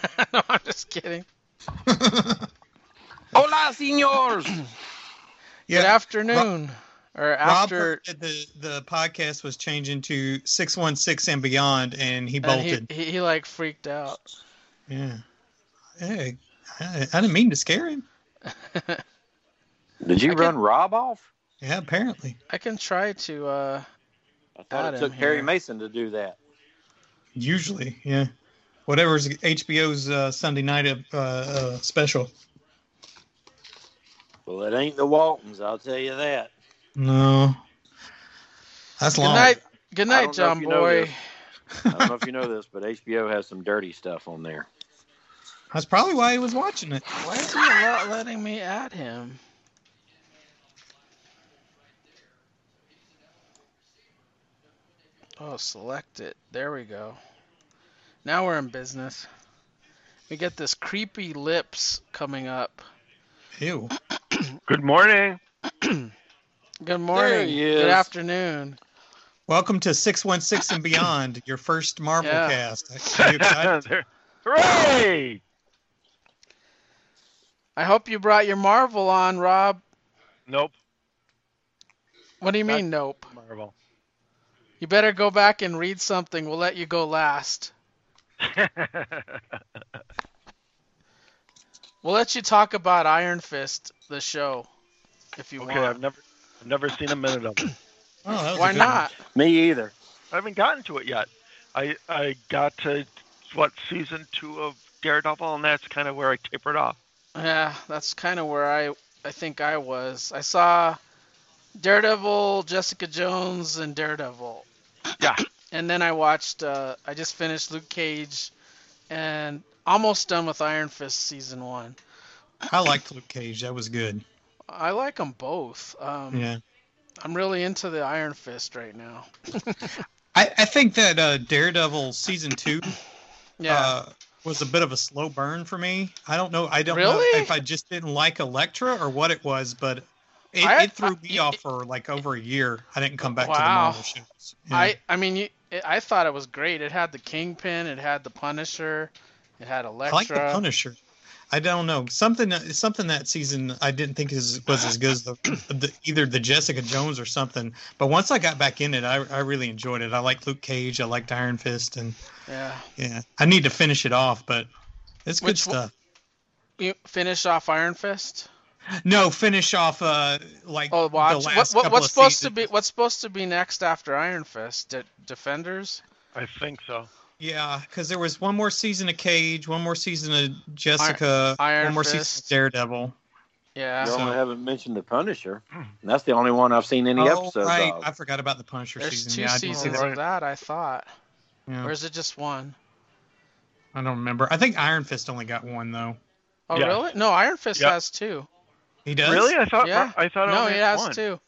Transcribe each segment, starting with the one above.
no, I'm just kidding. Hola, senors. Good afternoon. or Rob after heard the the podcast was changing to six one six and beyond, and he and bolted. he, he he like freaked out. Yeah. Hey, I, I didn't mean to scare him. Did you I run can- Rob off? Yeah, apparently. I can try to uh I thought it took him Harry here. Mason to do that. Usually, yeah. Whatever's HBO's uh, Sunday night uh, uh, special. Well, it ain't the Waltons, I'll tell you that. No. That's Good long. night good night, don't know if John Boy. I don't know if you know this, but HBO has some dirty stuff on there. That's probably why he was watching it. Why is he not letting me add him? Oh, select it. There we go. Now we're in business. We get this creepy lips coming up. Ew. Good morning. Good morning. Good afternoon. Welcome to 616 and Beyond, your first Marvel Yeah. cast. Are you excited? Hooray! I hope you brought your Marvel on, Rob. Nope. What do you Not- mean, nope? Marvel. You better go back and read something. We'll let you go last. We'll let you talk about Iron Fist, the show, if you okay, want. Okay, I've never, I've never seen a minute of it. Oh, that was a Why good one. not? Me either. I haven't gotten to it yet. I I got to what season two of Daredevil, and that's kind of where I tapered off. Yeah, that's kind of where I I think I was. I saw Daredevil, Jessica Jones, and Daredevil. Yeah. And then I watched. Uh, I just finished Luke Cage, and almost done with Iron Fist season one. I liked Luke Cage. That was good. I like them both. Um, Yeah. I'm really into the Iron Fist right now. I, I think that uh, Daredevil season two Yeah. uh, was a bit of a slow burn for me. I don't know. I don't Really? know if I just didn't like Elektra or what it was, but it, I- it threw I- me off for like over a year. I didn't come back to the Wow. Marvel shows. Yeah. I I mean, you, it, I thought it was great. It had the Kingpin, it had the Punisher, it had Elektra. I like the Punisher. I don't know something. Something that season I didn't think is, was as good as the, the either the Jessica Jones or something. But once I got back in it, I, I really enjoyed it. I liked Luke Cage. I liked Iron Fist, and Yeah. yeah, I need to finish it off, but it's good Which stuff. You finish off Iron Fist. No, finish off uh like Oh, watch. the What, last what, couple what's of supposed to be? What's supposed to be next after Iron Fist? De- Defenders. I think so. Yeah, because there was one more season of Cage, one more season of Jessica, Iron one more Fist. season of Daredevil. Yeah. You So- only haven't mentioned the Punisher. And that's the only one I've seen any oh, episodes right, of. I forgot about the Punisher There's season. two yeah, I didn't see seasons that. of that. I thought. Yeah, Or is it just one? I don't remember. I think Iron Fist only got one though. Oh, Yeah. really? No, Iron Fist Yep. has two. He does. Really? I thought Yeah. I thought it No, he has one. two.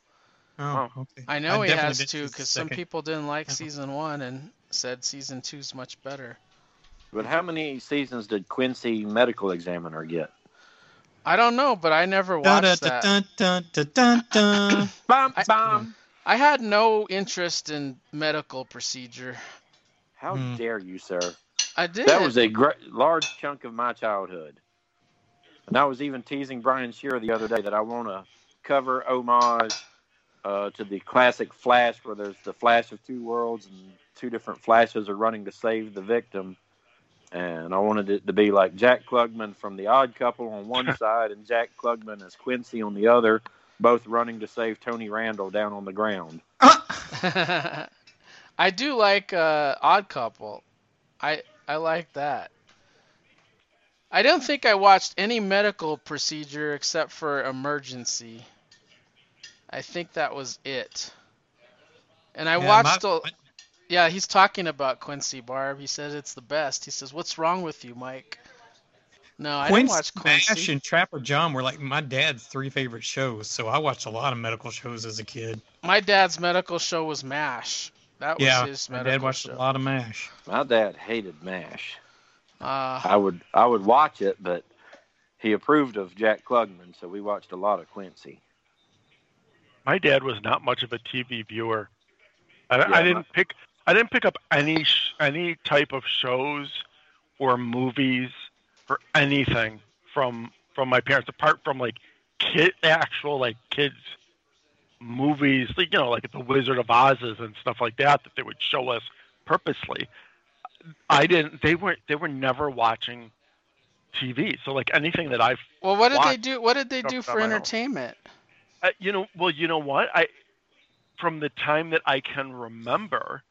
Oh, okay. I know he has two because some people didn't like Yeah. season one and said season two's much better. But how many seasons did Quincy Medical Examiner get? I don't know, but I never Dun, watched dun, that. I- I had no interest in medical procedure. How Hmm. dare you, sir? I did. That was a great, large chunk of my childhood. And I was even teasing Brian Shearer the other day that I want to cover homage uh, to the classic Flash, where there's the Flash of two worlds and two different Flashes are running to save the victim. And I wanted it to be like Jack Klugman from The Odd Couple on one side and Jack Klugman as Quincy on the other, both running to save Tony Randall down on the ground. I do like uh, Odd Couple. I I like that. I don't think I watched any medical procedure except for emergency. I think that was it. And I Yeah, watched. my- a, yeah, he's talking about Quincy Barb. He says it's the best. He says, "What's wrong with you, Mike?" No, I didn't Quincy, watch Mash Quincy. and Trapper John were like my dad's three favorite shows, so I watched a lot of medical shows as a kid. My dad's medical show was MASH. That was yeah, his medical my dad watched show. a lot of Mash. My dad hated MASH. Uh, I would I would watch it, but he approved of Jack Klugman, so we watched a lot of Quincy. My dad was not much of a TV viewer. I, Yeah, I didn't pick I didn't pick up any sh- any type of shows or movies or anything from from my parents, apart from like kid actual like kids movies, like you know, like the Wizard of Oz's and stuff like that that they would show us purposely. I didn't. They weren't. they were never watching TV. So like anything that I've Well, what did they do? What did they do for entertainment? Uh, you know, well, you know what? I from the time that I can remember.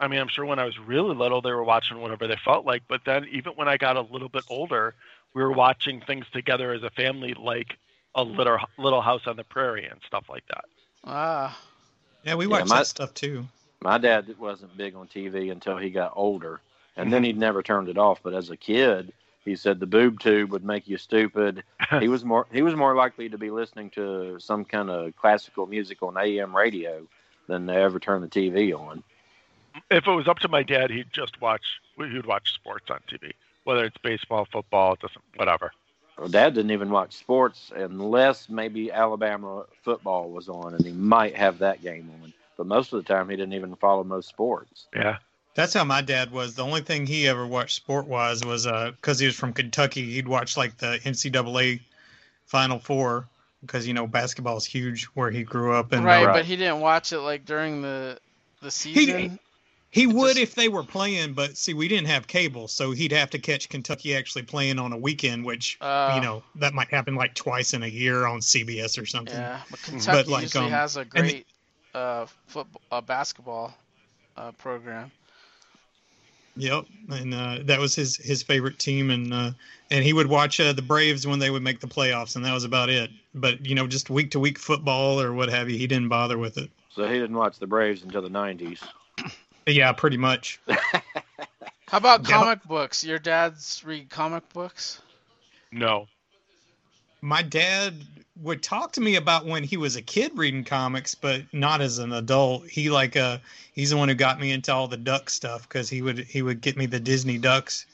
I mean, I'm sure when I was really little, they were watching whatever they felt like. But then, even when I got a little bit older, we were watching things together as a family, like a little Little House on the Prairie and stuff like that. Ah, Yeah, we Yeah, watched my- that stuff too. My dad wasn't big on TV until he got older, and then he'd never turned it off. But as a kid, he said the boob tube would make you stupid. he was more he was more likely to be listening to some kind of classical music on AM radio than to ever turn the TV on. If it was up to my dad, he'd just watch. He'd watch sports on TV, whether it's baseball, football, doesn't whatever. Well, Dad didn't even watch sports unless maybe Alabama football was on, and he might have that game on. But most of the time, he didn't even follow most sports. Yeah. That's how my dad was. The only thing he ever watched sport wise was because he was from Kentucky. He'd watch like the NCAA Final Four because you know basketball is huge where he grew up. And right, uh, but he didn't watch it like during the the season. he it would just- if they were playing, but see, we didn't have cable, so he'd have to catch Kentucky actually playing on a weekend, which Uh, you know that might happen like twice in a year on CBS or something. Yeah, but Kentucky like, usually um, has a great uh football, uh, basketball uh, program. Yep, and uh, that was his his favorite team, and uh, and he would watch uh, the Braves when they would make the playoffs, and that was about it. But you know, just week to week football or what have you, he didn't bother with it. So he didn't watch the Braves until the '90s. Yeah, pretty much. How about Yeah. comic books? Your dad's read comic books? No. My dad would talk to me about when he was a kid reading comics, but not as an adult. He like uh he's the one who got me into all the duck stuff because he would he would get me the Disney ducks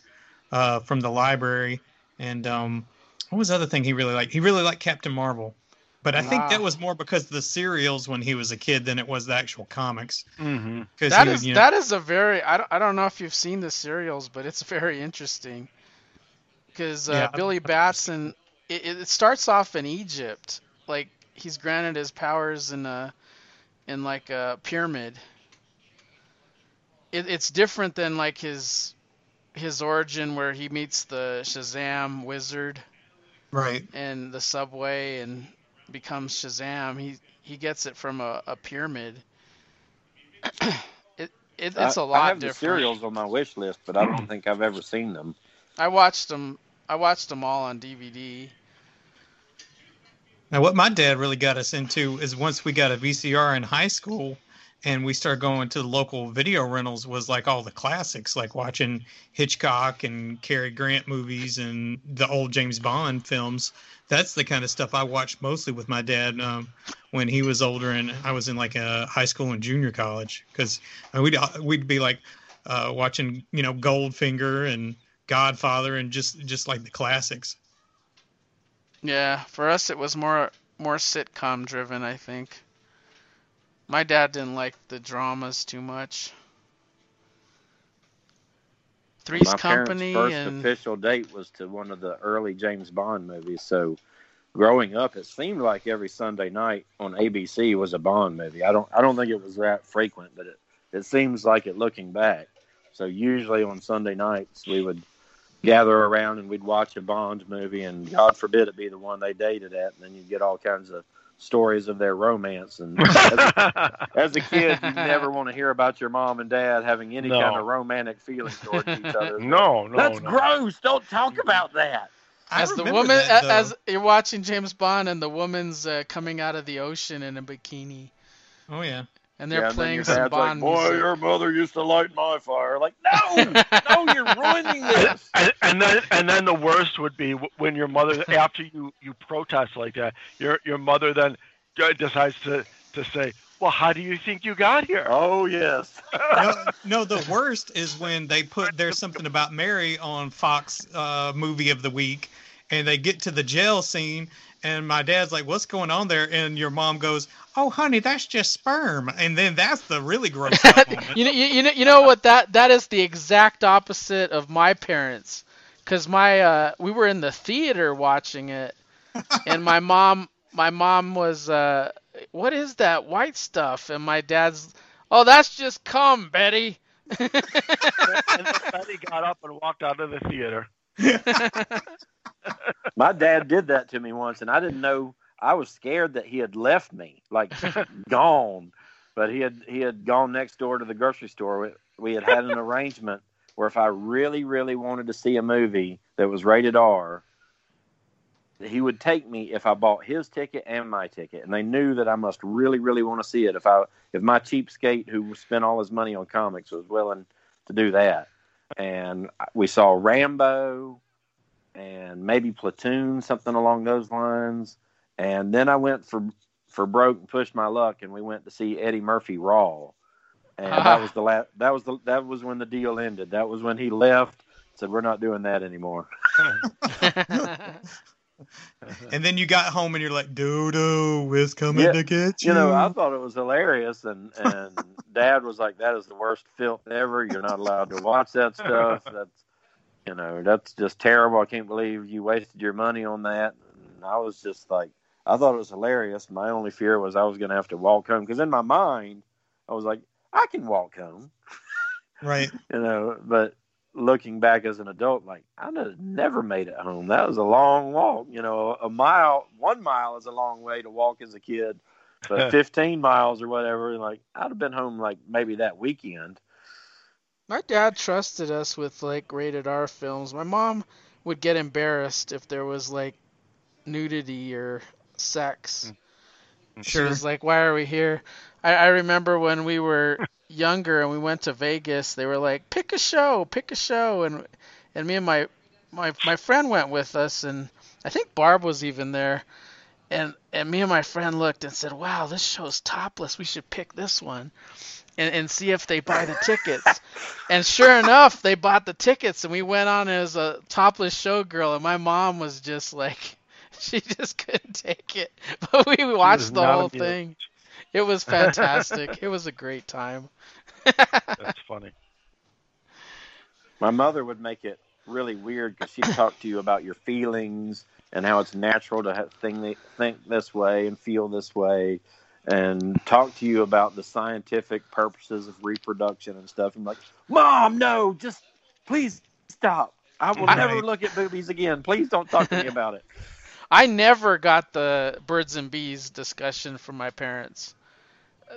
uh from the library, and um what was the other thing he really liked? He really liked Captain Marvel. But I think Ah. that was more because of the serials when he was a kid than it was the actual comics. Mm-hmm. Because That he, is you know, that is a very I don't, I don't know if you've seen the serials, but it's very interesting. Because uh, Yeah. Billy Batson, it, it starts off in Egypt, like he's granted his powers in a in like a pyramid. It, it's different than like his his origin where he meets the Shazam wizard right. in the subway and becomes Shazam. He he gets it from a, a pyramid. it, it it's I, a lot I have different. the serials on my wish list, but I don't think I've ever seen them. I watched them. I watched them all on DVD. Now, what my dad really got us into is once we got a VCR in high school and we started going to the local video rentals, was like all the classics, like watching Hitchcock and Cary Grant movies and the old James Bond films. That's the kind of stuff I watched mostly with my dad um, when he was older and I was in like a high school and junior college because we'd we'd be like uh, watching you know Goldfinger and Godfather and just just like the classics. Yeah, for us it was more more sitcom driven, I think. My dad didn't like the dramas too much. Three's my Company parents' first and official date was to one of the early James Bond movies. So, growing up, it seemed like every Sunday night on ABC was a Bond movie. I don't, I don't think it was that frequent, but it, it seems like it looking back. So, usually on Sunday nights, we would gather around and we'd watch a Bond movie, and God forbid it be the one they dated at, and then you'd get all kinds of stories of their romance. And as a, as a kid, you never want to hear about your mom and dad having any No. kind of romantic feelings towards each other. no, no, That's no. gross. Don't talk about that. As the woman that, as you're watching James Bond and the woman's uh, coming out of the ocean in a bikini oh yeah. And they're Yeah, and playing your some Bond like, Boy, music. your mother used to light my fire. Like, no, no, you're ruining this. and, and then and then the worst would be when your mother after you you protest like that your your mother then uh, decides to to say well how do you think you got here Oh yes. no, no, the worst is when they put there's something about Mary on Fox uh, movie of the week, and they get to the jail scene, and my dad's like, "What's going on there?" And your mom goes, "Oh, honey, that's just sperm." And then that's the really gross you know, you, you know, you know what that that is the exact opposite of my parents, because my uh, we were in the theater watching it, and my mom my mom was uh, what is that white stuff? And my dad's, oh, that's just cum, Betty. and Betty got up and walked out of the theater. My dad did that to me once, and I didn't know. I was scared that he had left me, like gone. But he had he had gone next door to the grocery store. We, we had had an arrangement where if I really really wanted to see a movie that was rated R, he would take me if I bought his ticket and my ticket, and they knew that I must really, really want to see it. If I, if my cheapskate who spent all his money on comics was willing to do that, and we saw Rambo, and maybe Platoon, something along those lines, and then I went for for broke and pushed my luck, and we went to see Eddie Murphy Raw, and that was the last. That was the that was when the deal ended. That was when he left. Said we're not doing that anymore. and then you got home and you're like, Dodo is coming Yeah, to get you. you know, I thought it was hilarious, and and Dad was like, "That is the worst filth ever. You're not allowed to watch that stuff. That's, you know, that's just terrible. I can't believe you wasted your money on that." And I was just like, I thought it was hilarious. My only fear was I was going to have to walk home because in my mind, I was like, I can walk home, right. you know, but. Looking back as an adult, like I never made it home. That was a long walk. You know, a mile, one mile is a long way to walk as a kid but 15 miles or whatever, like I'd have been home like maybe that weekend. My dad trusted us with like rated R films. My mom would get embarrassed if there was like nudity or sex. Mm. Mm. She was like, "Why are we here?" I, I remember when we were younger and we went to Vegas. They were like, "Pick a show, pick a show," and and me and my my my friend went with us, and I think Barb was even there. And and me and my friend looked and said, "Wow, this show's topless. We should pick this one." And, and see if they buy the tickets. and sure enough, they bought the tickets, and we went on as a topless showgirl. And my mom was just like, she just couldn't take it. But we watched the whole amused. thing. It was fantastic. it was a great time. That's funny. My mother would make it really weird because she'd talk to you about your feelings and how it's natural to have think, think this way and feel this way, and talk to you about the scientific purposes of reproduction and stuff. I'm like, Mom, no, just please stop. I will never look at boobies again. Please don't talk to me about it. I never got the birds and bees discussion from my parents.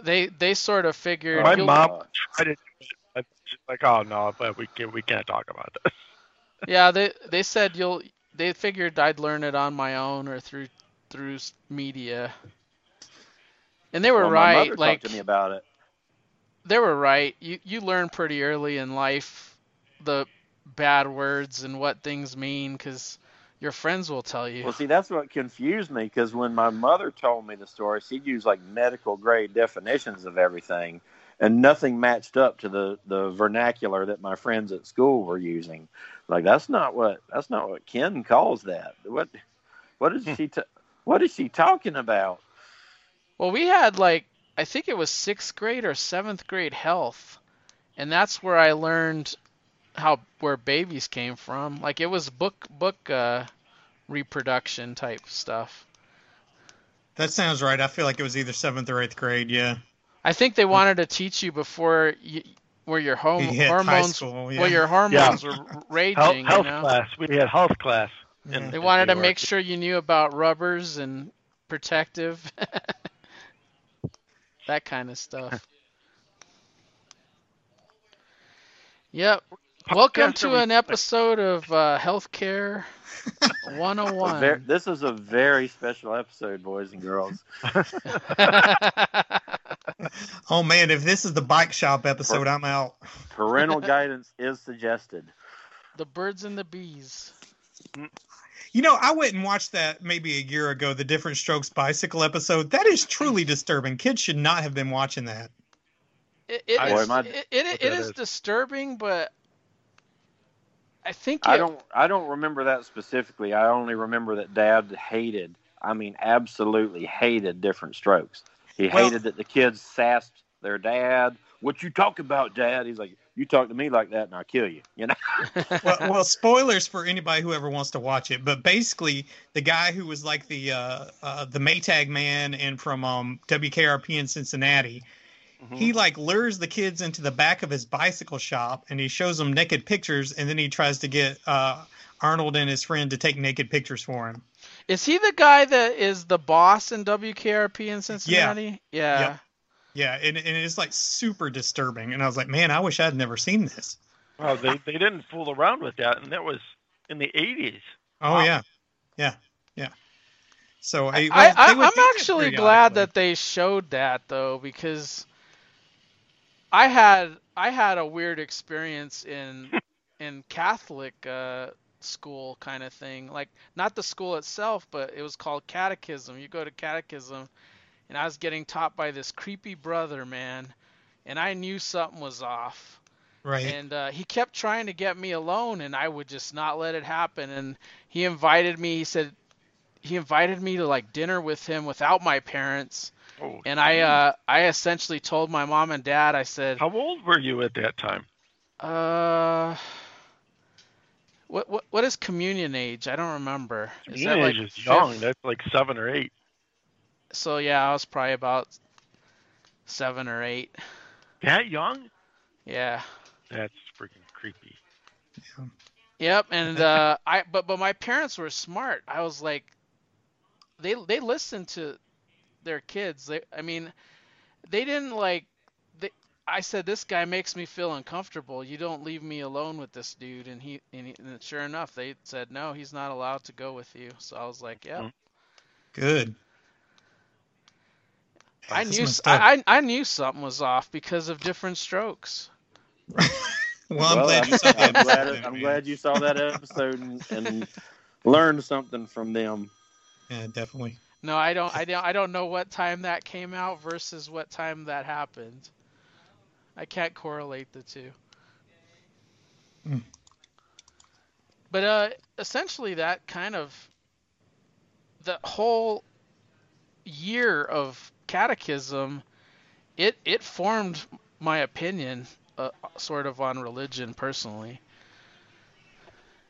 They they sort of figured My you'll- mom uh, tried it, like, "Oh no, but we can we can't talk about this." Yeah, they they said you'll. They figured I'd learn it on my own or through through media. And they were Well, my right. mother Like talked to me about it. they were right. You you learn pretty early in life the bad words and what things mean because your friends will tell you. Well, see, that's what confused me because when my mother told me the story, she'd use like medical grade definitions of everything, and nothing matched up to the the vernacular that my friends at school were using. Like that's not what that's not what Ken calls that. What what is hmm. she ta- what is she talking about? Well, we had like I think it was sixth grade or seventh grade health, and that's where I learned how where babies came from. Like it was book book uh, reproduction type stuff. That sounds right. I feel like it was either seventh or eighth grade. Yeah. I think they wanted to teach you before you, where your home You hormones school, yeah. where your hormones were raging. Health, you know? class. We had health class. Yeah. in- They wanted to make sure you knew about rubbers and protective, that kind of stuff. Yep. Welcome to an episode of uh, Healthcare A ver- 101. this is a very special episode, boys and girls. Oh man, if this is the bike shop episode, I'm out. Parental guidance is suggested. the birds and the bees. You know, I went and watched that maybe a year ago, the Diff'rent Strokes bicycle episode. That is truly disturbing. Kids should not have been watching that. It, it, I- is, Boy, my- it, it, What it that is is. disturbing, but I think I don't I don't remember that specifically. I only remember that Dad hated. I mean, absolutely hated diff'rent strokes. He Well- hated that the kids sassed their dad. What you talk about, Dad? He's like, you talk to me like that, and I'll kill you. You know. well, well, spoilers for anybody who ever wants to watch it. But basically, the guy who was like the uh, uh, the Maytag man and from um, WKRP in Cincinnati, he like lures the kids into the back of his bicycle shop and he shows them naked pictures, and then he tries to get uh, Arnold and his friend to take naked pictures for him. is he the guy that is the boss in WKRP in Cincinnati? Yeah. Yep. Yeah, and, and it's like super disturbing. And I was like, man, I wish I'd never seen this. Well, they they didn't fool around with that, and that was in the '80s. Oh Wow. yeah, yeah, yeah. So I, I, well, I, they would I'm actually glad that they showed that though, because I had I had a weird experience in in Catholic uh, school kind of thing. Like not the school itself, but it was called catechism. You go to catechism, and I was getting taught by this creepy brother, man, and I knew something was off. right. and uh, he kept trying to get me alone and i would just not let it happen and he invited me he said he invited me to like dinner with him without my parents Oh, and i uh, i essentially told my mom and dad i said how old were you at that time? uh what what what is communion age i don't remember is that like Teenage is young. fifth? That's like seven or eight. So yeah i was probably about seven or eight That young? yeah That's freaking creepy. Yep, and uh, I but but my parents were smart. I was like, they they listened to their kids. They I mean, they didn't like. They, I said this guy makes me feel uncomfortable. You don't leave me alone with this dude. And he and, he, and sure enough, they said no, he's not allowed to go with you. So I was like, yeah. Good. I knew messed s- up. I, I I knew something was off because of diff'rent strokes. well, I'm glad I'm, you saw that. I'm glad, episode, I'm glad you saw that episode and, and learned something from them. Yeah, definitely. No, I don't. I don't. I don't know what time that came out versus what time that happened. I can't correlate the two. Hmm. But uh, essentially, that kind of the whole year of catechism, it it formed my opinion, uh, sort of on religion personally,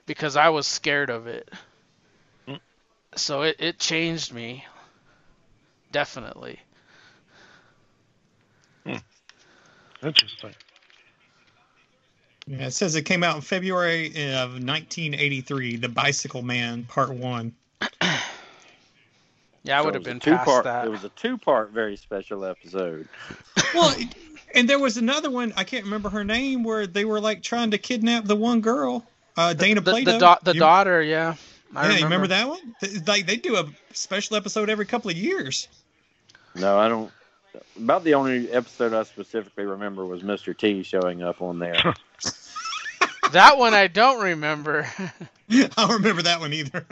because I was scared of it. Hmm. So it, it changed me. Definitely. Interesting. Yeah, it says it came out in February of 1983. The Bicycle Man, Part One. Yeah, I So would have been two past part, that. It was a two-part, very special episode. Well, and there was another one. I can't remember her name, where they were like trying to kidnap the one girl, uh, Dana the, Plato. the, da- the You- daughter, yeah. I yeah, you remember that one? Th- Like they do a special episode every couple of years. No, I don't. About the only episode I specifically remember was Mr. T showing up on there. That one I don't remember. I don't remember that one either.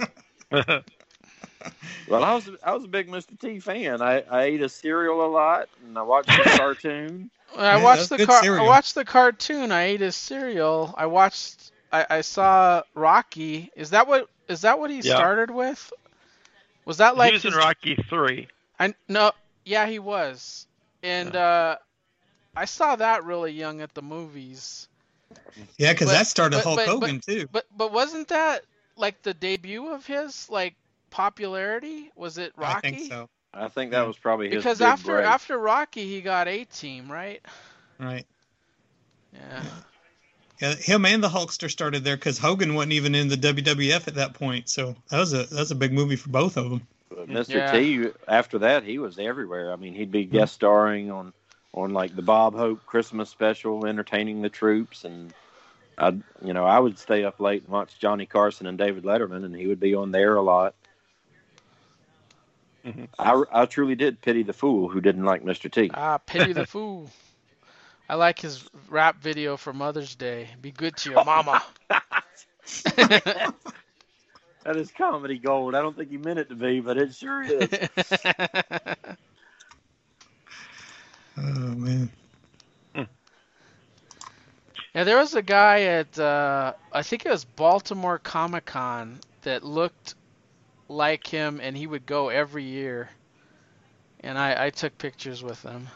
well, I was I was a big Mr. T fan. I, I ate a cereal a lot and I watched the cartoon. When I Yeah, watched the good car. I watched the cartoon. I ate his cereal. I watched. I, I saw Rocky. Is that what? Is that what he Yeah. started with? Was that like he was in Rocky Three. I no. Yeah, he was. And uh, I saw that really young at the movies. yeah, because that started but- Hulk but- Hogan too. But but wasn't that like the debut of his like popularity? Was it Rocky? I think so. I think that was probably his Because big after break. after Rocky, he got A Team, right? Right. Yeah. Yeah, him and the Hulkster started there because Hogan wasn't even in the WWF at that point. So that was a that was a big movie for both of them. But Mr. Yeah. T after that he was everywhere. I mean, he'd be guest mm-hmm. starring on on like the Bob Hope Christmas special, entertaining the troops, and I, you know, I would stay up late and watch Johnny Carson and David Letterman, and he would be on there a lot. Mhm. I, I truly did pity the fool who didn't like Mr. T. Ah, pity the fool. I like his rap video for Mother's Day. Be good to your mama. That is comedy gold. I don't think he meant it to be, but it sure is. Oh man. Yeah, there was a guy at uh, I think it was Baltimore Comic Con that looked like him, and he would go every year. And I, I took pictures with him.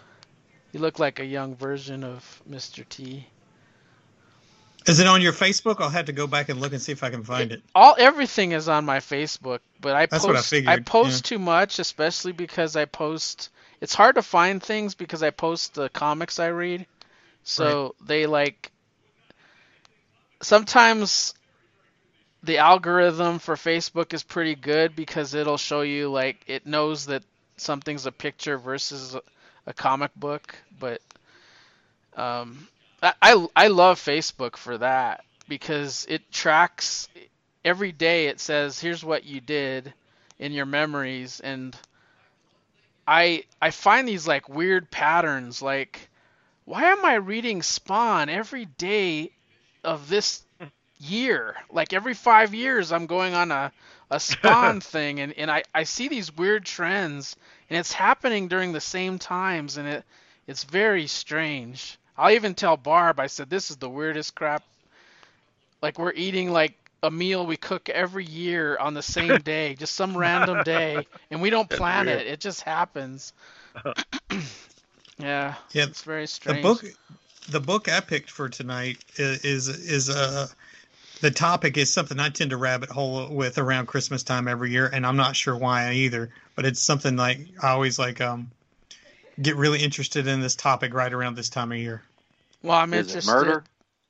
He looked like a young version of Mr. T. Is it on your Facebook? I'll have to go back and look and see if I can find it. All everything is on my Facebook, but I That's post I figured, post too much, especially because I post. It's hard to find things because I post the comics I read, so they like. Sometimes the algorithm for Facebook is pretty good because it'll show you like it knows that something's a picture versus a, comic book, but um, I, I I love Facebook for that because it tracks every day. It says here's what you did in your memories, and I I find these like weird patterns. Like, why am I reading Spawn every day of this year? Like every five years, I'm going on a a Spawn thing, and and I I see these weird trends, and it's happening during the same times, and it it's very strange. I'll even tell Barb, I said, this is the weirdest crap. Like we're eating like a meal we cook every year on the same day, just some random day, and we don't plan it. It just happens. yeah, Yeah, it's very strange. the strange. book the book I picked for tonight is is, is uh the topic is something I tend to rabbit hole with around Christmas time every year, and I'm not sure why either. But it's something like I always like um get really interested in this topic right around this time of year. Well, I'm Is it interested. murder?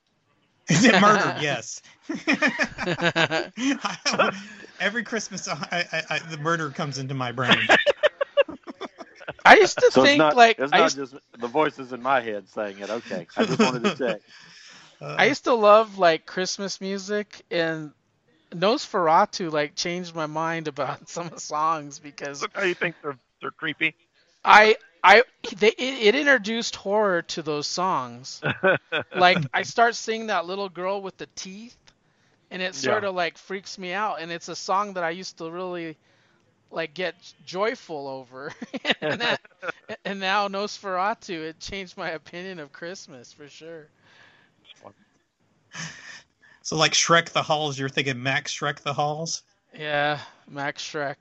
Is it murder? yes. Every Christmas, I, I, I, the murder comes into my brain. I used to So it's think not, like it's I not used, just the voices in my head saying it. Okay, I just wanted to check. Uh, I used to love like Christmas music and NOS4A2 like changed my mind about some of the songs because Look how you think they're they're creepy. I I they it, it introduced horror to those songs. Like I start seeing that little girl with the teeth, and it sort Yeah. of like freaks me out. And it's a song that I used to really like get joyful over. and that, and now NOS4A2, it changed my opinion of Christmas for sure. So, like Shrek the Halls, you're thinking Max Shrek the Halls? Yeah, Max Schreck.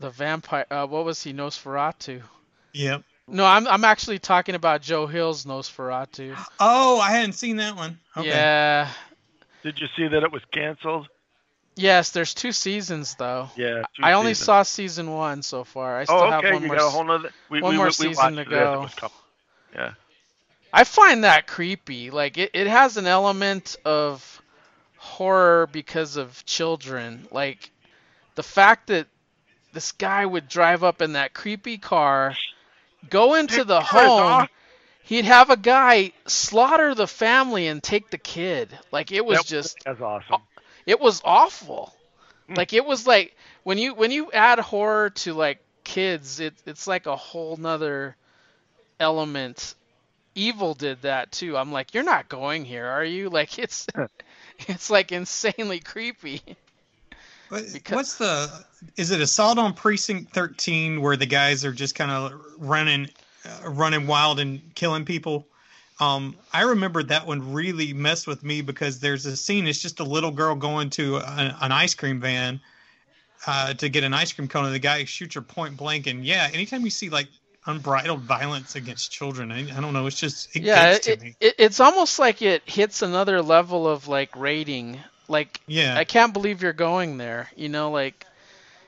The vampire. Uh, what was he? Nosferatu. Yep. No, I'm I'm actually talking about Joe Hill's Nosferatu. Oh, I hadn't seen that one. Okay. Yeah. Did you see that it was canceled? Yes, there's two seasons though. Yeah. two I only seasons. saw season one so far. I still Oh, have okay. one You more. got a s- whole nother. We, one we, more we season watched to it go. It. Yeah. I find that creepy. Like it, it has an element of horror because of children. Like the fact that this guy would drive up in that creepy car, go into the home, he'd have a guy slaughter the family and take the kid. Like it was That- just That's awesome. it was awful. Hmm. Like it was like when you when you add horror to like kids, it it's like a whole nother element. Evil did that too. I'm like, you're not going here, are you? Like it's it's like insanely creepy. Because- what's the? Is it Assault on Precinct 13 where the guys are just kind of running, uh, running wild and killing people? Um, I remember that one really messed with me because there's a scene. It's just a little girl going to a, an ice cream van uh, to get an ice cream cone, and the guy shoots her point blank. And yeah, anytime you see like unbridled violence against children, I, I don't know. It's just it yeah, gets to me. it, it's almost like it hits another level of like rating. Like Yeah, I can't believe you're going there. You know, like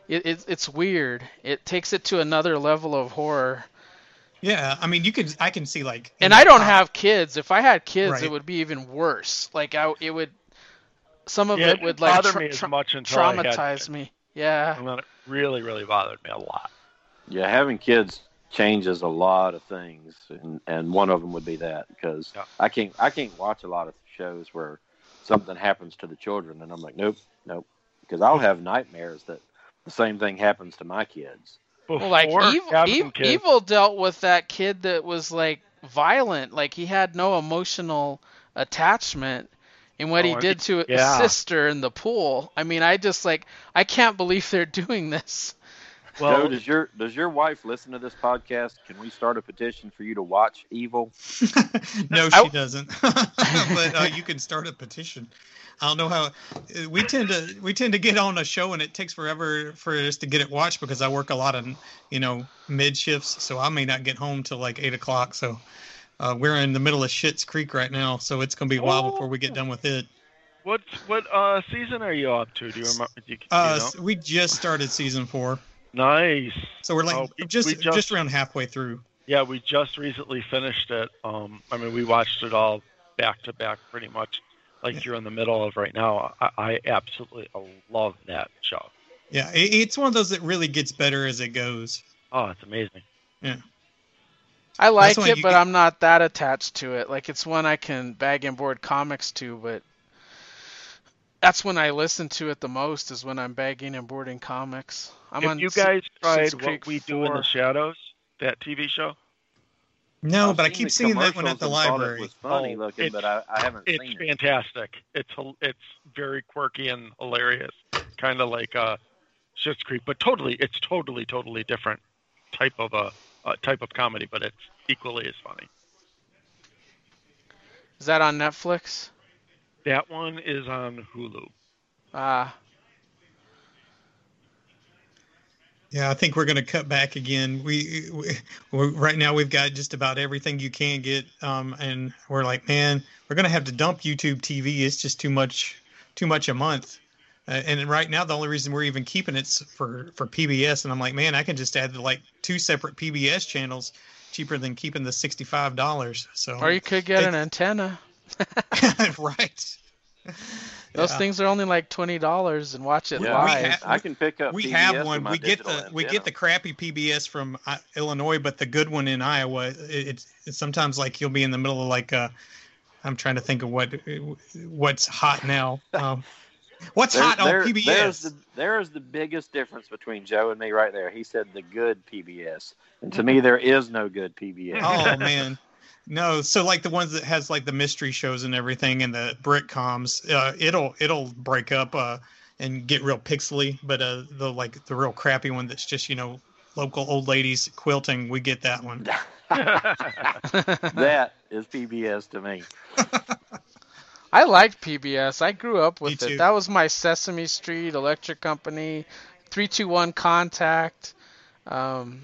it, it it's weird. It takes it to another level of horror. yeah. I mean, you could. I can see like. And I don't have kids. If I had kids, Right. it would be even worse. Like I, it would. Some of Yeah, it would like tra- me as tra- much until I had traumatize me. Yeah. And then it really, really bothered me a lot. Yeah, having kids changes a lot of things, and and one of them would be that because Yeah. I can't I can't watch a lot of shows where something happens to the children, and I'm like, nope, nope, because I'll have nightmares that the same thing happens to my kids. Before like evil, evil, kids, evil dealt with that kid that was like violent. Like he had no emotional attachment in what Oh, he did to yeah. his sister in the pool. I mean, I just like I can't believe they're doing this. Joe, does your does your wife listen to this podcast? Can we start a petition for you to watch Evil? no, I- she doesn't. but uh, you can start a petition. I don't know how uh, we tend to we tend to get on a show and it takes forever for us to get it watched because I work a lot of you know mid shifts, so I may not get home till like eight o'clock. So uh, we're in the middle of Schitt's Creek right now, so it's gonna be a while before we get done with it. what what uh season are you up to? Do you remember? Do you, do you Uh, know? s- we just started season four, Nice. so we're like Oh, we- just, we just just- around halfway through. Yeah, we just recently finished it. Um, I mean, we watched it all back to back, pretty much, like you're in the middle of right now. I, I absolutely love that show. Yeah, it, it's one of those that really gets better as it goes. Oh, it's amazing. Yeah. I like it, but get- I'm not that attached to it. Like it's one I can bag and board comics to, but that's when I listen to it the most is when I'm bagging and boarding comics. I'm If on you S- guys tried Schitt's what Creek we do in the shadows, that TV show, No, I've but I keep seeing that one at the library. It was funny Oh, looking, it's- but I, I haven't it's seen it. fantastic. It's hil- it's very quirky and hilarious, kind of like uh, Schitt's Creek, but totally, it's totally, totally different type of a uh, type of comedy, but it's equally as funny. Is that on Netflix? That one is on Hulu. Ah, Yeah, I think we're going to cut back again. We, we we right now we've got just about everything you can get, um, and we're like, man, we're going to have to dump YouTube TV. It's just too much, too much a month. Uh, and right now, the only reason we're even keeping it's for for PBS. And I'm like, man, I can just add like two separate PBS channels, cheaper than keeping the sixty five dollars. So or you could get They- an antenna. right. Those Yeah. things are only like twenty dollars and watch it Yeah, live. ha- I can pick up. we PBS have one. We get digital the we antenna. get the crappy PBS from uh, Illinois, but the good one in Iowa. It, it's, it's sometimes like you'll be in the middle of like uh, I'm trying to think of what what's hot now. Um, what's There- hot there- on PBS? There's the, there's the biggest difference between Joe and me right there. He said the good PBS, and to me, there is no good PBS. oh man, no. So like the ones that has like the mystery shows and everything, and the Brit coms, uh, it'll it'll break up uh, and get real pixely. But uh, the like the real crappy one that's just you know local old ladies quilting, we get that one. that is PBS to me. I liked PBS. I grew up with it. That was my Sesame Street, Electric Company, 321 Contact, um,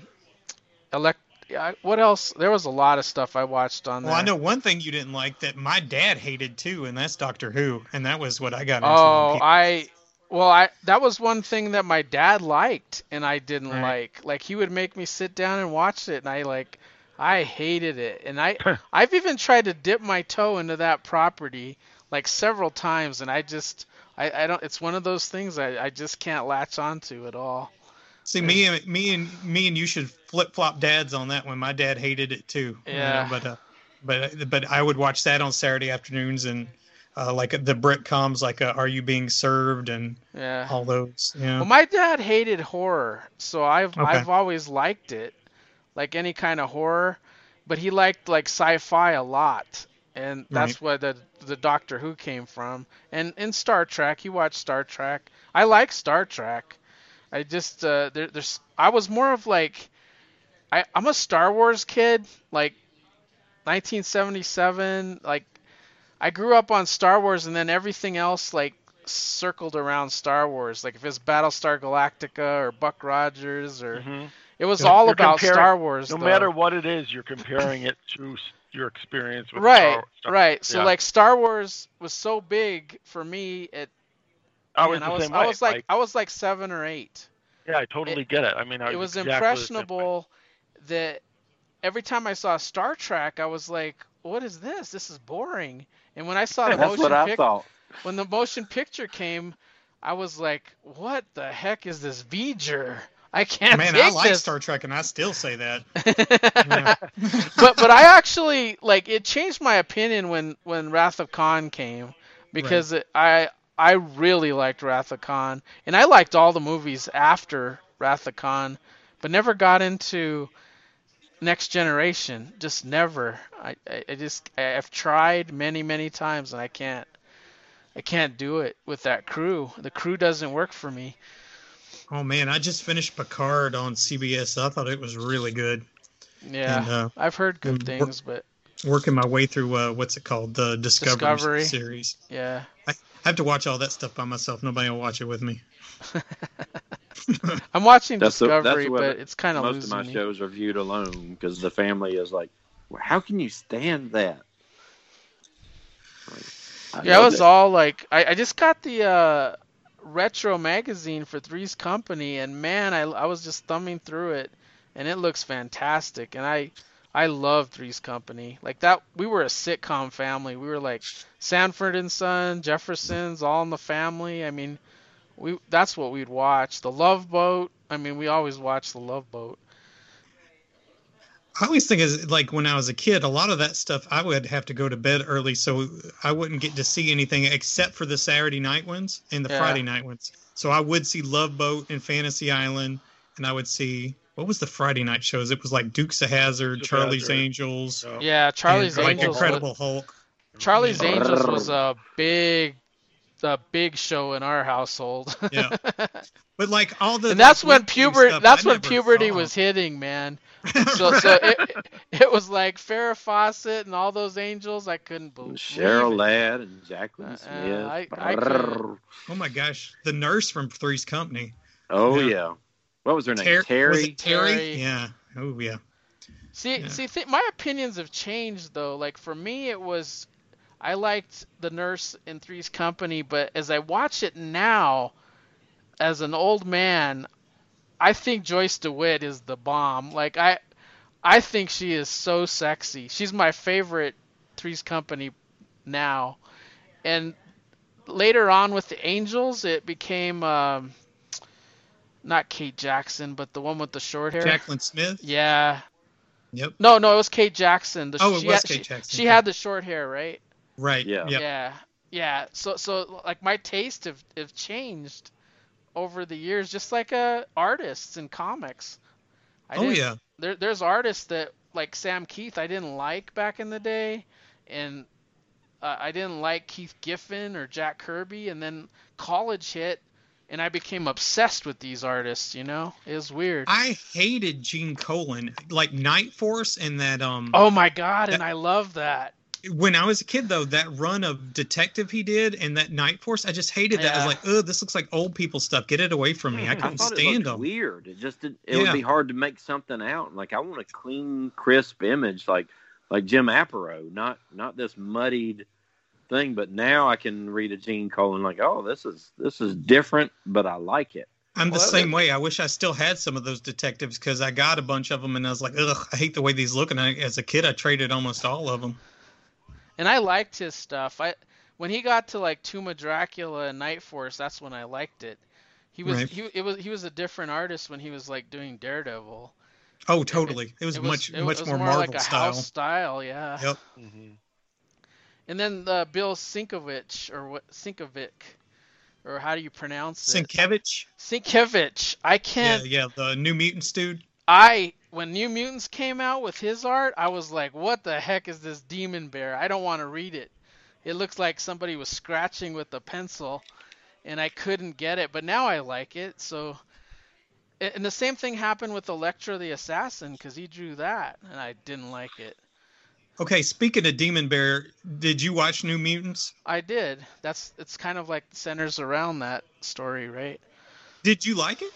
elect. I- What else? There was a lot of stuff I watched on there. Well, I know one thing you didn't like that my dad hated too, and that's Doctor Who, and that was what I got into. Oh, I. Well, I that was one thing that my dad liked and I didn't Right. like. Like he would make me sit down and watch it, and I like, I hated it. And I, I've even tried to dip my toe into that property like several times, and I just, I, I don't. It's one of those things I, I just can't latch onto at all. See, me and me and me and you should flip flop dads on that one. My dad hated it too. you know, Yeah. but uh, but but I would watch that on Saturday afternoons and uh, like the Brit coms, like uh, Are You Being Served and Yeah. all those. Yeah. Well, my dad hated horror, so I've Okay. I've always liked it, like any kind of horror, but he liked like sci-fi a lot, and that's where the the Doctor Who came from, and in Star Trek, he watched Star Trek. I like Star Trek. I just uh, there, there's I was more of like I I'm a Star Wars kid, like 1977, like I grew up on Star Wars, and then everything else like circled around Star Wars. Like if it's Battlestar Galactica or Buck Rogers, or Mhm. it was You're all You're about comparing- Star Wars. No though. matter what it is, you're comparing it to your experience with right, Star, Star right. So yeah. like Star Wars was so big for me. It I was I was, I was like I was like seven or eight. yeah, I totally get it. I mean, I it was exactly the same way. impressionable that every time I saw Star Trek, I was like, "What is this? This is boring." And when I saw the That's motion what I thought. when the motion picture came, I was like, "What the heck is this V'ger? I can't Man, take I like this." Star Trek, and I still say that. but but I actually like it changed my opinion when when Wrath of Khan came because it, I I really liked Wrath of Khan and I liked all the movies after Wrath of Khan, but never got into Next Generation. Just never. I I, just I've tried many many times and I can't I can't do it with that crew. The crew doesn't work for me. Oh man, I just finished Picard on CBS. I thought it was really good. Yeah, And, uh, I've heard good things, but Working my way through uh, what's it called, the Discovery, Discovery. series. yeah. I have to watch all that stuff by myself. Nobody will watch it with me. I'm watching That's the- that's Discovery, what but it's kind of Most of my me. shows are viewed alone because the family is like, "Well, "How can you stand that?" Like, I Yeah, it love was all like I, I just got the uh, retro magazine for Three's Company, and man, I, I was just thumbing through it, and it looks fantastic, and I I love Three's Company. Like that, we were a sitcom family. We were like Sanford and Son, Jeffersons, All in the Family. I mean, we that's what we'd watch. The Love Boat. I mean, we always watched the Love Boat. I always think is like when I was a kid, a lot of that stuff I would have to go to bed early, so I wouldn't get to see anything except for the Saturday night ones and the Yeah. Friday night ones. So I would see Love Boat and Fantasy Island, and I would see what was the Friday night shows? It was like Dukes of Hazzard, Charlie's Hazzard. Angels, Yeah, Charlie's and, like Angels. was- Incredible Hulk. Charlie's Yeah. Angels was a big, a big show in our household. Yeah. But like all the and that's like, when puberty. That's I when puberty saw. was hitting, man. So, so it, it was like Farrah Fawcett and all those angels. I couldn't believe. Cheryl it. Ladd and Jaclyn Uh, Smith. I- I oh my gosh, the nurse from Three's Company, oh Yeah. yeah. What was her name? Ter- was Terry. it Terry? Terry. Yeah. Oh yeah. See, Yeah. see, th- my opinions have changed though. Like for me, it was I liked the nurse in Three's Company, but as I watch it now, as an old man, I think Joyce DeWitt is the bomb. Like I, I think she is so sexy. She's my favorite Three's Company now, and later on with the Angels, it became um, not Kate Jackson, but the one with the short hair. Jaclyn Smith. Yeah. Yep. No, no, it was Kate Jackson. The, Oh, it she was had, Kate she, Jackson, She had the short hair, right? Right. Yeah. Yep. Yeah. Yeah. So, so like my taste have, have changed over the years, just like uh, artists and comics. I Oh yeah. There, there's artists that like Sam Kieth I didn't like back in the day, and uh, I didn't like Keith Giffen or Jack Kirby, and then college hit, and I became obsessed with these artists. You know, it was weird. I hated Gene Colan, like Night Force, and that um. oh my god, and I love that. When I was a kid, though, that run of detective he did and that Night Force, I just hated that. I was like, "Oh, this looks like old people stuff. Get it away from me." I I couldn't thought it stand looked them. weird. It just did, it Yeah. would be hard to make something out. Like I want a clean, crisp image, like like Jim Aparo, not not this muddied thing. But now I can read a Gene Colan like, oh, this is this is different, but I like it. I'm the Well, same way. I wish I still had some of those detectives because I got a bunch of them, and I was like, "Ugh, I hate the way these look." And I, as a kid, I traded almost all of them. and I liked his stuff. I when he got to like Tomb of Dracula and Night Force, that's when I liked it. He was Right. he it was he was a different artist when he was like doing Daredevil. Oh, totally. It was, It much it much was more, more Marvel like a style. house style, yeah. Yep. mhm. And then the Bill Sinkovich or what Sinkovic or how do you pronounce it? Sienkiewicz. Sienkiewicz. I can't. yeah, yeah, the New Mutants dude. I when New Mutants came out with his art, I was like, "What the heck is this demon bear? I don't want to read it. It looks like somebody was scratching with a pencil, and I couldn't get it. But now I like it. So, and the same thing happened with Elektra the Assassin because he drew that, and I didn't like it. Okay, speaking of Demon Bear, did you watch New Mutants? I did. That's it's kind of like centers around that story, right? Did you like it?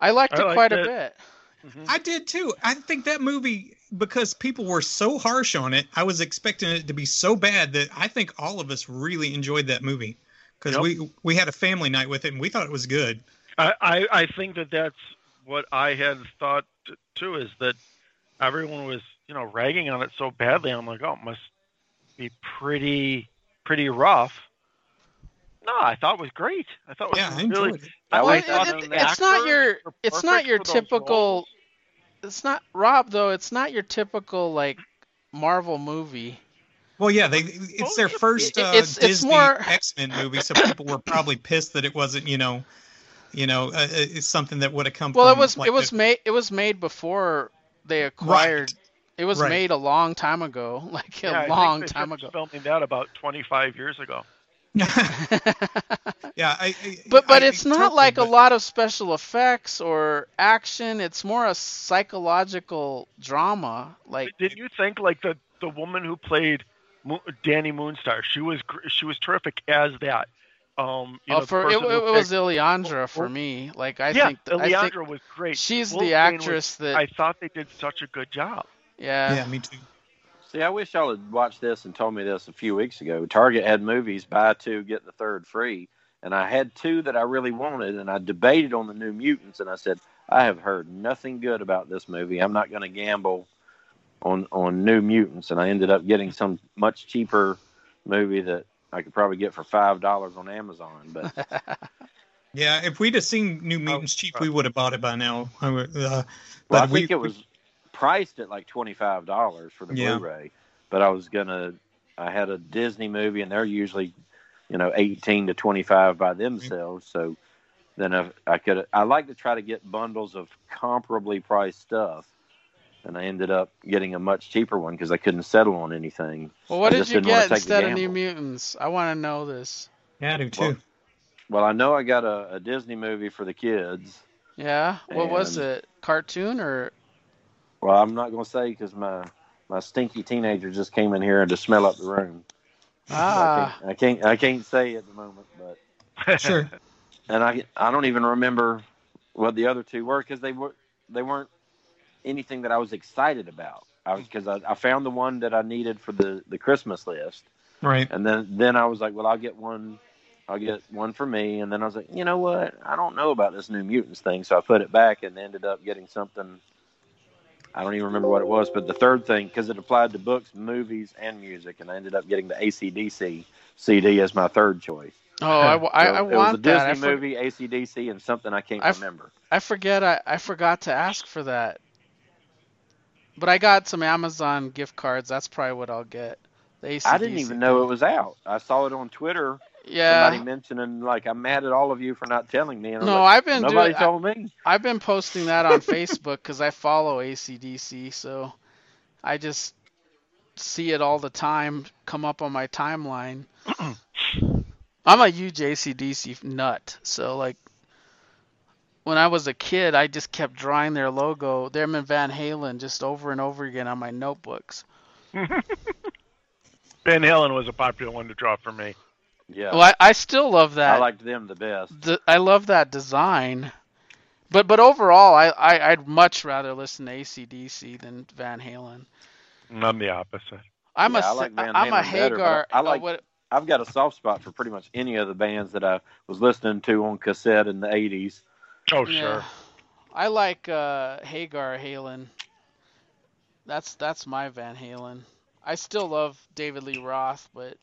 I liked I it liked quite a it. bit. Mhm. I did too. I think that movie because people were so harsh on it, I was expecting it to be so bad that I think all of us really enjoyed that movie because Yep. we we had a family night with it and we thought it was good. I, I I think that that's what I had thought too is that everyone was you know ragging on it so badly. I'm like, oh, it must be pretty pretty rough. No, I thought it was great. I thought it was Yeah, I really. enjoyed it. I Well, like it- it- the it's not your it's not your typical it's not Rob though it's not your typical like Marvel movie Well, yeah, they it's their first uh, it's- it's Disney more- X Men movie, so people were probably pissed that it wasn't, you know, you know, uh, uh, it's something that would have come. well from, it was like, it was the- made it was made before they acquired it was Right. made a long time ago like a Yeah, I think long they time finished ago Filming that about 25 years ago. yeah, I, I, but but I- it's not totally, like a lot of special effects or action. It's more a psychological drama. Like Didn't you think like the the woman who played Mo- Dani Moonstar? She was she was terrific as that. Um, you oh, know, for it, it was picked- Ileandra for me. Like I yeah, think th- I was great. she's the Wolfsbane was- actress that I thought they did such a good job. Yeah. Yeah, me too. See, I wish y'all had watched this and told me this a few weeks ago. Target had movies buy two get the third free, and I had two that I really wanted, and I debated on the New Mutants, and I said I have heard nothing good about this movie. I'm not going to gamble on on New Mutants, and I ended up getting some much cheaper movie that I could probably get for five dollars on Amazon. But Yeah, if we'd have seen New Mutants cheap, right. we would have bought it by now. I would, uh, well, I but we- think it was priced at like twenty five dollars for the Yeah. Blu-ray. But I was gonna, I had a Disney movie, and they're usually, you know, eighteen to twenty five by themselves. So then I, I could, I like to try to get bundles of comparably priced stuff, and I ended up getting a much cheaper one because I couldn't settle on anything. Well, what I did just you didn't wanna get take the instead of New. Mutants? I want to know this. Yeah, I do too. Well, Well, I know I got a, a Disney movie for the kids. Yeah. What was it? Cartoon or? Well, I'm not gonna say because my my stinky teenager just came in here to smell up the room. Ah. I, can't, I can't I can't say at the moment, but sure. and I I don't even remember what the other two were because they were they weren't anything that I was excited about. I was because I, I found the one that I needed for the the Christmas list, Right. and then then I was like, well, I'll get one. I'll get one for me, and then I was like, you know what? I don't know about this New Mutants thing, so I put it back and ended up getting something. I don't even remember what it was, but the third thing because it applied to books, movies, and music, and I ended up getting the ACDC CD as my third choice. Oh, I, I, I it was a Disney that. For- movie, ACDC, and something I can't I f- remember. I forget. I, I forgot to ask for that. But I got some Amazon gift cards. That's probably what I'll get. The I didn't even know it was out. I saw it on Twitter. Yeah. Somebody mentioning like I'm mad at all of you for not telling me. And I'm No, like, I've been nobody doing. I, told me. I've been posting that on Facebook because I follow ACDC, so I just see it all the time come up on my timeline. I'm a huge ACDC nut, so like when I was a kid, I just kept drawing their logo, them and Van Halen, just over and over again on my notebooks. Van Halen was a popular one to draw for me. Yeah, Well, I, I still love that. I liked them the best. the, I love that design. But but overall, I, I I'd much rather listen to ACDC than Van Halen. I'm the opposite. I'm Yeah, a I like Van am a Halen better, but Hagar. I uh, like- what, I've got a soft spot for pretty much any of the bands that I was listening to on cassette in the '80s. Oh yeah. sure. I like uh, Hagar Halen. That's that's my Van Halen. I still love David Lee Roth, but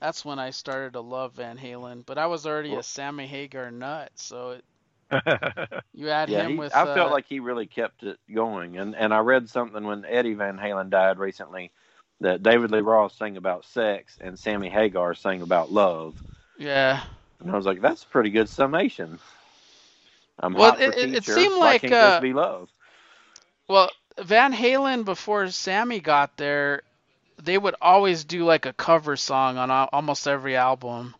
that's when I started to love Van Halen. But I was already Well- a Sammy Hagar nut, so it, you add Yeah, him he, with. I uh, felt like he really kept it going. And and I read something when Eddie Van Halen died recently that David Lee Roth sang about sex and Sammy Hagar sang about love. yeah. And I was like, that's a pretty good summation. I'm Well, hot for it- it- it teacher. seemed Why like, can't uh, this be love? Well, Van Halen before Sammy got there, they would always do like a cover song on almost every album.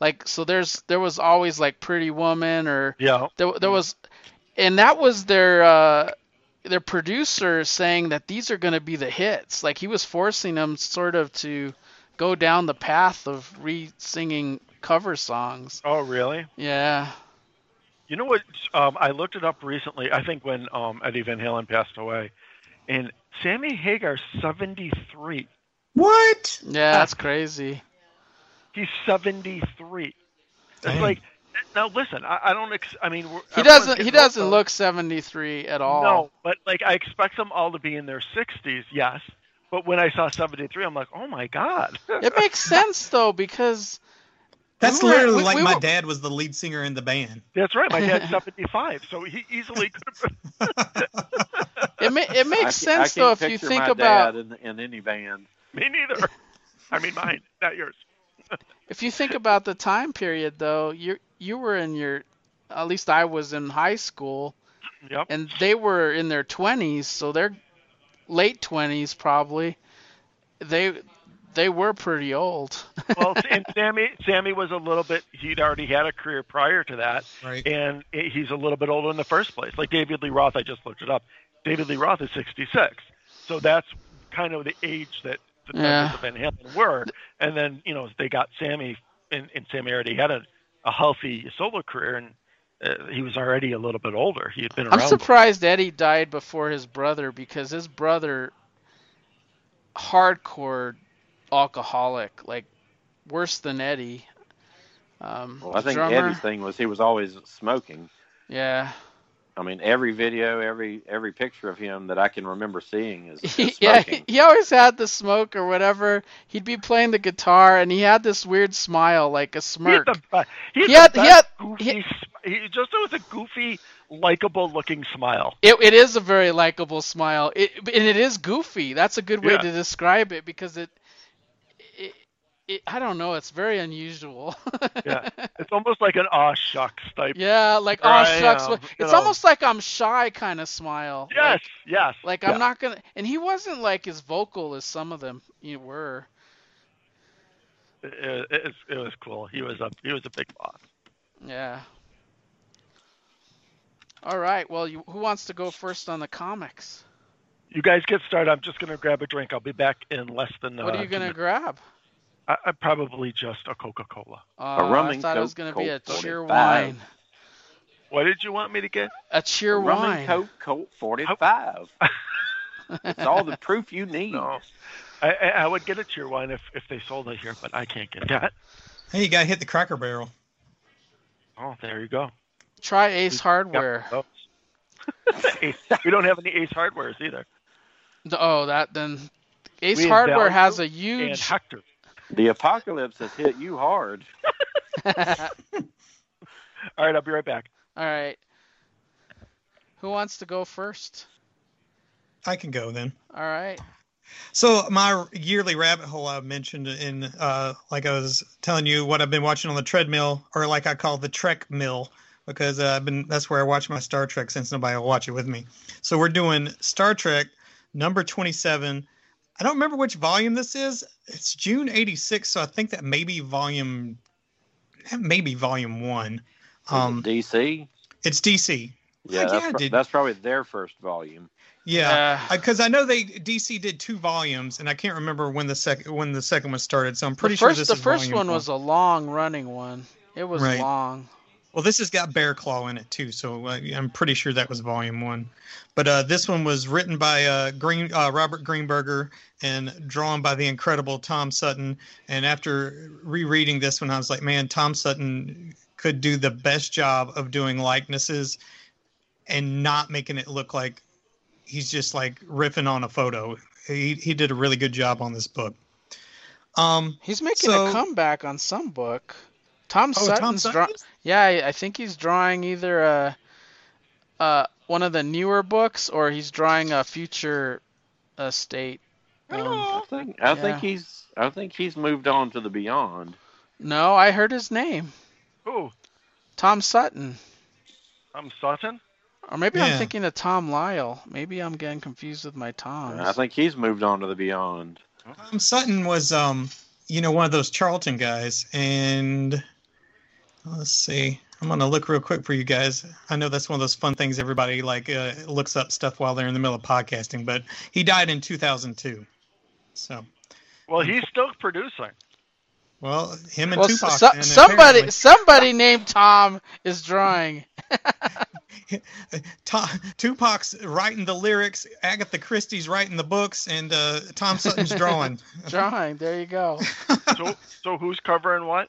Like so there's there was always like Pretty Woman or yeah. there there was and that was their uh their producer saying that these are going to be the hits. Like he was forcing them sort of to go down the path of re-singing cover songs. Oh really? Yeah. You know what? Um, I looked it up recently. I think when um, Eddie Van Halen passed away, and Sammy Hagar, 73. What? Yeah, ah. that's crazy. He's 73. It's like now. Listen, I, I don't. Ex- I mean, He doesn't he doesn't look 73 at all. No, but like I expect them all to be in their 60s. Yes, but when I saw 73, I'm like, oh my god. It makes sense though because That's We were- literally we- like we my were- dad was the lead singer in the band. That's right. My dad's 75, so he easily could have been. it ma- it makes I sense though if you think my about dad in, in any band. Me neither. I mean, mine, not yours. if you think about the time period though you you were in your at least I was in high school Yep. and they were in their 20s so they're late 20s probably they they were pretty old. well, and Sammy Sammy was a little bit. He'd already had a career prior to that, Right. and he's a little bit older in the first place. Like David Lee Roth, I just looked it up. David Lee Roth is 66, so that's kind of the age that the Yeah. Tempest of Van Halen were. And then you know they got Sammy, and, and Sammy already had a, a healthy solo career, and uh, he was already a little bit older. He had been around. I'm surprised Eddie died before his brother because his brother, hardcore alcoholic, like worse than Eddie. Um, Well, I think drummer, Eddie's thing was he was always smoking. Yeah, I mean, every video, every every picture of him that I can remember seeing is, is He- yeah, he, he always had the smoke or whatever. He'd be playing the guitar and he had this weird smile, like a He smirk. had the, he had He had- the best goofy. he- he just it was a goofy, likable looking smile. It, it is a very likable smile. It and it is goofy. That's a good way Yeah. to describe it because it, it, I don't know. It's very unusual. Yeah. It's almost like an aw shucks type. yeah, like Right, shucks. you It's know. almost like I'm shy kind of smile. Yes, yes. Like, like yeah. I'm not gonna. And he wasn't like as vocal as some of them you were. It, it, it, was cool. He was a he was a big boss. Yeah. All right. Well, you, who wants to go first on the comics? You guys get started. I'm just gonna grab a drink. I'll be back in less than. What uh, are you two gonna minutes. grab? I, I probably just a Coca Cola. Uh, rum I and thought it was gonna be a Colt cheer 45. wine. What did you want me to get? A cheer Rum wine. and Coke Colt 45. it's all the proof you need. No. I, I I would get a Cheerwine if, if they sold it here, but I can't get that. Hey, you gotta hit the Cracker Barrel. Oh, there you go. Try Ace Yep, Hardware. those. Ace- we don't have any Ace Hardwares either. Oh, that then. Ace We have Hardware Value has a And huge. Hector. The apocalypse has hit you hard. All All right, I'll be right back. All right. Who wants to go first? I can go then. All right. So my yearly rabbit hole I mentioned in, uh, like I was telling you, what I've been watching on the treadmill, or like I call the Trek mill, because uh, I've been that's where I watch my Star Trek since nobody will watch it with me. So we're doing Star Trek number twenty-seven. I don't remember which volume this is. It's June '86, so I think that maybe volume, maybe volume one. Um, DC. it's DC. Yeah, yeah, that's, pro- dude. that's probably their first volume. Yeah. Uh, because I know they DC did two volumes, and I can't remember when the second when the second one started. So I'm the pretty first, sure this the is first volume one was a long running one. It was Right. long. Well, this has got Bearclaw in it too, so uh, I'm pretty sure that was volume one. But uh, this one was written by uh, Green uh, Robert Greenberger and drawn by the incredible Tom Sutton. And after rereading this one, I was like, man, Tom Sutton could do the best job of doing likenesses and not making it look like he's just like riffing on a photo. He he did a really good job on this book. Um, He's making So- a comeback on some book. Tom oh, Tom Sutton's Sutton. draw- Yeah, I, I think he's drawing either a, uh, one of the newer books or he's drawing a Future State. Um, I think I Yeah. think he's I think he's moved on to the beyond. no, I heard his name. Who? Tom Sutton. I'm Sutton. Or maybe I'm thinking of Tom Lyle. Maybe I'm getting confused with my Toms. I think he's moved on to the beyond. Tom Sutton was, um, you know, one of those Charlton guys, and let's see. I'm gonna look real quick for you guys. I know that's one of those fun things everybody like uh, looks up stuff while they're in the middle of podcasting. But he died in 2002. So, Well, he's still producing. well, him and well, Tupac. so- then, somebody apparently. somebody named Tom is drawing. Ta- Tupac's writing the lyrics, Agatha Christie's writing the books, and uh, Tom Sutton's drawing. drawing. There you go. So, so who's covering what?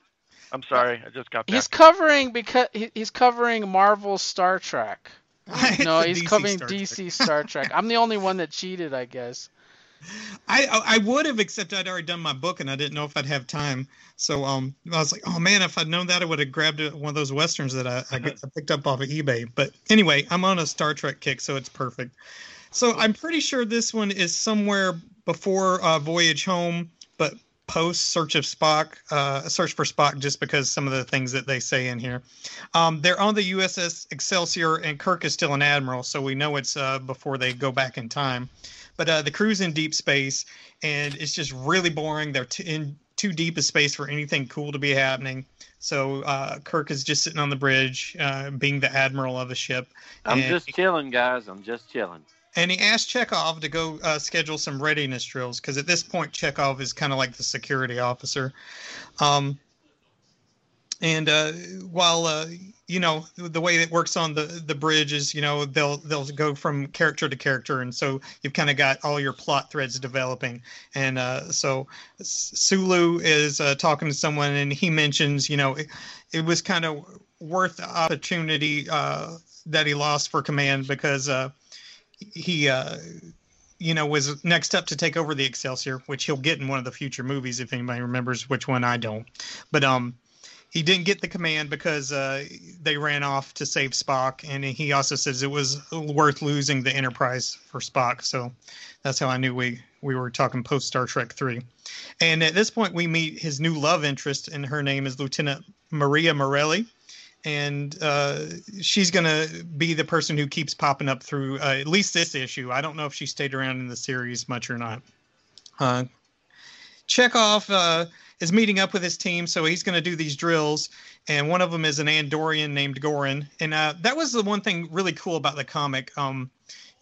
I'm sorry, I just got back. He's covering because he's covering Marvel Star Trek. No, he's DC covering Star Trek. DC Star Trek. I'm the only one that cheated, I guess. I I I would have, except I'd already done my book and I didn't know if I'd have time. So um, I was like, oh man, if I'd known that, I would have grabbed one of those westerns that I, I, get- I picked up off of eBay. But anyway, I'm on a Star Trek kick, so it's perfect. So I'm pretty sure this one is somewhere before uh, Voyage Home, but post Search of Spock, uh, Search for Spock, just because some of the things that they say in here. Um, they're on the USS Excelsior, and Kirk is still an admiral, so we know it's uh, before they go back in time. but uh, the crew's in deep space, and it's just really boring. They're t- in too deep a space for anything cool to be happening. So uh, Kirk is just sitting on the bridge, uh, being the admiral of the ship. I'm and, just chilling, guys. I'm just chilling. And he asked Chekhov to go uh, schedule some readiness drills because at this point Chekhov is kind of like the security officer. Um, and uh, while uh, you know the way it works on the the bridge is you know they'll they'll go from character to character and so you've kind of got all your plot threads developing and uh, so sulu is uh, talking to someone and he mentions you know it, it was kind of worth the opportunity uh, that he lost for command because uh, he uh, you know was next up to take over the excelsior which he'll get in one of the future movies if anybody remembers which one i don't but um he didn't get the command because uh, they ran off to save Spock, and he also says it was worth losing the Enterprise for Spock. So that's how I knew we we were talking post Star Trek three. And at this point, we meet his new love interest, and her name is Lieutenant Maria Morelli, and uh, she's gonna be the person who keeps popping up through uh, at least this issue. I don't know if she stayed around in the series much or not. Uh, Chekhov uh, is meeting up with his team, so he's going to do these drills, and one of them is an Andorian named Gorin, and uh, that was the one thing really cool about the comic. Um,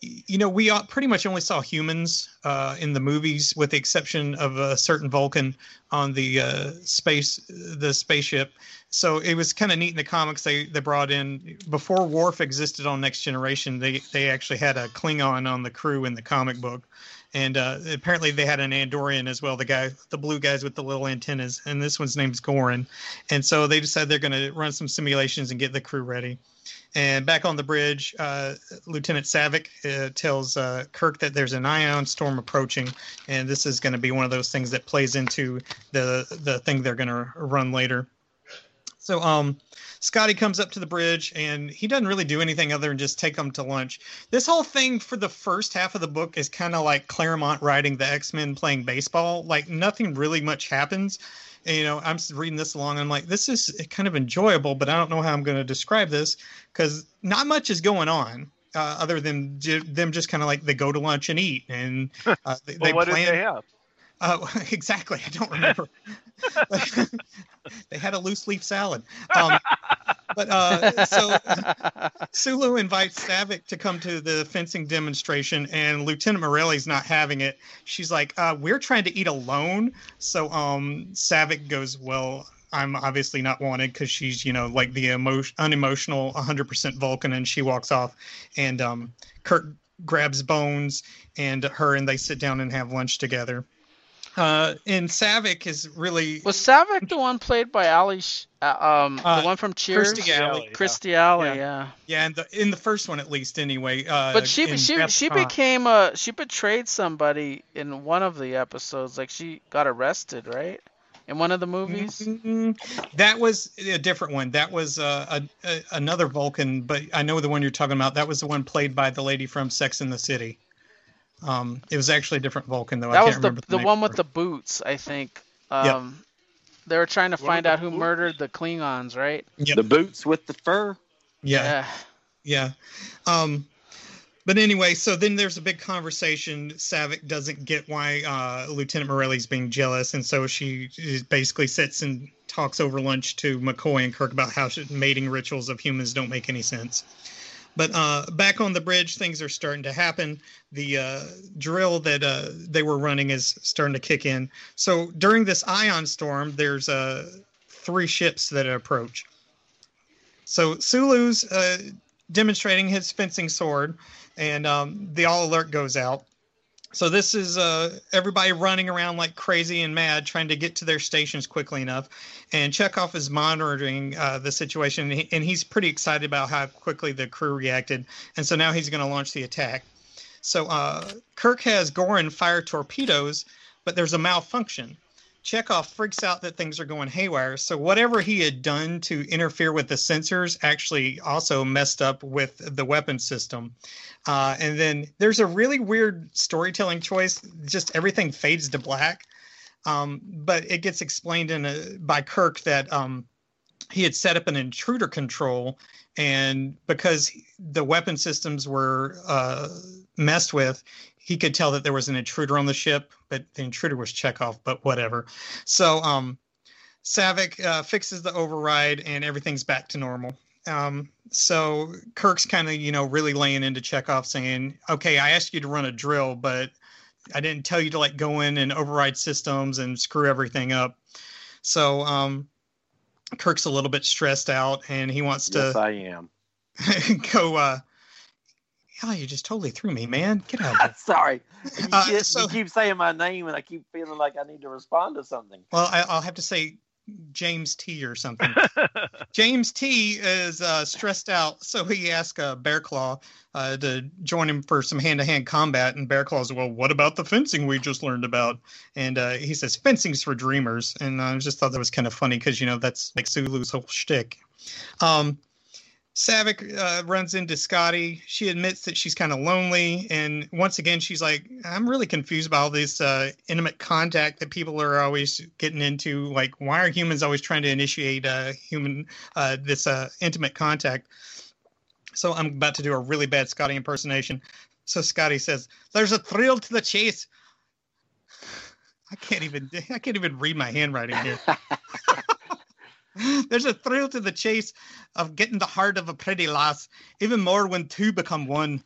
you know, we pretty much only saw humans uh, in the movies, with the exception of a certain Vulcan on the uh, space, the spaceship. So it was kind of neat in the comics. They they brought in before Worf existed on Next Generation. They they actually had a Klingon on the crew in the comic book, and uh, apparently they had an Andorian as well. The guy, the blue guys with the little antennas, and this one's name's Gorin. And so they decided they're going to run some simulations and get the crew ready. And back on the bridge, uh, Lieutenant Saavik uh, tells uh, Kirk that there's an ion storm approaching, and this is going to be one of those things that plays into the the thing they're going to run later. So, um, Scotty comes up to the bridge and he doesn't really do anything other than just take them to lunch. This whole thing for the first half of the book is kind of like Claremont writing the X Men playing baseball. Like nothing really much happens. And, you know, I'm reading this along. I'm like, this is kind of enjoyable, but I don't know how I'm going to describe this because not much is going on. Uh, other than j- them just kind of like they go to lunch and eat and uh, they, well, they what plan did they have? Uh, exactly. I don't remember. they had a loose leaf salad. Um, but uh, so Sulu invites Saavik to come to the fencing demonstration, and Lieutenant Morelli's not having it. She's like, uh, "We're trying to eat alone." So um, goes, "Well." I'm obviously not wanted because she's, you know, like the emotion, unemotional, 100% Vulcan, and she walks off. And um, grabs Bones and her, and they sit down and have lunch together. Uh, and Saavik is really Was Saavik the one played by Alley? Uh, um, Uh, the one from Cheers. Kirstie Alley. Yeah. Alley, Yeah. yeah. yeah, in the in the first one at least anyway. Uh, But she she Beth she Con- became a she betrayed somebody in one of the episodes. Like she got arrested, right? In one of the movies. Mm, That was a different one. That was uh, a, a another Vulcan, but I know the one you're talking about. That was the one played by the lady from Sex in the City. Um, it was actually a different Vulcan though. I that can't was the remember the name one of with the boots, I think. Yep. Um, they were trying to One with find out who boots? murdered the Klingons, right? Yep. The boots with the fur. yeah. Yeah. Um, but anyway, so then there's a big conversation. Saavik doesn't get why uh, Lieutenant Morelli's being jealous, and so she basically sits and talks over lunch to McCoy and Kirk about how mating rituals of humans don't make any sense. But uh, back on the bridge, things are starting to happen. The uh, drill that uh, they were running is starting to kick in. So during this ion storm, there's uh, three ships that approach. So Sulu's uh, demonstrating his fencing sword, and um, the all alert goes out. So this is uh, everybody running around like crazy and mad, trying to get to their stations quickly enough. And Chekhov is monitoring uh, the situation, and, he, and he's pretty excited about how quickly the crew reacted. And so now he's going to launch the attack. So uh, Kirk has Gorin fire torpedoes, but there's a malfunction. Chekhov freaks out that things are going haywire. So whatever he had done to interfere with the sensors actually also messed up with the weapon system. Uh, and then there's a really weird storytelling choice. Just everything fades to black. Um, but it gets explained in a, by Kirk that um, he had set up an intruder control, and because the weapon systems were uh, messed with, he could tell that there was an intruder on the ship, but the intruder was Chekhov, but whatever. So um, Saavik uh, fixes the override, and everything's back to normal. Um, so Kirk's kind of, you know, really laying into Chekhov saying, "Okay, I asked you to run a drill, but I didn't tell you to like go in and override systems and screw everything up." So um, Kirk's a little bit stressed out, and he wants to. Yes, I am. go. Uh, oh, you just totally threw me, man. Get out. Of here. Sorry. You, Uh, keep- so- you keep saying my name, and I keep feeling like I need to respond to something. Well, I, I'll have to say James T or something. James T is uh, stressed out, so he asked uh, Bearclaw uh, to join him for some hand-to-hand combat. And Bearclaw's, well, what about the fencing we just learned about? And uh, he says fencing's for dreamers, and I just thought that was kind of funny because you know that's like Sulu's whole shtick. Um, Saavik uh, runs into Scotty. She admits that she's kind of lonely, and once again, she's like, "I'm really confused about all this uh, intimate contact that people are always getting into. Like, why are humans always trying to initiate uh, human uh, this uh, intimate contact?" So I'm about to do a really bad Scotty impersonation. So Scotty says, "There's a thrill to the chase." I can't even I can't even read my handwriting here. There's a thrill to the chase of getting the heart of a pretty lass, even more when two become one.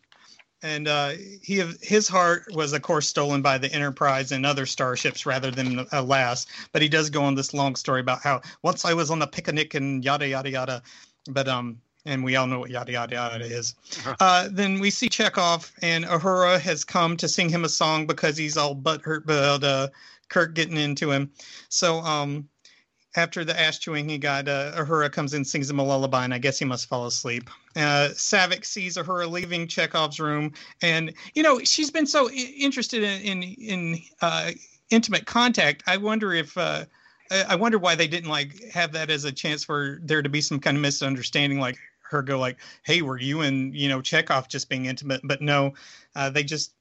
And uh, he his heart was, of course, stolen by the Enterprise and other starships rather than a lass. But he does go on this long story about how once I was on a picnic and yada yada yada. But um, and we all know what yada yada yada is. Uh, then we see Chekhov, and Uhura has come to sing him a song because he's all butthurt about uh, Kirk getting into him. So um, after the ash chewing he got, uh, Uhura comes in, sings him a lullaby, and I guess he must fall asleep. Uh, Saavik sees Uhura leaving Chekhov's room, and you know she's been so I- interested in in, in uh, intimate contact. I wonder if. Uh, I I wonder why they didn't like have that as a chance for there to be some kind of misunderstanding, like her go like, "Hey, were you and you know Chekhov just being intimate?" But no, uh, they just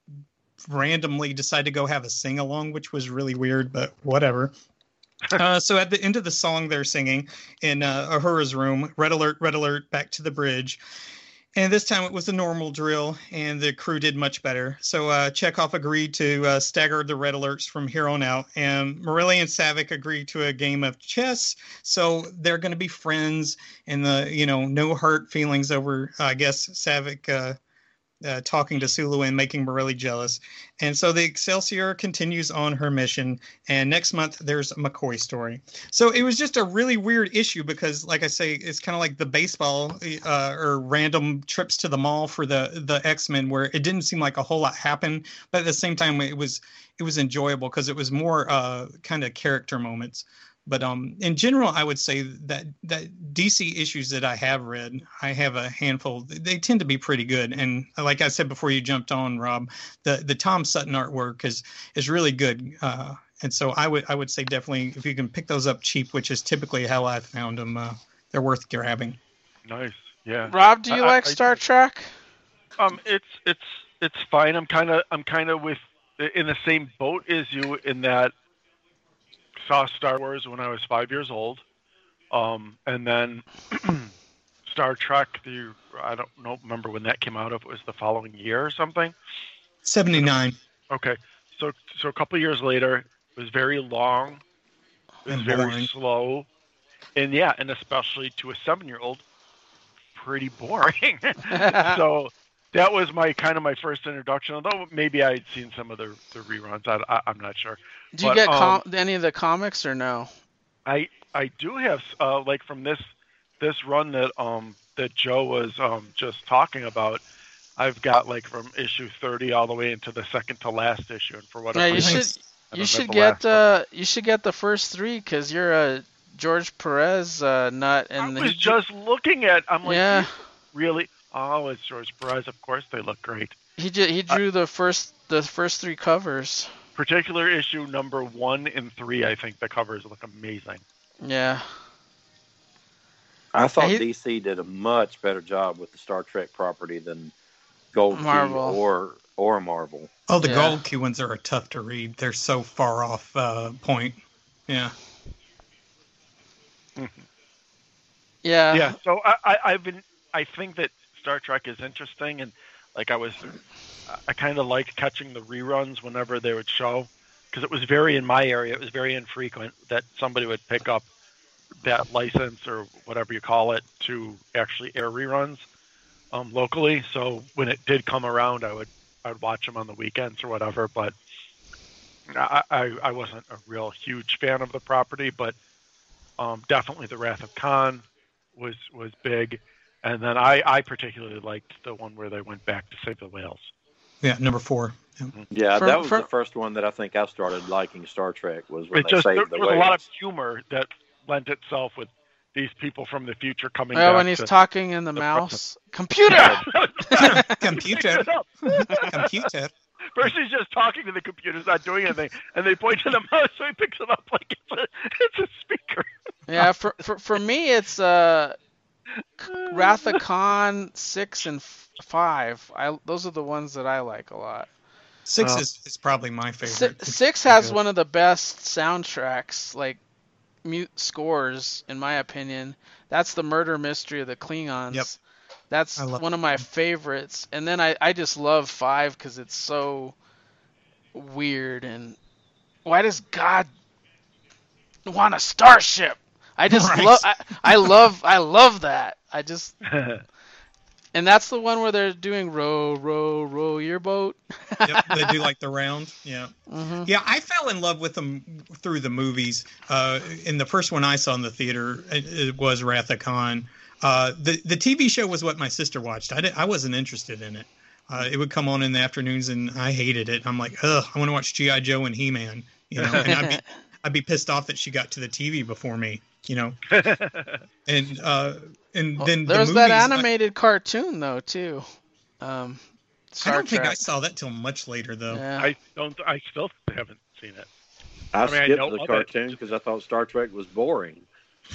randomly decide to go have a sing along, which was really weird, but whatever. Uh, so at the end of the song, they're singing in uh, Uhura's room, red alert, red alert, back to the bridge. And this time it was a normal drill, and the crew did much better. So uh, Chekhov agreed to uh, stagger the red alerts from here on out, and Morelli and Saavik agreed to a game of chess. So they're going to be friends, and the you know no hurt feelings over. I guess Saavik uh, talking to Sulu and making Morelli jealous. And so the Excelsior continues on her mission. And next month, there's a McCoy story. So it was just a really weird issue because, like I say, it's kind of like the baseball uh, or random trips to the mall for the the X Men, where it didn't seem like a whole lot happened, but at the same time, it was it was enjoyable because it was more uh, kind of character moments. But um, in general, I would say that that DC issues that I have read, I have a handful. They tend to be pretty good, and like I said before you jumped on, Rob, the the Tom Sutton artwork is is really good. Uh, and so I would I would say definitely if you can pick those up cheap, which is typically how I found them, uh, they're worth grabbing. nice. Yeah. Rob, do you I- like I- Star Trek? Um, it's it's it's fine. I'm kind of I'm kind of with in the same boat as you in that saw Star Wars when I was five years old, um, and then Star Trek. The I don't know remember when that came out. If it was the following year or something. Seventy nine. Okay, so so a couple of years later, it was very long. It was And very boring. slow, and yeah, and especially to a seven-year-old, pretty boring. so that was my kind of my first introduction. Although maybe I had seen some of the the reruns. I, I I'm not sure. Do you But, get um, any of the comics or no? I I do have uh, like from this this run that um that Joe was um just talking about. I've got like from issue 30 all the way into the second to last issue, and for whatever Yeah, you reason, should you should get uh you should get the first three because you're a George Perez uh, nut and I was he- just looking at. I'm like, yeah really? Oh, it's George Perez. Of course, they look great. he ju- he drew the first the first three covers. Particular issue number one and three. I think the covers look amazing. Yeah. I thought He- DC did a much better job with the Star Trek property than Gold Key Marvel. or or Marvel. Oh, the Yeah. gold key ones are tough to read. They're so far off uh, point. Yeah. Yeah. yeah. So I, I, I've been. I think that Star Trek is interesting, and like I was, I kind of liked catching the reruns whenever they would show, because it was very in my area. It was very infrequent that somebody would pick up that license or whatever you call it to actually air reruns um, locally. So when it did come around, I would I would watch them on the weekends or whatever. But I, I, I wasn't a real huge fan of the property, but um, definitely the Wrath of Khan was was big, and then I, I particularly liked the one where they went back to save the whales. Yeah, number four. Yeah. Yeah, For- that was for- the first one that I think I started liking Star Trek was when they just there, saved there the was a lot of humor that lent itself with these people from the future coming Oh, back. when he's to, talking in the the mouse. Computer! Computer. Pick it up. Computer. First, he's just talking to the computer's not doing anything, and they point to the mouse, so he picks it up like it's a it's a speaker. yeah, for, for for me it's uh Wrath of Khan six and f- five. I those are the ones that I like a lot. Six Uh, is, is probably my favorite. It's six has good. one of the best soundtracks, like mute scores, in my opinion. That's the murder mystery of the Klingons. Yep. That's I love one of my favorites. And then I, I just love five because it's so weird and why does God want a starship? I just Right. love I, I love I love that. I just and that's the one where they're doing row row row your boat. Yep, they do like the round. Yeah. hmm Yeah, I fell in love with them through the movies. Uh, in the first one I saw in the theater, it, it was Wrath of Khan. Uh, the the TV show was what my sister watched. I, did, I wasn't interested in it. Uh, it would come on in the afternoons, and I hated it. I'm like, ugh, I want to watch GI Joe and He Man. You know, and I'd be, I'd be pissed off that she got to the TV before me. You know, and uh, and Well, then there's the that movies, I- animated cartoon though too. Um, I, don't think I saw that till much later though. Yeah. I don't. I still haven't seen it. I, I mean, I skipped know the cartoon because I thought Star Trek was boring.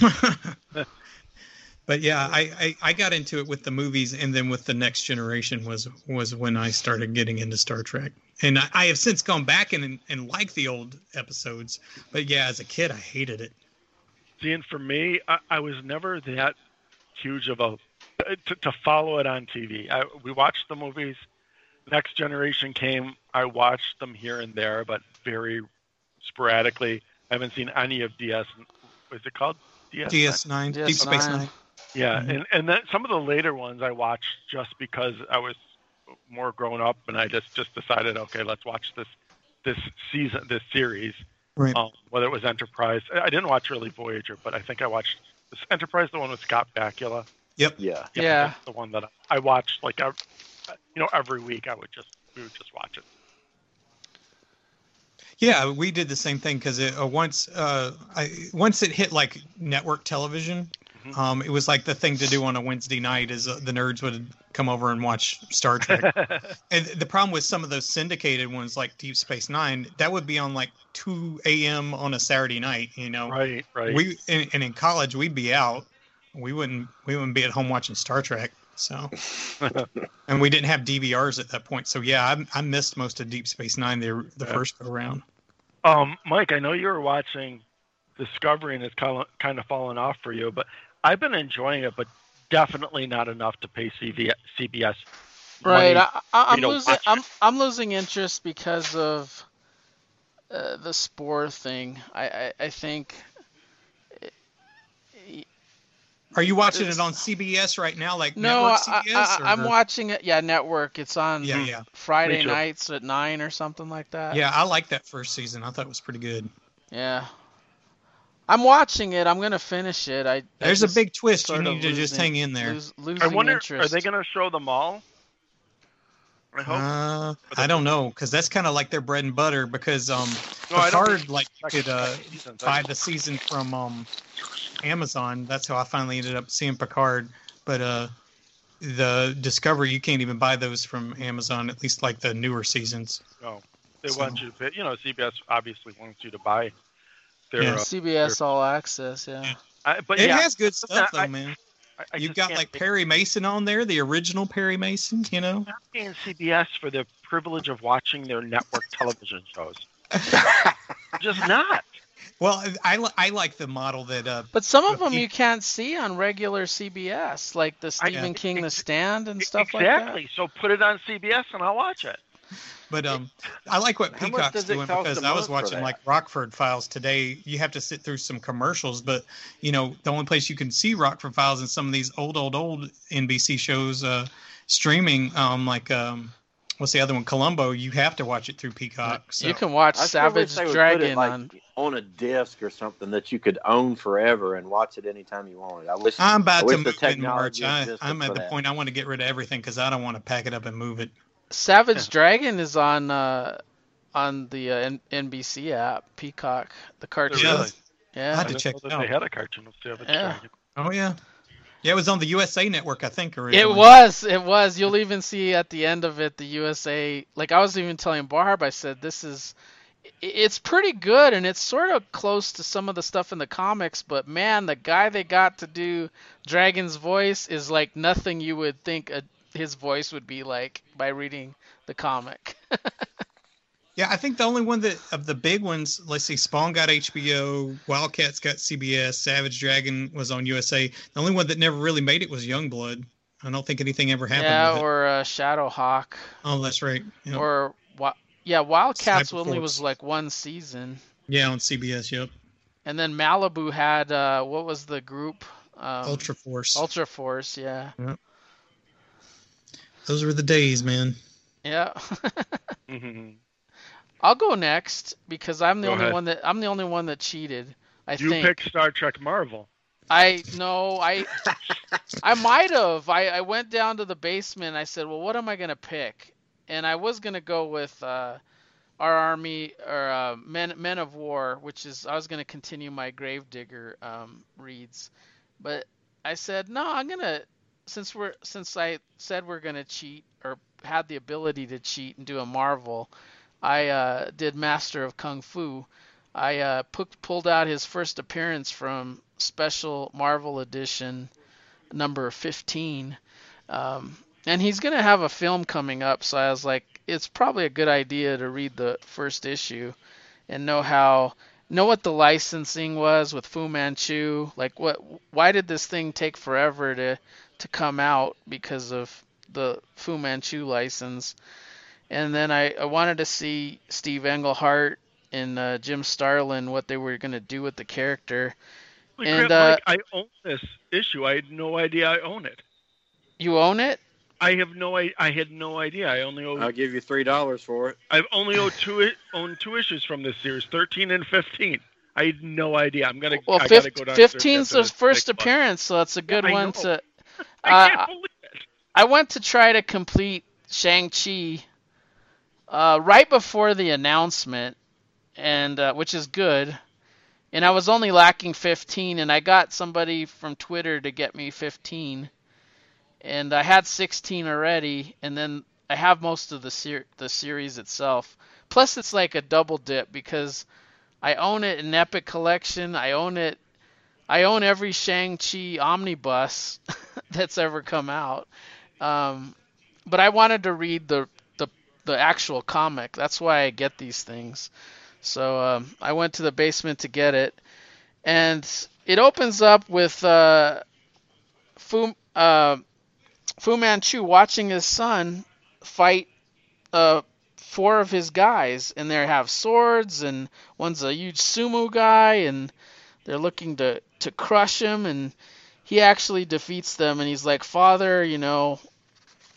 but yeah, I, I I got into it with the movies, and then with the Next Generation was was when I started getting into Star Trek. And I, I have since gone back and and liked the old episodes, but yeah, as a kid, I hated it. See, and for me, I, I was never that huge of a to, to follow it on TV. I, we watched the movies. Next Generation came. I watched them here and there, but very sporadically. I haven't seen any of DS. What's it called? DS. DS9, Deep Space DS9. Nine. Yeah, Mhm. and and then some of the later ones I watched just because I was more grown up, and I just just decided, okay, let's watch this this season, this series. Right. Um, whether it was Enterprise, I I didn't watch really Voyager, but I think I watched this Enterprise, the one with Scott Bakula. Yep. Yeah. Yeah. that's the one that I watched like ev- you know every week. I would just we would just watch it. Yeah, we did the same thing because uh, once uh, I once it hit like network television, Mhm. um, it was like the thing to do on a Wednesday night. Is uh, the nerds would come over and watch Star Trek. And the problem with some of those syndicated ones, like Deep Space Nine, that would be on like 2 a.m. on a Saturday night. You know, right, right. we and, and in college we'd be out. We wouldn't we wouldn't be at home watching Star Trek. So, and we didn't have DVRs at that point. So yeah, I, I missed most of Deep Space Nine the the Yeah. first go around. Um, Mike, I know you were watching Discovery and it's kind of kind of fallen off for you, but I've been enjoying it, but definitely not enough to pay CV, CBS. Right. money. I, I, I'm to losing. I'm. I'm losing interest because of uh, the spore thing. I I, I think. Are you watching It's- it on CBS right now, like No, I, network CBS? I, I'm watching it. Yeah, network. It's on Yeah, yeah, Friday nights at nine or something like that. yeah. I like that first season. I thought it was pretty good. Yeah. I'm watching it. I'm gonna finish it. I I There's a big twist. You need to just hang in there. lose- losing I wonder, interest. are they going to show them all? I hope. Uh, I don't know because that's kind of like their bread and butter. Because um, No, I don't Picard, like, you could uh, Seasons, buy the season from um, Amazon. That's how I finally ended up seeing Picard. But uh, the Discovery, you can't even buy those from Amazon. At least like the newer seasons. Oh, they So- want you to pay. You know, CBS obviously wants you to buy their. Yeah. Uh, CBS All Access. Yeah. I, but it yeah, has good stuff though, I- man. I, I You've got like Perry Mason on there, the original Perry Mason. You know. I'm not paying CBS for the privilege of watching their network television shows. just not. Well, I, li- I like the model that uh, But some of them you- you can't see on regular CBS, like the Stephen King The Stand and stuff exactly. like that. exactly. So put it on CBS and I'll watch it. But um, I like what How Peacock's doing because I was watching like Rockford Files today. You have to sit through some commercials, but you know the only place you can see Rockford Files and some of these old, old, old NBC shows uh, streaming, um, like um, what's the other one, Columbo. You have to watch it through Peacock. So. You can watch I Savage they would put Dragon like, on. on a disc or something that you could own forever and watch it anytime you wanted. I wish. I'm I about to wish the move in March. I, I'm at the that. point I want to get rid of everything because I don't want to pack it up and move it. Savage Dragon is on uh, on the uh, N- NBC app, Peacock, the cartoon. Yeah. Really? Yeah. I had to didn't check it out. They had a cartoon of Savage Yeah. Dragon. Oh yeah, yeah. It was on the USA Network, I think. Originally. It was, it was. You'll even see at the end of it the USA. Like I was even telling Barb, I said this is, it's pretty good, and it's sort of close to some of the stuff in the comics. But man, the guy they got to do Dragon's voice is like nothing you would think a, his voice would be like by reading the comic. Yeah, I think the only one that of the big ones, let's see, Spawn got HBO, Wildcats got CBS, Savage Dragon was on USA. The only one that never really made it was Youngblood. I don't think anything ever happened yeah, or uh, Shadowhawk, Oh, that's right. Yeah, or yeah, Wildcats only was like one season, yeah on CBS. Yep. and then Malibu had uh, what was the group? Um, Ultra Force. Ultra Force, yeah. Those were the days, man. Yeah. mm-hmm. I'll go next because I'm the Go only ahead. one that I'm the only one that cheated. I you think. picked Star Trek Marvel. I no, I I might have. I, I went down to the basement. I said, "Well, what am I gonna pick?" And I was gonna go with uh, our army or uh, men men of war, which is I was gonna continue my Gravedigger um, reads, but I said no. I'm gonna since we're since I said we're gonna cheat or had the ability to cheat and do a Marvel. I uh, did Master of Kung Fu. I uh, pu- pulled out his first appearance from Special Marvel Edition number 15. Um, and he's to have a film coming up, so I was like, it's probably a good idea to read the first issue and know how know what the licensing was with Fu Manchu. Like what why did this thing take forever to to come out because of the Fu Manchu license? And then I, I wanted to see Steve Englehart and uh, Jim Starlin what they were going to do with the character. Holy And, crap, Mike, I own this issue. I had no idea I own it. You own it? I have no I, I had no idea. I only owe I'll give you three dollars for it. I've only owed two owned two issues from this series, 13 and 15. I had no idea. I'm gonna Well, I fif- gotta go downstairs 15's the first next one. appearance, so that's a good I one know. to. I Uh, can't believe it. I went to try to complete Shang-Chi uh, right before the announcement, and uh, which is good. And I was only lacking 15, and I got somebody from Twitter to get me 15, and I had 16 already, and then I have most of the ser- the series itself. Plus, it's like a double dip because I own it in Epic Collection. I own it. I own every Shang-Chi omnibus that's ever come out. Um, but I wanted to read the, the the actual comic. That's why I get these things. So um, I went to the basement to get it, and it opens up with uh, Fu uh, Fu Manchu watching his son fight uh, four of his guys, and they have swords, and one's a huge sumo guy, and they're looking to to crush him, and he actually defeats them, and he's like, "Father, you know,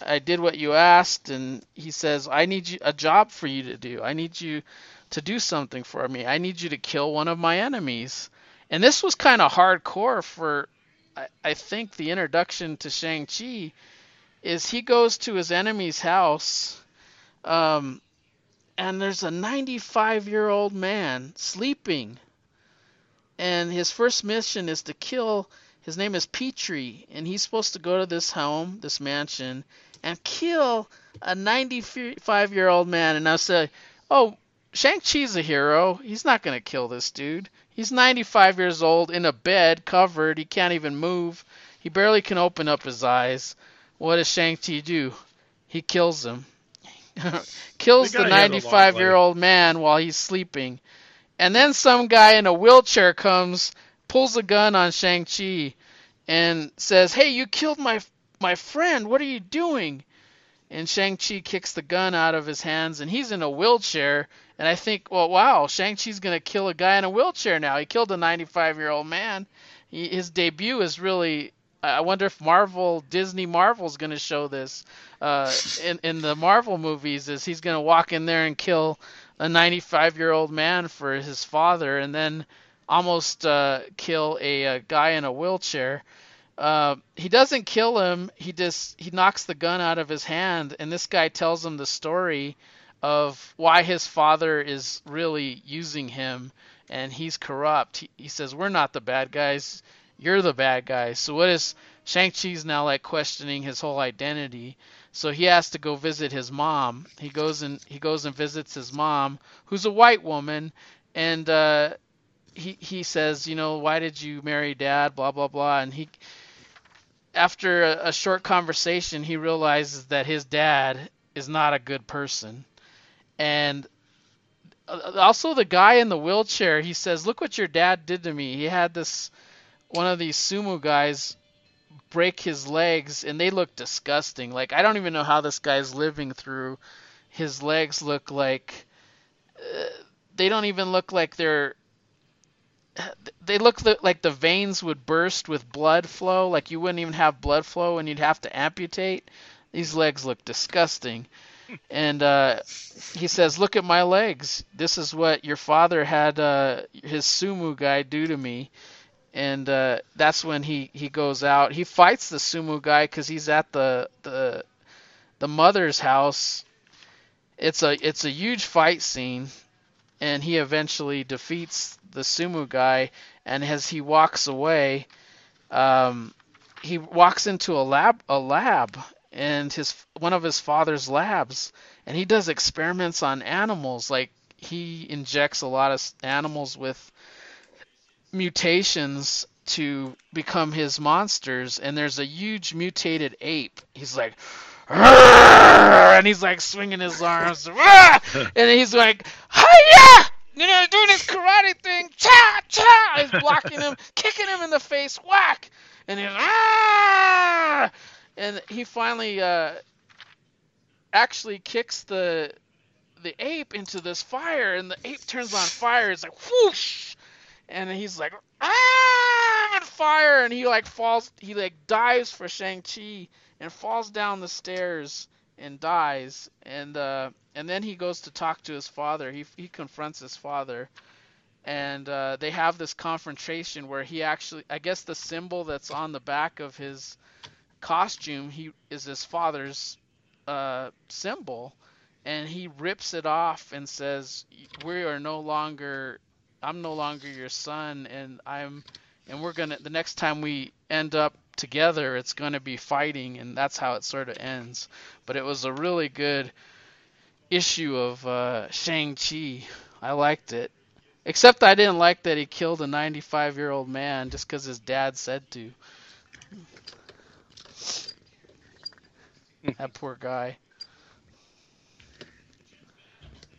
I did what you asked," and he says, "I need you a job for you to do. I need you to do something for me. I need you to kill one of my enemies." And this was kind of hardcore for, I, I think, the introduction to Shang Chi. Is he goes to his enemy's house, um, and there's a 95 year old man sleeping, and his first mission is to kill his name is Petrie, and he's supposed to go to this home, this mansion, and kill a 95 year old man. And I said, Oh, Shang-Chi's a hero. He's not going to kill this dude. He's 95 years old, in a bed, covered. He can't even move. He barely can open up his eyes. What does Shang-Chi do? He kills him. kills The the guy had a long 95 year old man while he's sleeping. And then some guy in a wheelchair comes, pulls a gun on Shang-Chi, and says, "Hey, you killed my my friend. What are you doing?" And Shang-Chi kicks the gun out of his hands, and he's in a wheelchair. And I think, well, wow, Shang-Chi's gonna kill a guy in a wheelchair now. He killed a 95-year-old man. He, his debut is really. I wonder if Marvel, Disney Marvel's gonna show this uh, in in the Marvel movies. Is he's gonna walk in there and kill a 95 year old man for his father and then almost uh, kill a, a, guy in a wheelchair. Uh, he doesn't kill him. He just he knocks the gun out of his hand, and this guy tells him the story of why his father is really using him, and he's corrupt. He, he says, "We're not the bad guys. You're the bad guys." So what is Shang Chi's now like questioning his whole identity, so he has to go visit his mom. He goes and he goes and visits his mom, who's a white woman, and uh, he he says, you know, why did you marry dad? Blah blah blah. And he, after a, a short conversation, he realizes that his dad is not a good person, and uh, also the guy in the wheelchair. He says, look what your dad did to me. He had this one of these sumo guys break his legs and they look disgusting. Like I don't even know how this guy's living through. His legs look like uh, they don't even look like they're they look like the veins would burst with blood flow. Like you wouldn't even have blood flow and you'd have to amputate. These legs look disgusting. And uh, he says, "Look at my legs. This is what your father had uh, his sumo guy do to me." and uh, that's when he he goes out. He fights the sumo guy because he's at the the the mother's house. It's a it's a huge fight scene, and he eventually defeats the sumo guy. And as he walks away, um, he walks into a lab a lab and his one of his father's labs, and he does experiments on animals. Like he injects a lot of animals with mutations to become his monsters, and there's a huge mutated ape. He's like, and he's like swinging his arms, and he's like, hiya! You know, doing his karate thing, cha cha. He's blocking him, kicking him in the face, whack, and he's ah! and he finally uh, actually kicks the the ape into this fire, and the ape turns on fire. It's like whoosh, and he's like, ah, fire, and he like falls, he like dives for Shang Chi and falls down the stairs and dies, and uh, and then he goes to talk to his father. He he confronts his father, and uh, they have this confrontation where he actually, I guess the symbol that's on the back of his costume, he is his father's uh, symbol, and he rips it off and says, "We are no longer I'm no longer your son, and I'm, and we're gonna. The next time we end up together, it's gonna be fighting, and that's how it sort of ends. But it was a really good issue of uh, Shang Chi. I liked it, except I didn't like that he killed a 95 year old man just because his dad said to. that poor guy.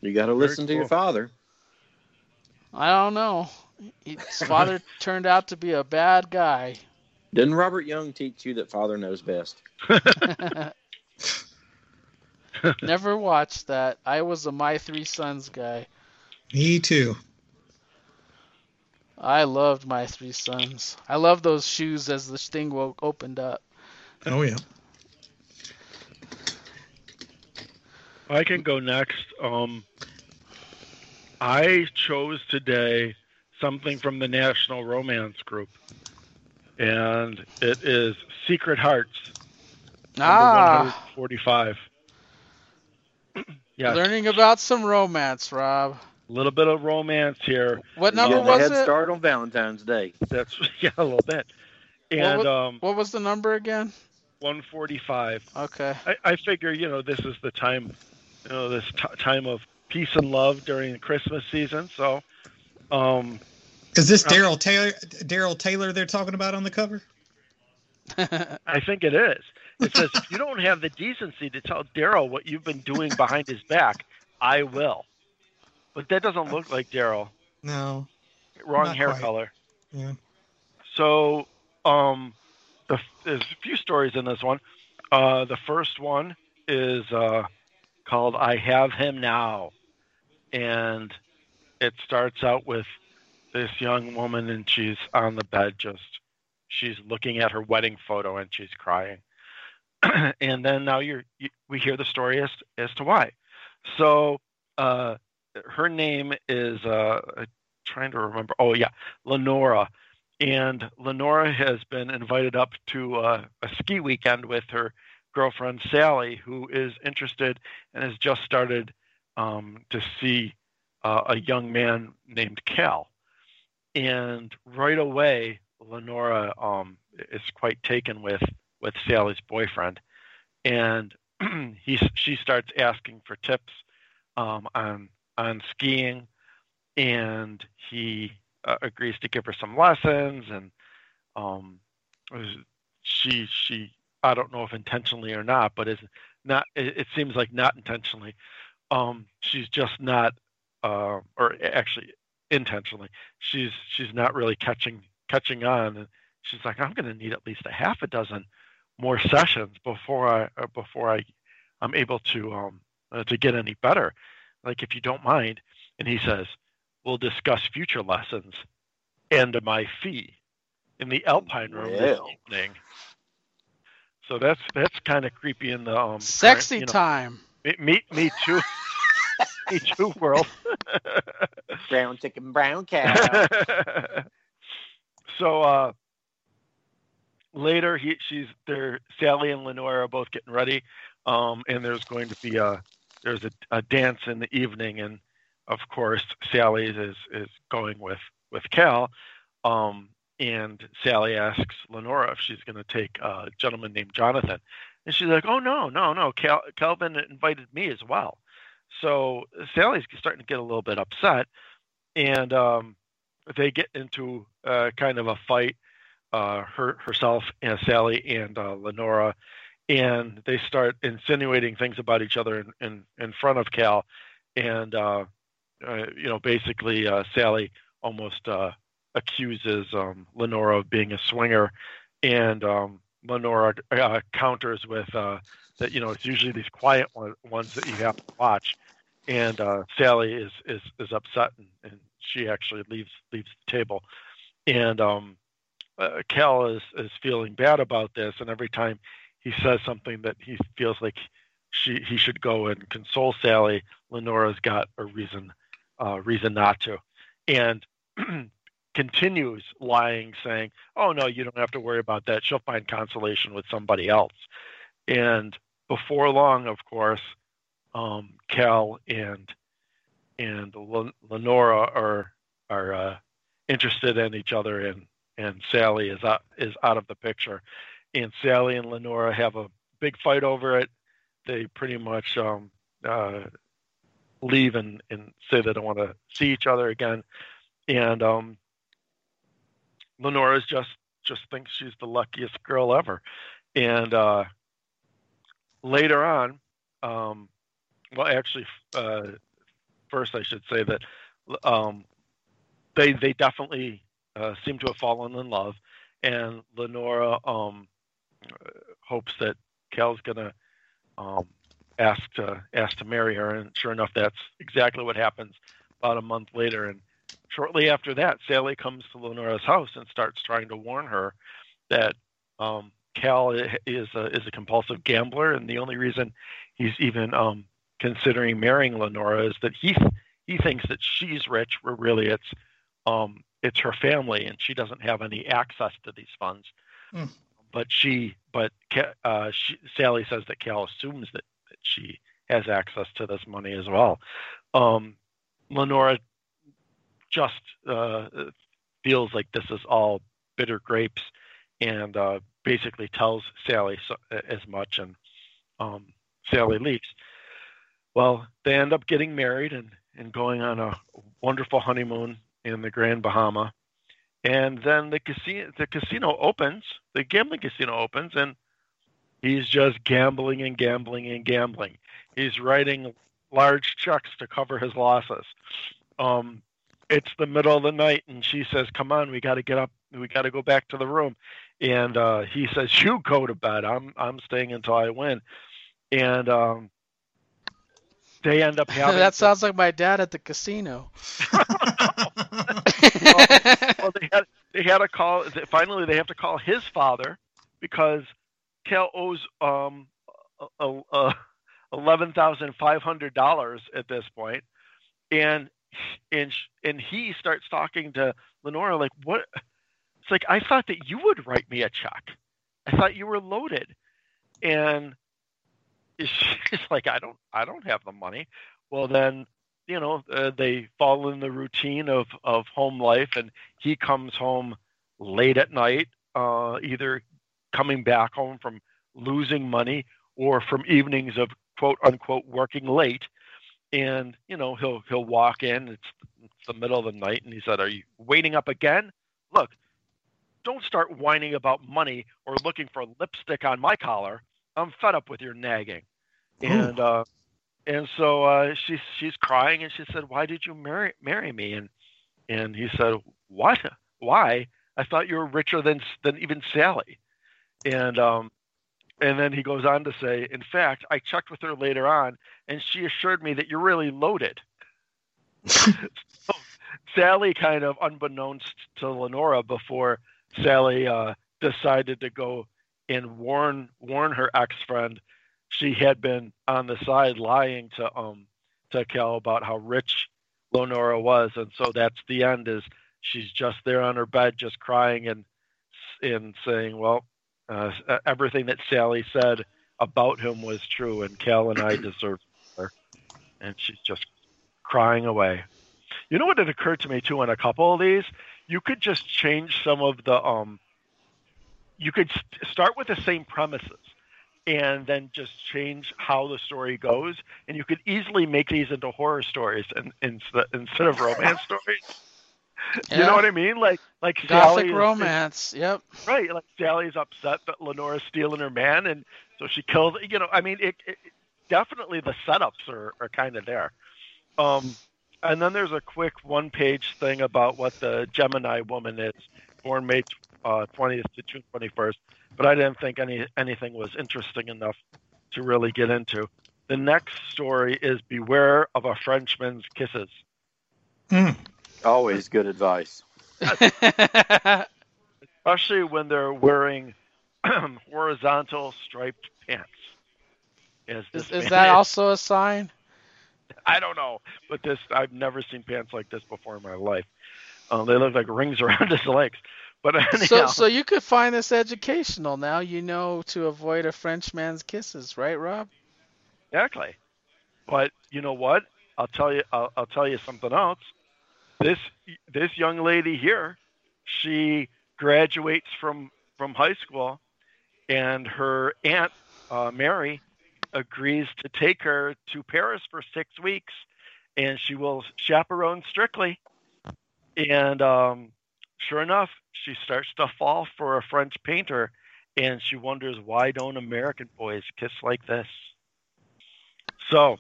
You got to listen cool. to your father. I don't know. His father turned out to be a bad guy. Didn't Robert Young teach you that father knows best? Never watched that. I was a My Three Sons guy. Me too. I loved My Three Sons. I love those shoes as the thing opened up. Oh yeah. I can go next. Um, I chose today something from the National Romance Group, and it is Secret Hearts. Ah, 45. yeah. Learning about some romance, Rob. A little bit of romance here. What number Getting was a head it? Start on Valentine's Day. That's yeah, a little bit. And what, um, what was the number again? 145. Okay. I, I figure you know this is the time, you know this t- time of peace and love during the Christmas season. So, um, is this Daryl Taylor? Daryl Taylor they're talking about on the cover? I think it is. It says if you don't have the decency to tell Daryl what you've been doing behind his back, I will. But that doesn't look like Daryl. No. Wrong hair quite. color. Yeah. So, um, the, there's a few stories in this one. Uh, the first one is uh, called "I Have Him Now," and it starts out with this young woman, and she's on the bed, just she's looking at her wedding photo, and she's crying. and then now you're you, we hear the story as as to why. So, uh, her name is uh, trying to remember. Oh yeah, Lenora and Lenora has been invited up to uh, a ski weekend with her girlfriend Sally, who is interested and has just started um, to see uh, a young man named Cal. And right away, Lenora um, is quite taken with with Sally's boyfriend, and he she starts asking for tips um, on on skiing, and he uh, agrees to give her some lessons. And um she she I don't know if intentionally or not but is not it, it seems like not intentionally. Um she's just not uh or actually intentionally. She's she's not really catching catching on. And she's like I'm going to need at least a half a dozen more sessions before I uh, before I I'm able to um uh, to get any better. Like if you don't mind. And he says we'll discuss future lessons and my fee in the Alpine room this evening. So that's that's kind of creepy in the um Sexy current, you know, time. me, me me too me too world. Brown chicken, brown cow. so uh later he she's there Sally and Lenora are both getting ready um and there's going to be a there's a, a dance in the evening and of course Sally is is going with with Cal um and Sally asks Lenora if she's going to take a gentleman named Jonathan and she's like oh no no no Cal, Calvin invited me as well so Sally's starting to get a little bit upset and um they get into uh, kind of a fight uh, her herself and Sally and uh, Lenora, and they start insinuating things about each other in in, in front of Cal, and uh, uh, you know basically uh, Sally almost uh, accuses um, Lenora of being a swinger, and um, Lenora counters with that you know it's usually these quiet one, ones that you have to watch, and uh, Sally is is is upset and, and she actually leaves leaves the table, and um, uh, Cal is is feeling bad about this, and every time he says something that he feels like she he should go and console Sally, Lenora's got a reason uh, reason not to, and continues lying, saying, "Oh no, you don't have to worry about that. She'll find consolation with somebody else." And before long, of course, um, Cal and and Lenora are are uh, interested in each other, and and Sally is out is out of the picture, and Sally and Lenora have a big fight over it. They pretty much um, uh, leave and, and say they don't want to see each other again, and um, Lenora's just just thinks she's the luckiest girl ever, and uh, later on, um, well, actually, uh, first I should say that um, they they definitely uh, seem to have fallen in love, and Lenora um, hopes that Cal's gonna um, ask to ask to marry her, and sure enough, that's exactly what happens about a month later. And shortly after that, Sally comes to Lenora's house and starts trying to warn her that um, Cal is a, is a compulsive gambler, and the only reason he's even um, considering marrying Lenora is that he he thinks that she's rich, where really it's um, it's her family, and she doesn't have any access to these funds. Hmm. But she, but uh, she, Sally says that Cal assumes that, that she has access to this money as well. Um, Lenora just uh, feels like this is all bitter grapes, and uh, basically tells Sally so, as much, and um, Sally leaves. Well, they end up getting married and, and going on a wonderful honeymoon in the Grand Bahama. And then the casino the casino opens, the gambling casino opens, and he's just gambling and gambling and gambling. He's writing large checks to cover his losses. Um, it's the middle of the night, and she says, "Come on, we got to get up. We got to go back to the room." And uh, he says, "You go to bed. I'm I'm staying until I win." And um, they end up having that sounds like my dad at the casino. well, they had they had to call. Finally, they have to call his father because Cal owes um a, a, eleven thousand five hundred dollars at this point, and and and he starts talking to Lenora like, "What?" It's like I thought that you would write me a check. I thought you were loaded, and she's like, "I don't, I don't have the money." Well, then you know uh, they fall in the routine of of home life, and he comes home late at night, uh, either coming back home from losing money or from evenings of quote unquote working late. And you know he'll he'll walk in it's, it's the middle of the night and he said are you waiting up again? Look don't start whining about money or looking for lipstick on my collar i'm fed up with your nagging. Ooh. and uh and so uh she's she's crying and she said why did you marry marry me? And and he said what? Why? I thought you were richer than than even sally. And um and then he goes on to say, in fact, I checked with her later on, and she assured me that you're really loaded. so Sally, kind of unbeknownst to Lenora, before Sally uh, decided to go and warn warn her ex friend, she had been on the side lying to um to Cal about how rich Lenora was, and so that's the end. Is she's just there on her bed, just crying and and saying, "Well, uh, everything that Sally said about him was true, and Cal and I deserve her. And she's just crying away. You know what It occurred to me too on a couple of these? You could just change some of the um. You could st- start with the same premises, and then just change how the story goes, and you could easily make these into horror stories and, and instead of romance stories. Yeah. You know what I mean? Like like Gothic Sally romance. Is, yep. Right. Like Sally's upset that Lenora's stealing her man, and so she kills. You know, I mean, it, it definitely the setups are are kind of there. Um, and then there's a quick one-page thing about what the Gemini woman is, born May uh, 20th to June 21st. But I didn't think any anything was interesting enough to really get into. The next story is Beware of a Frenchman's Kisses. Mm. Always good advice. Especially when they're wearing horizontal striped pants. Is, is that also a sign? I don't know, but this I've never seen pants like this before in my life. Uh, they look like rings around his legs. But anyhow, so, so you could find this educational. Now you know to avoid a Frenchman's kisses, right, Rob? Exactly. But you know what? I'll tell you. I'll, I'll tell you something else this this young lady here, she graduates from from high school, and her aunt uh, Mary agrees to take her to Paris for six weeks, and she will chaperone strictly. And um, sure enough, she starts to fall for a French painter, and she wonders why don't American boys kiss like this? So,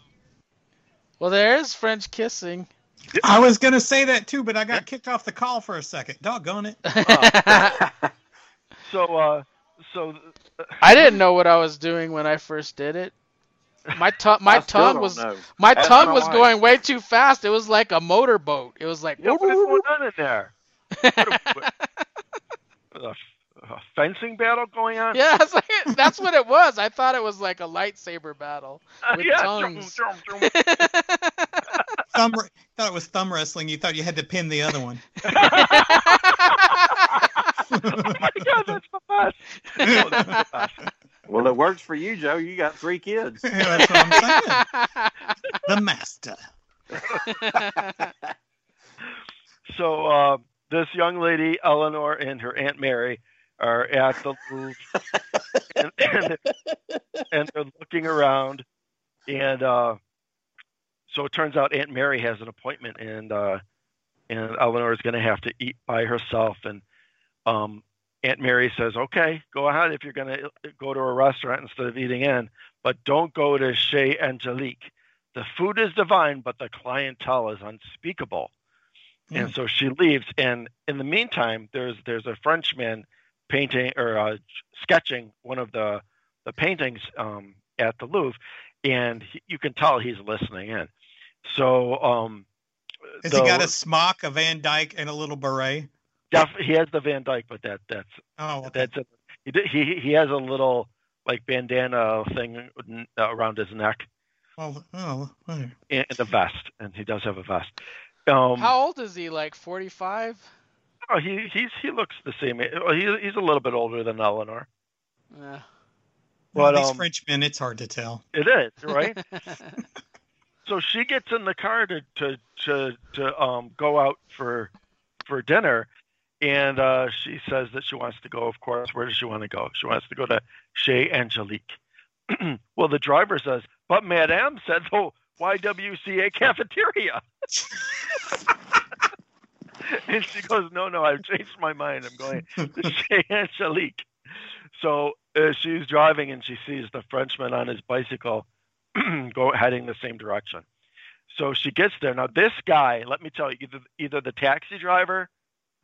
well, there is French kissing. I was gonna say that too, but I got kicked off the call for a second. Doggone it. Uh, so, uh, so I didn't know what I was doing when I first did it. My tongue, my tongue was, know. my That's tongue was going way too fast. It was like a motorboat. It was like. Yeah, what is going on in there? a fencing battle going on? Yeah, like, that's what it was. I thought it was like a lightsaber battle with uh, yeah, tongues. Drum, drum, drum. thumb, thought it was thumb wrestling. You thought you had to pin the other one. oh my god, that's the best. Oh, that's the best. Well, it works for you, Joe. You got three kids. that's what I'm saying. The master. so uh, this young lady, Eleanor, and her aunt Mary are at the Louvre, and, and, and, they're looking around, and uh, so it turns out Aunt Mary has an appointment, and uh, and Eleanor is going to have to eat by herself, and um, Aunt Mary says, "Okay, go ahead if you're going to go to a restaurant instead of eating in, but don't go to Chez Angelique. The food is divine, but the clientele is unspeakable." And so she leaves. And in the meantime, there's there's a Frenchman painting or uh, sketching one of the the paintings um, at the Louvre, and he, you can tell he's listening in. So, um, Has the- he got a smock, a Van Dyke, and a little beret? def- he has the Van Dyke, but that that's Oh, okay. that's a, he he he has a little like bandana thing around his neck Well, oh, and and a vest, and he does have a vest. Um, How old is he? Like 45? oh, he he's he looks the same. He, he's a little bit older than Eleanor. Yeah. well, But, these um, Frenchmen, it's hard to tell. It is right. so she gets in the car to to to, to um go out for for dinner and uh she says that she wants to go of course where does she want to go she wants to go to chez angelique well the driver says but madame said the ywca cafeteria and she goes no no i've changed my mind i'm going to chez angelique so uh, she's driving and she sees the frenchman on his bicycle go heading the same direction. So she gets there. Now this guy, let me tell you, either either the taxi driver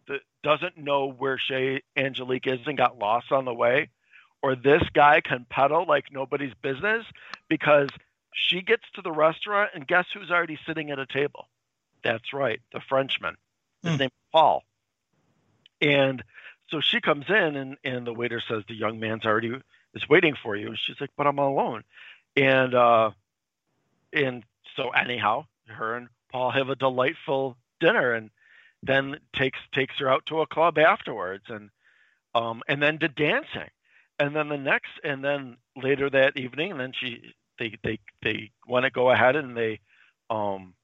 that doesn't know where Chez Angelique is and got lost on the way, or this guy can pedal like nobody's business because she gets to the restaurant and guess who's already sitting at a table? That's right, the Frenchman. His Hmm. name is Paul. And so she comes in and, and the waiter says the young man's already is waiting for you. And she's like, But I'm alone and uh and so anyhow her and paul have a delightful dinner and then takes takes her out to a club afterwards and um and then to dancing and then the next and then later that evening and then she they they they want to go ahead and they um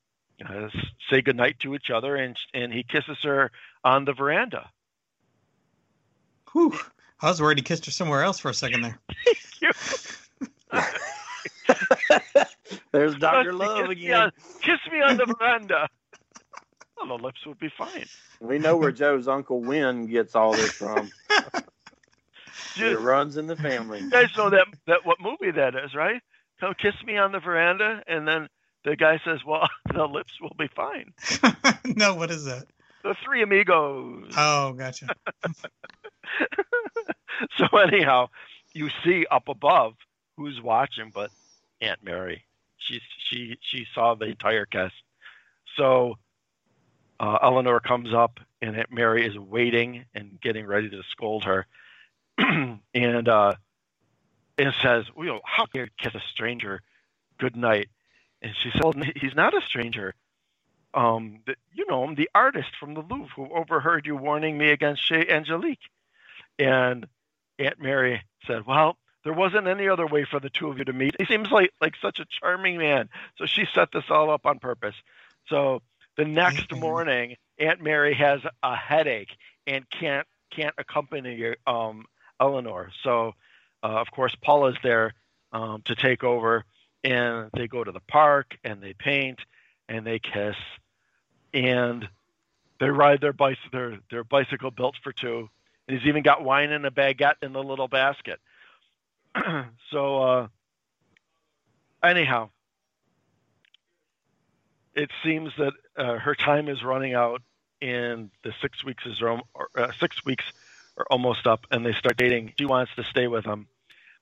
uh, s- say goodnight to each other and and he kisses her on the veranda Whew. I was worried he kissed her somewhere else for a second there. There's Doctor Kiss Love me again. on- kiss me on the veranda well, the lips would be fine We know where Joe's Uncle Win gets all this from. It runs in the family. You guys know that that what movie that is, right? Come kiss me on the veranda, and then the guy says, "Well, the lips will be fine." no, what is that? The Three Amigos. Oh, gotcha. so anyhow, you see up above who's watching, but Aunt Mary. She she she saw the entire cast. So uh, Eleanor comes up, and Aunt Mary is waiting and getting ready to scold her, and uh, and says, "Well, how dare you kiss a stranger? Good night." And she said, well, "He's not a stranger." Um, the, you know him, the artist from the Louvre who overheard you warning me against Chez Angelique. And Aunt Mary said, "Well, there wasn't any other way for the two of you to meet. He seems like like such a charming man." So she set this all up on purpose. So the next Mhm. morning, Aunt Mary has a headache and can't can't accompany um, Eleanor. So of course Paula's there um, to take over, and they go to the park and they paint and they kiss, and they ride their bicycle their their bicycle built for two. And he's even got wine in a baguette in the little basket. so uh, anyhow, it seems that uh, her time is running out, and the six weeks is or, uh, six weeks are almost up, and they start dating. She wants to stay with him.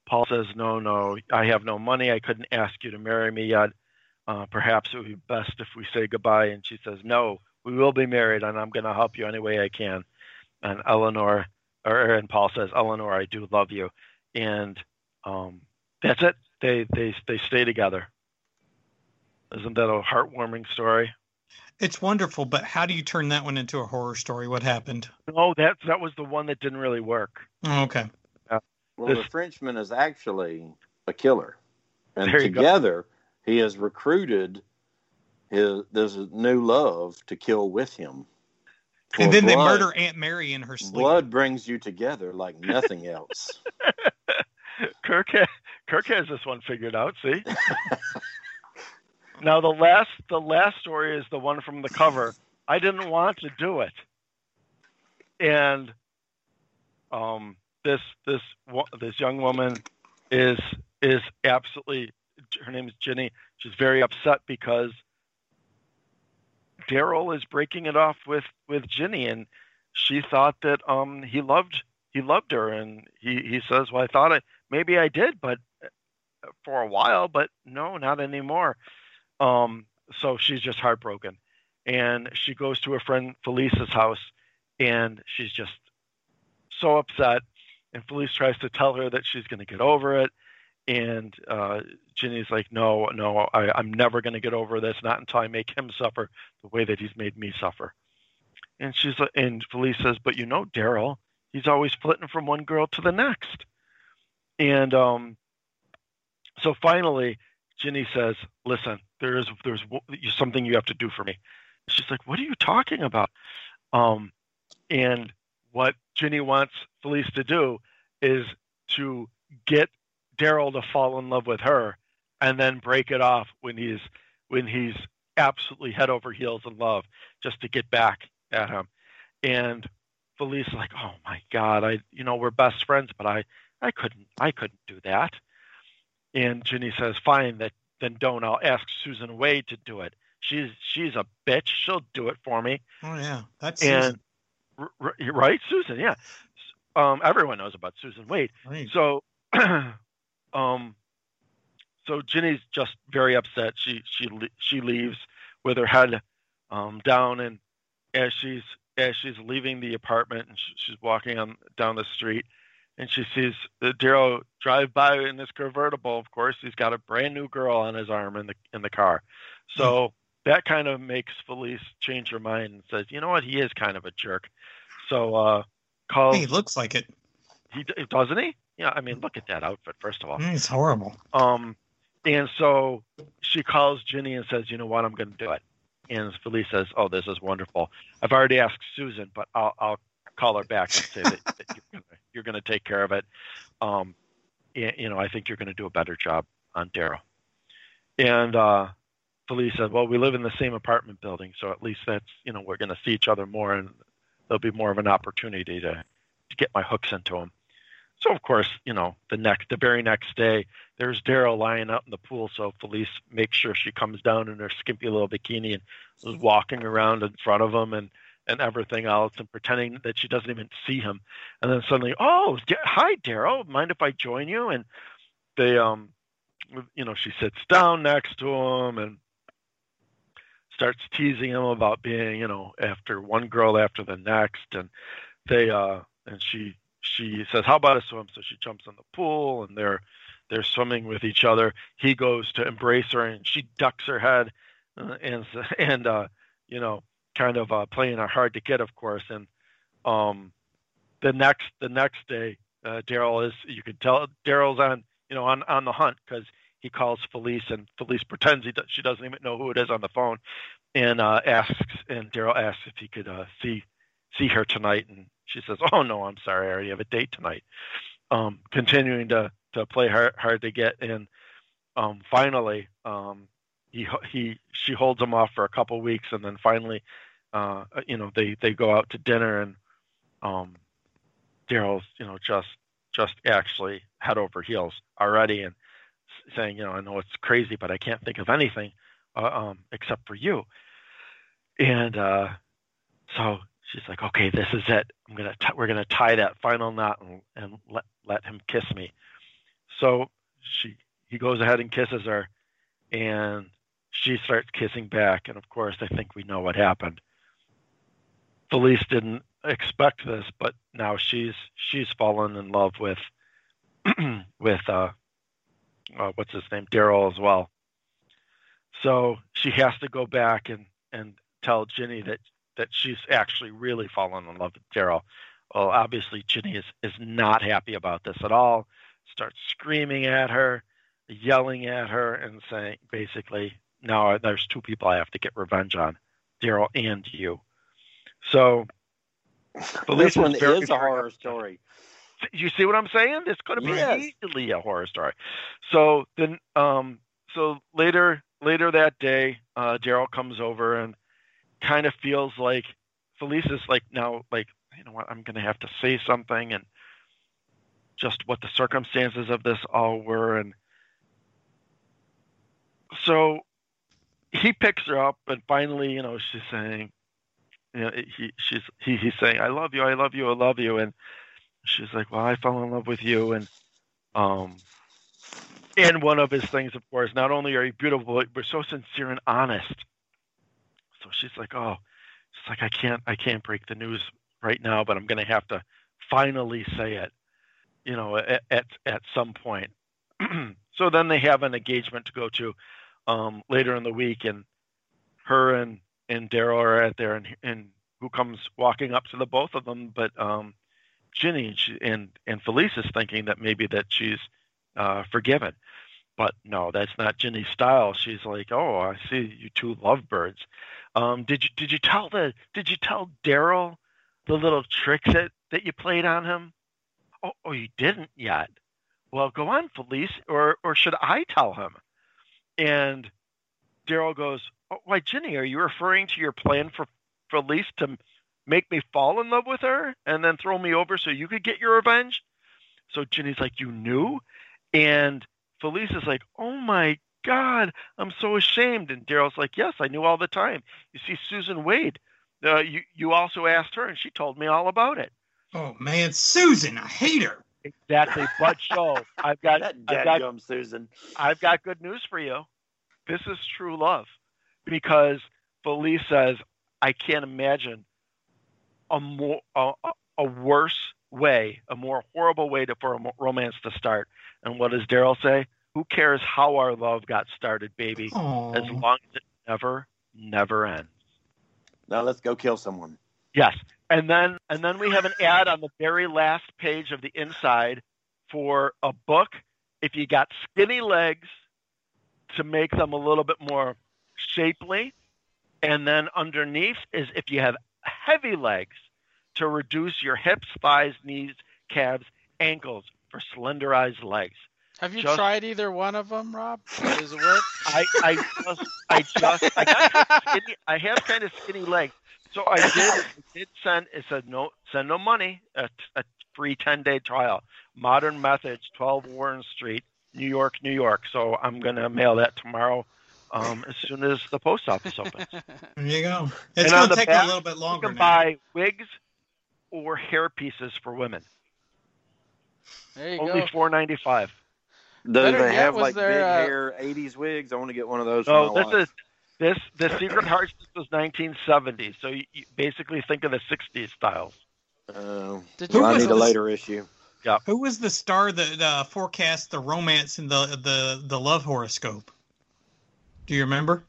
Paul says, "No, no, I have no money. I couldn't ask you to marry me yet. Uh, perhaps it would be best if we say goodbye." And she says, "No, we will be married, and I'm going to help you any way I can." And Eleanor, or and Paul says, "Eleanor, I do love you," and um, that's it. They they they stay together. Isn't that a heartwarming story? It's wonderful, but how do you turn that one into a horror story? What happened? No, that that was the one that didn't really work. Oh, okay. Well, This- the Frenchman is actually a killer, and go. together he has recruited his this new love to kill with him. And then they murder Aunt Mary in her sleep. Blood brings you together like nothing else. Kirk ha- Kirk has this one figured out. See. now the last the last story is the one from the cover. I didn't want to do it, and um, this this this young woman is is absolutely her name is Jenny. She's very upset because Daryl is breaking it off with with Ginny, and she thought that um he loved he loved her, and he he says, well, I thought I maybe I did, but uh, for a while, but no, not anymore. Um, so she's just heartbroken, and she goes to her friend Felice's house, and she's just so upset. And Felice tries to tell her that she's going to get over it, and uh, Ginny's like, "No, no, I, I'm never going to get over this. Not until I make him suffer the way that he's made me suffer." And she's and Felice says, "But you know, Daryl, he's always flitting from one girl to the next." And um, so finally, Ginny says, "Listen, there's there's something you have to do for me." She's like, "What are you talking about?" Um, and what Ginny wants Felice to do is to get Daryl to fall in love with her and then break it off when he's when he's absolutely head over heels in love just to get back at him. And Felice like, oh my God, I you know, we're best friends, but I I couldn't I couldn't do that. And Ginny says, Fine, that then don't. I'll ask Susan Wade to do it. She's she's a bitch. She'll do it for me. Oh yeah, that's and r- right, Susan. Yeah, um, everyone knows about Susan Wade. Right. So um, so Ginny's just very upset. She she she leaves with her head um, down, and as she's as she's leaving the apartment and she's walking on down the street, and she sees the Daryl drive by in this convertible. Of course, he's got a brand new girl on his arm in the in the car. So mm. That kind of makes Felice change her mind and says, "You know what? He is kind of a jerk." So uh, calls. He looks like it. He doesn't he? Yeah, I mean, look at that outfit. First of all, mm, it's horrible. Um, and so she calls Ginny and says, "You know what? I'm going to do it." And Felice says, "Oh, this is wonderful. I've already asked Susan, but I'll, I'll call her back and say that, that you're going to take care of it. Um, you know, I think you're going to do a better job on Daryl." And uh, Felice said, "Well, we live in the same apartment building, so at least that's you know we're going to see each other more, and there'll be more of an opportunity to to get my hooks into him." So of course, you know, the next, the very next day, there's Daryl lying out in the pool. So Felice makes sure she comes down in her skimpy little bikini and is walking around in front of him and and everything else, and pretending that she doesn't even see him. And then suddenly, oh, hi, Daryl. Mind if I join you? And they, um, you know, she sits down next to him and starts teasing him about being, you know, after one girl after the next, and they, uh, and she she says, "How about a swim?" So she jumps in the pool, and they're they're swimming with each other. He goes to embrace her, and she ducks her head, uh, and and uh, you know, kind of uh, playing her hard to get, of course. And um, the next the next day, uh, Daryl is you can tell Daryl's on you know on on the hunt because he calls Felice, and Felice pretends he does, she doesn't even know who it is on the phone, and uh, asks and Daryl asks if he could uh, see see her tonight, and she says, "Oh no, I'm sorry, I already have a date tonight." Um, continuing to to play hard, hard to get, and um, finally, um, he he she holds him off for a couple weeks, and then finally, uh, you know, they they go out to dinner, and um, Daryl's you know just just actually head over heels already, and saying, you know, I know it's crazy, but I can't think of anything uh, um, except for you. And uh, so she's like, okay, this is it. I'm gonna t- we're gonna tie that final knot and, and let let him kiss me. So she he goes ahead and kisses her, and she starts kissing back. And of course, I think we know what happened. Felice didn't expect this, but now she's she's fallen in love with with uh, uh, what's his name, Daryl as well. So she has to go back and and tell Ginny that that she's actually really fallen in love with Daryl. Well, obviously, Ginny is, is not happy about this at all. Starts screaming at her, yelling at her, and saying basically, now there's two people I have to get revenge on Daryl and you. So, this one is, is a horror story. You see what I'm saying? This could have been yes. easily a horror story. So then, um, so later, later that day, uh, Daryl comes over and kind of feels like Felice is like now like you know what I'm going to have to say something and just what the circumstances of this all were and so he picks her up, and finally, you know, she's saying, you know, he she's he, he's saying, "I love you, I love you, I love you," and she's like, "Well, I fell in love with you," and um, and one of his things, of course, not only are you beautiful, but you're so sincere and honest. So she's like, "Oh, it's like I can't, I can't break the news right now, but I'm going to have to finally say it, you know, at at, at some point." so then they have an engagement to go to um, later in the week, and her and and Daryl are at there, and and who comes walking up to the both of them, but um, Ginny and, and is thinking that maybe that she's uh, forgiven, but no, that's not Ginny's style. She's like, oh, I see you two lovebirds. Um, did you did you tell the did you tell Daryl the little tricks that that you played on him? Oh, oh, you didn't yet. Well, go on, Felice, or or should I tell him? And Daryl goes, oh, Why, Ginny, are you referring to your plan for Felice to make me fall in love with her and then throw me over so you could get your revenge? So Ginny's like, You knew? And Felice is like, Oh my God, I'm so ashamed. And Daryl's like, Yes, I knew all the time. You see, Susan Wade, uh, you, you also asked her and she told me all about it. Oh man, Susan, I hate her. Exactly. But Joe, I've got, That I've got dadgum Susan. I've got good news for you. This is true love because Felice says, I can't imagine a more a, a worse way, a more horrible way to, for a romance to start. And what does Daryl say? Who cares how our love got started, baby, Oh, as long as it never, never ends. Now let's go kill someone. Yes. And then and then we have an ad on the very last page of the inside for a book if you got skinny legs to make them a little bit more shapely. And then underneath is if you have heavy legs to reduce your hips, thighs, knees, calves, ankles for slenderized legs. Have you Just- tried either one of them, Rob? Does it work? I, I just I just I got skinny, I have kind of skinny legs. So I did I did send it said no send no money a, a free ten day trial. Modern Methods, twelve Warren Street, New York, New York. So I'm gonna mail that tomorrow, um, as soon as the post office opens. there you go. It's gonna take back, a little bit longer. You can now. buy wigs or hair pieces for women. There you Only go. four ninety five. Do Better they yet, have like there, big uh, hair '80s wigs? I want to get one of those. So for my this wife. is this the Secret Hearts was 1970. So you, you basically think of the 60s styles. Uh, Did Who well, I was need a this- later issue. Who was the star that uh, forecast the romance in the the the love horoscope? Do you remember?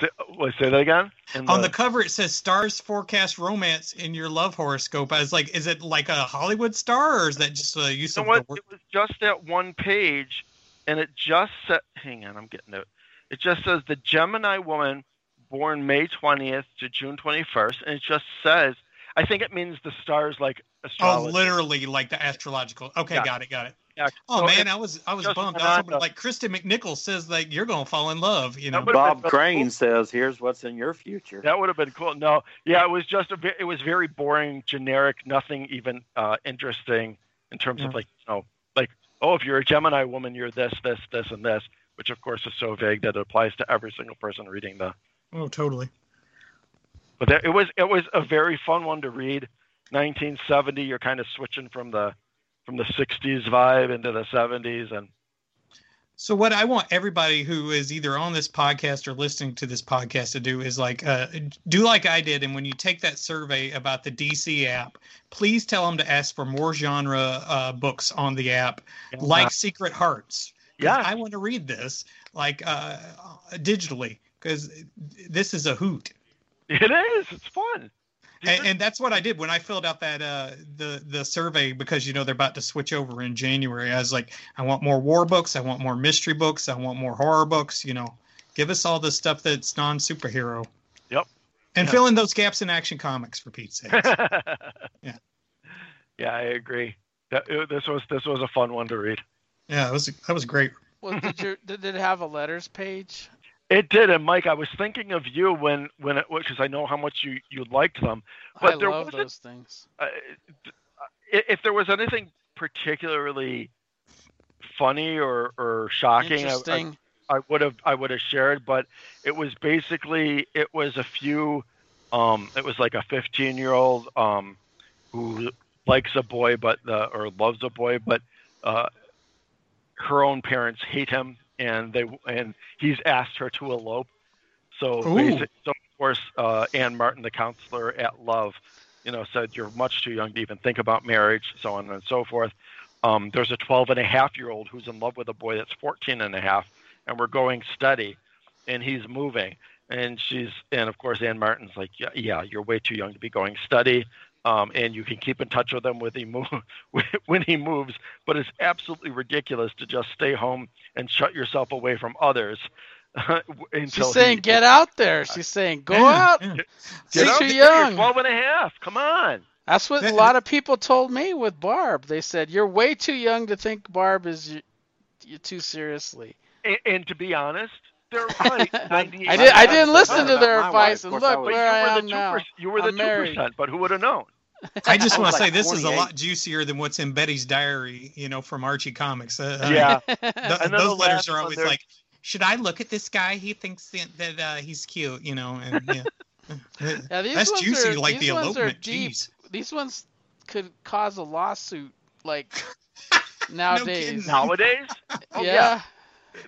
Say, wait, say that again. In On the cover, it says "Stars forecast romance in your love horoscope." I was like, is it like a Hollywood star, or is that just a use You of what? the word? It was just that one page, and it just said, hang on, I'm getting it. It just says the Gemini woman born May 20th to June 21st, and it just says, I think it means the stars like oh, astrology. Oh, literally like the astrological. Okay, Yeah. got it, got it. Yeah. Oh So man, I was I was just bummed. went I was hoping, like Kristen McNichol says like you're gonna fall in love. You know. That would've been Bob Crane cool. says, "Here's what's in your future." That would have been cool. No, yeah, it was just a ve- it was very boring, generic, nothing even uh, interesting in terms of like you know like oh if you're a Gemini woman you're this this this and this, which of course is so vague that it applies to every single person reading the. Oh, totally. But there, it was it was a very fun one to read. 1970, you're kind of switching from the from the 60s vibe into the 70s, and So what I want everybody who is either on this podcast or listening to this podcast to do is like uh, do like I did, and when you take that survey about the DC app, please tell them to ask for more genre uh, books on the app, like Secret Hearts. Yeah. I want to read this like uh, digitally because this is a hoot. it is it's fun. And, and that's what I did when I filled out that uh, the the survey because you know they're about to switch over in January. I was like, I want more war books, I want more mystery books, I want more horror books. You know, give us all the stuff that's non superhero. Yep. And Yeah. fill in those gaps in action comics for Pete's sake. yeah. Yeah, I agree. That, it- this was this was a fun one to read. yeah, that was that was great. Well, did you did it have a letters page? It did, and Mike, I was thinking of you when when it because I know how much you you liked them. But I there love those things. Uh, if there was anything particularly funny or or shocking, I, I, Interesting. I would have I would have shared, but it was basically it was a few. Um, it was like a 15 year old um, who likes a boy, but the or loves a boy, but uh, her own parents hate him, and they and he's asked her to elope. So, so of course, uh, Anne Martin, the counselor at Love, you know, said you're much too young to even think about marriage, so on and so forth. Um, there's a 12 and a half year old who's in love with a boy that's 14 and a half, and we're going steady, and he's moving. And she's, and of course, Anne Martin's like, yeah, yeah, you're way too young to be going steady. Um, and you can keep in touch with him with he move, when he moves, but it's absolutely ridiculous to just stay home and shut yourself away from others. until She's saying, he- get out there. She's saying, go Yeah, out. yeah. Get You're out too there, you're 12 and a half. Come on. That's what a lot of people told me with Barb. They said, you're way too young to think Barb is you, you too seriously. And, and to be honest, they're right. I did. I I didn't listen to their about my wife. advice, and look where you I were am the now. 2%, you were the two percent, but who would have known? I just want was to say this is a lot juicier than what's in Betty's diary, you know, from Archie Comics. Uh, Yeah, th- And the those letters are always there's- like, "Should I look at this guy? He thinks that, that uh, he's cute, you know." And yeah, Yeah, these that's ones juicy, are- like these the ones are elopement. deep. Jeez. These ones could cause a lawsuit, like kidding. nowadays. nowadays. Oh, yeah.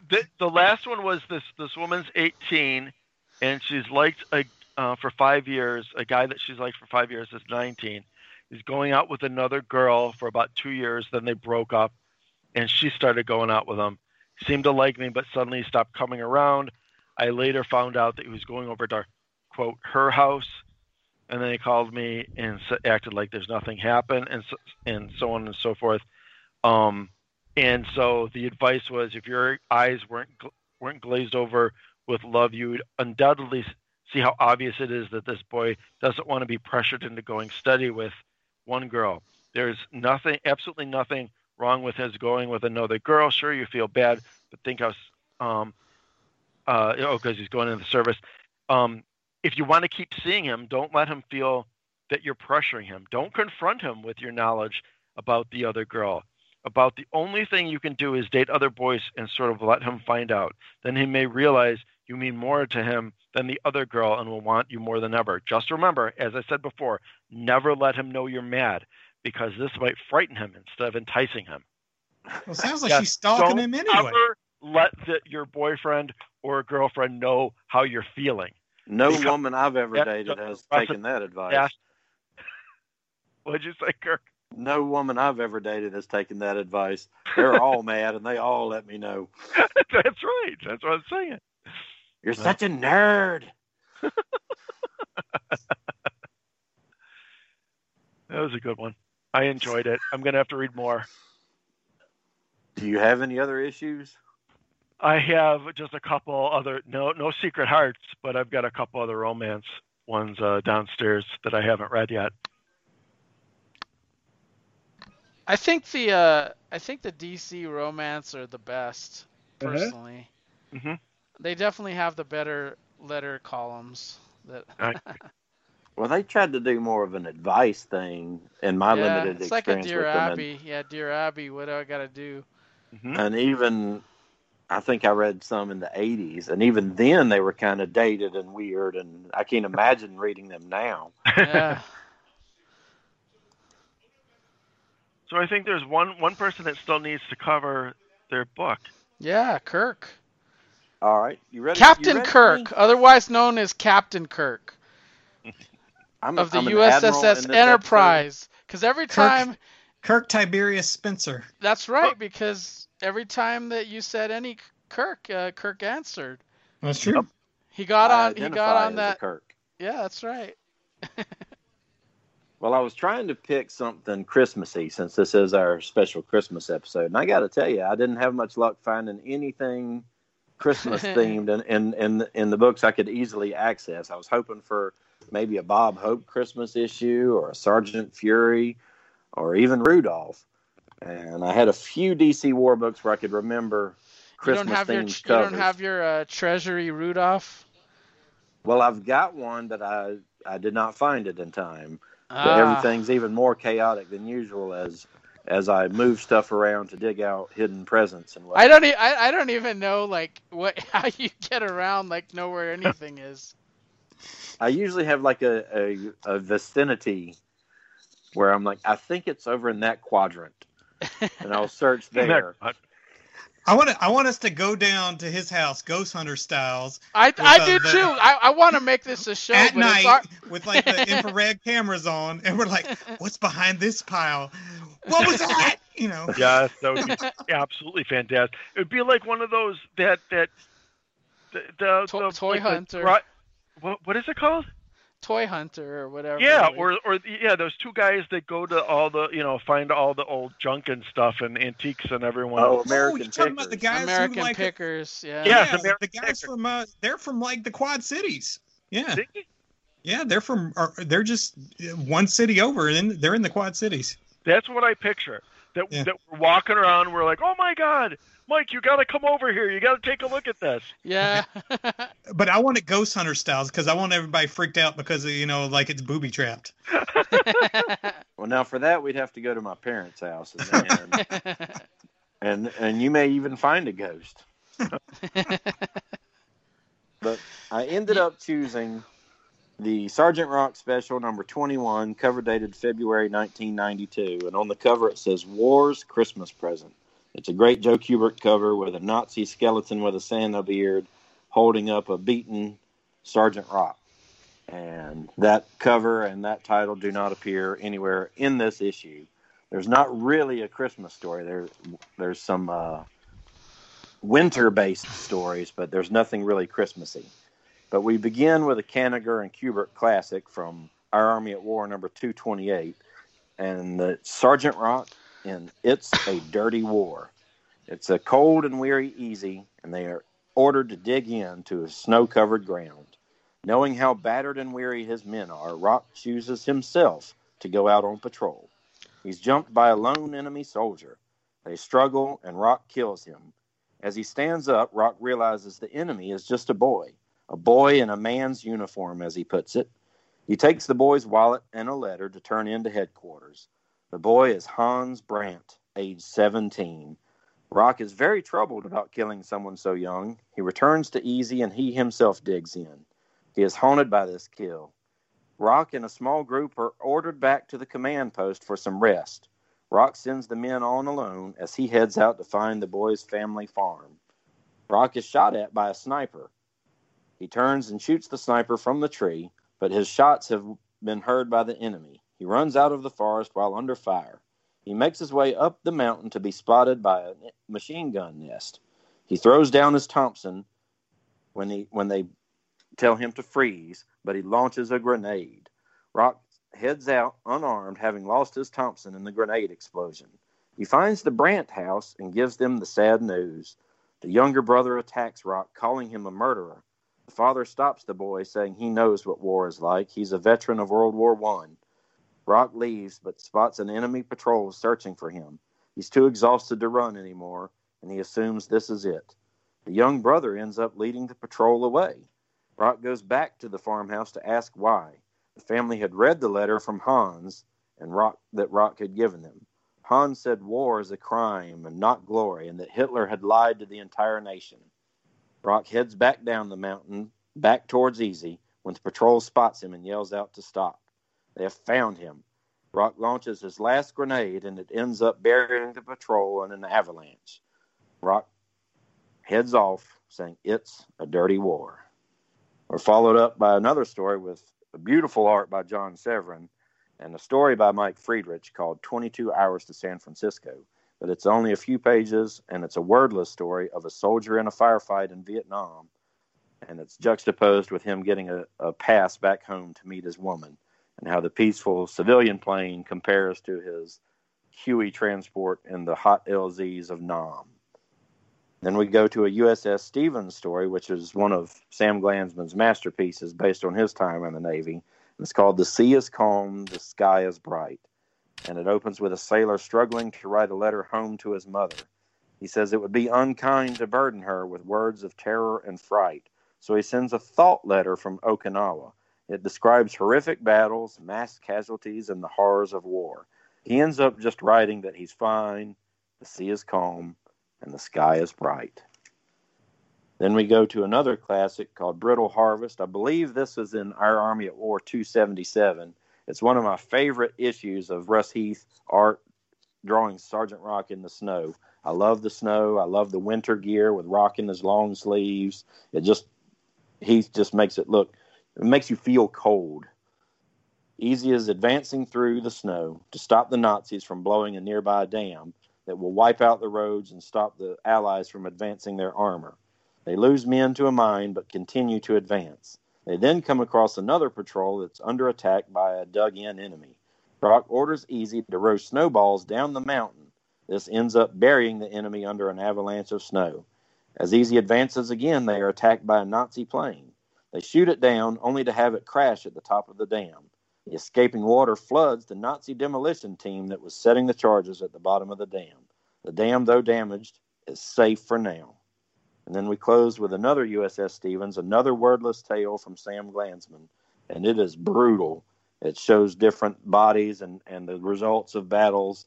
The, the last one was this this woman's 18 and she's liked a uh, for five years a guy that she's liked for five years is 19 he's going out with another girl for about two years then they broke up and she started going out with him. Seemed to like me but suddenly stopped coming around. I later found out that he was going over to quote her house and then he called me and acted like there's nothing happened and so, and so on and so forth. Um, and so the advice was if your eyes weren't weren't glazed over with love, you would undoubtedly see how obvious it is that this boy doesn't want to be pressured into going steady with one girl. There's nothing, absolutely nothing wrong with his going with another girl. Sure, you feel bad, but think how, um, uh, oh, because he's going into the service. Um, if you want to keep seeing him, don't let him feel that you're pressuring him. Don't confront him with your knowledge about the other girl about the only thing you can do is date other boys and sort of let him find out. Then he may realize you mean more to him than the other girl and will want you more than ever. Just remember, as I said before, never let him know you're mad because this might frighten him instead of enticing him. Well, sounds like Yeah, she's stalking Don't him anyway. ever let the, your boyfriend or girlfriend know how you're feeling. No Because- woman I've ever dated has taken that advice. Yeah. What'd you say, Kirk? No woman I've ever dated has taken that advice. They're all mad and they all let me know. That's right. That's what I'm saying. You're such a nerd. That was a good one. I enjoyed it. I'm gonna have to read more. Do you have any other issues? I have just a couple other no no secret hearts, but I've got a couple other romance ones uh, downstairs that I haven't read yet. I think the uh, I think the DC romance are the best Uh-huh. personally. Mhm. They definitely have the better letter columns. That I- Well, they tried to do more of an advice thing in my yeah, limited it's like a experience Dear with them. and- Abby. Yeah, Dear Abby. What do I gotta do? Mhm. and even I think I read some in the 80s, and even then they were kind of dated and weird, and I can't imagine reading them now. Yeah. So I think there's one one person that still needs to cover their book. yeah, Kirk. All right, you ready? you Captain ready Kirk, otherwise known as Captain Kirk I'm, of the I'm an admiral in USS Enterprise. Because every Kirk. time, Kirk Tiberius Spencer. that's right. Because every time that you said any Kirk, uh, Kirk answered. That's true. He got on. He got on that. Kirk. Yeah, that's right. Well, I was trying to pick something Christmassy since this is our special Christmas episode, and I got to tell you, I didn't have much luck finding anything Christmas themed in, in in in the books I could easily access. I was hoping for maybe a Bob Hope Christmas issue or a Sergeant Fury or even Rudolph, and I had a few DC War books where I could remember You Christmas don't have your. You covers. don't have your uh, Treasury Rudolph. Well, I've got one that I I did not find it in time. But Ah, everything's even more chaotic than usual as as I move stuff around to dig out hidden presents and what. I don't. E- I, I don't even know like what how you get around like know where anything is. I usually have like a, a, a vicinity where I'm like, I think it's over in that quadrant, and I'll search there. I want to. I want us to go down to his house, Ghost Hunter styles, I With, I uh, do the- too. I, I want to make this a show, at night our- with like the infrared cameras on, and we're like, "What's behind this pile? What was that?" You know. Yes, that would be absolutely fantastic. It would be like one of those that that the the, To- the Toy like Hunter. dri- what what is it called? Toy hunter or whatever. Yeah, like- or or yeah, those two guys that go to all the you know find all the old junk and stuff and antiques and everyone. Oh, Oh, American you're talking about the guys American who like Pickers. Yeah. Yeah. yeah, American the guys Pickers. from uh, they're from like the Quad Cities. Yeah, See? yeah, they're from. They're just one city over, and they're in the Quad Cities. That's what I picture. That Yeah. that we're walking around, we're like, oh my god, Mike, you got to come over here. You got to take a look at this. Yeah. But I want it Ghost Hunter styles because I want everybody freaked out because you know, like it's booby trapped. Well, now for that we'd have to go to my parents' house, and and and, and you may even find a ghost. But I ended up choosing the Sergeant Rock Special number 21, cover dated February 1992. And on the cover it says War's Christmas Present. It's a great Joe Kubert cover with a Nazi skeleton with a Santa beard holding up a beaten Sergeant Rock. And that cover and that title do not appear anywhere in this issue. There's not really a Christmas story. There, there's some uh, winter-based stories, but there's nothing really Christmassy. But we begin with a Kanigher and Kubert classic from Our Army at War number 228, and the Sergeant Rock in It's a Dirty War. It's a cold and weary easy, and they are ordered to dig in to a snow-covered ground. Knowing how battered and weary his men are, Rock chooses himself to go out on patrol. He's jumped by a lone enemy soldier. They struggle, and Rock kills him. As he stands up, Rock realizes the enemy is just a boy, a boy in a man's uniform, as he puts it. He takes the boy's wallet and a letter to turn into headquarters. The boy is Hans Brandt, age 17. Rock is very troubled about killing someone so young. He returns to Easy and he himself digs in. He is haunted by this kill. Rock and a small group are ordered back to the command post for some rest. Rock sends the men on alone as he heads out to find the boy's family farm. Rock is shot at by a sniper. He turns and shoots the sniper from the tree, but his shots have been heard by the enemy. He runs out of the forest while under fire. He makes his way up the mountain to be spotted by a machine gun nest. He throws down his Thompson when he when they tell him to freeze, but he launches a grenade. Rock heads out unarmed, having lost his Thompson in the grenade explosion. He finds the Brandt house and gives them the sad news. The younger brother attacks Rock, calling him a murderer. The father stops the boy, saying he knows what war is like. He's a veteran of World War One. Rock leaves, but spots an enemy patrol searching for him. He's too exhausted to run anymore, and he assumes this is it. The young brother ends up leading the patrol away. Rock goes back to the farmhouse to ask why. The family had read the letter from Hans and Rock that Rock had given them. Hans said war is a crime and not glory, and that Hitler had lied to the entire nation. Rock heads back down the mountain, back towards Easy, when the patrol spots him and yells out to stop. They have found him. Rock launches his last grenade, and it ends up burying the patrol in an avalanche. Rock heads off, saying, It's a dirty war. We're followed up by another story with beautiful art by John Severin and a story by Mike Friedrich called 22 Hours to San Francisco. But it's only a few pages, and it's a wordless story of a soldier in a firefight in Vietnam. And it's juxtaposed with him getting a, a pass back home to meet his woman, and how the peaceful civilian plane compares to his Huey transport in the hot LZs of Nam. Then we go to a USS Stevens story, which is one of Sam Glanzman's masterpieces based on his time in the Navy. It's called The Sea is Calm, The Sky is Bright. And it opens with a sailor struggling to write a letter home to his mother. He says it would be unkind to burden her with words of terror and fright, so he sends a thought letter from Okinawa. It describes horrific battles, mass casualties, and the horrors of war. He ends up just writing that he's fine, the sea is calm, and the sky is bright. Then we go to another classic called Brittle Harvest. I believe this was in Our Army at War 277. It's one of my favorite issues of Russ Heath art drawing Sergeant Rock in the snow. I love the snow. I love the winter gear with Rock in his long sleeves. It just he just makes it look it makes you feel cold. Easy as advancing through the snow to stop the Nazis from blowing a nearby dam that will wipe out the roads and stop the Allies from advancing their armor. They lose men to a mine but continue to advance. They then come across another patrol that's under attack by a dug in enemy. Rock orders Easy to row snowballs down the mountain. This ends up burying the enemy under an avalanche of snow. As Easy advances again, they are attacked by a Nazi plane. They shoot it down, only to have it crash at the top of the dam. The escaping water floods the Nazi demolition team that was setting the charges at the bottom of the dam. The dam, though damaged, is safe for now. And then we close with another USS Stevens, another wordless tale from Sam Glanzman, and it is brutal. It shows different bodies and, and the results of battles,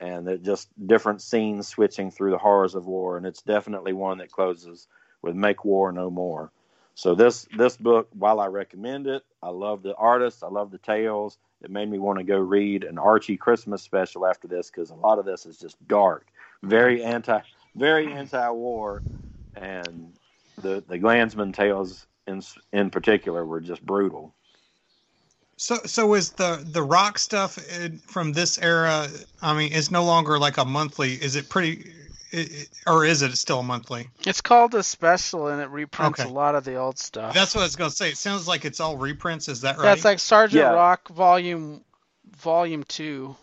and just different scenes switching through the horrors of war. And it's definitely one that closes with "Make War No More." So this this book, while I recommend it, I love the artists, I love the tales. It made me want to go read an Archie Christmas special after this because a lot of this is just dark, very anti, very anti-war, and the the Glanzman tales in in particular were just brutal. So, so is the the rock stuff in- from this era? I mean, it's no longer like a monthly. Is it pretty, it, it- or is it still a monthly? It's called a special, and it reprints Okay. a lot of the old stuff. That's what I was gonna say. It sounds like it's all reprints. Is that right? Yeah, it's like Sergeant Yeah. Rock Volume Volume Two.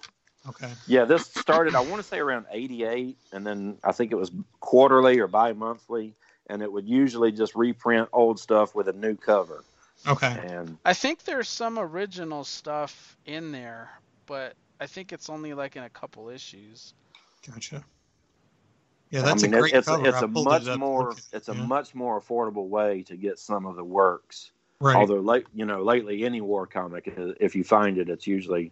Okay. Yeah, this started I want to say around '88, and then I think it was quarterly or bi-monthly, and it would usually just reprint old stuff with a new cover. Okay. And I think there's some original stuff in there, but I think it's only like in a couple issues. Gotcha. Yeah, that's I mean, a great it's cover. it's I a pulled much it more Okay. it's a Yeah. much more affordable way to get some of the works. right. Although late you know lately any war comic uh, if you find it it's usually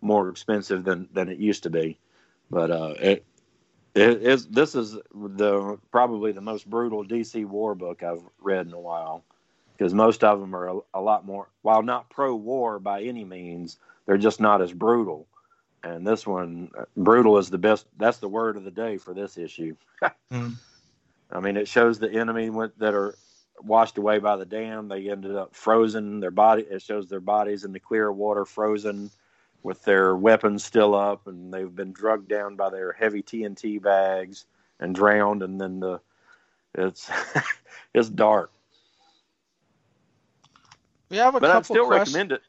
more expensive than than it used to be. But uh, it it is this is the probably the most brutal DC war book I've read in a while because most of them are a, a lot more while not pro war by any means they're just not as brutal. And this one, brutal is the best. That's the word of the day for this issue. Mm. I mean, it shows the enemy went, that are washed away by the dam. They ended up frozen. Their body. It shows their bodies in the clear water, frozen, with their weapons still up, and they've been drugged down by their heavy TNT bags and drowned. And then the it's it's dark, We have a but I'd still questions. recommend it.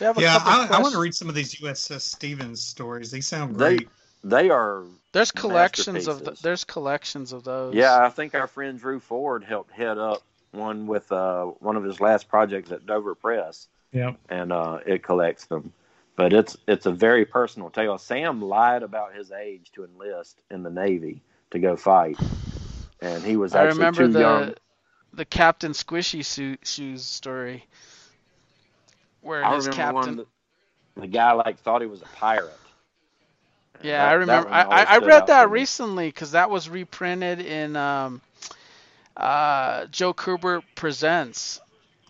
We have a Yeah, couple I, I want to read some of these USS Stevens stories. They sound great. they are There's collections of th- masterpieces. there's collections of those. Yeah, I think our friend Drew Ford helped head up one with uh, one of his last projects at Dover Press, yeah. and uh, it collects them. But it's it's a very personal tale. Sam lied about his age to enlist in the Navy to go fight, and he was I actually remember too the young. the Captain Squishy suit, shoes story, where I his remember captain. one that the guy like thought he was a pirate. Yeah, that- I remember. I, I, I read that recently because that was reprinted in um, uh, Joe Kubert Presents.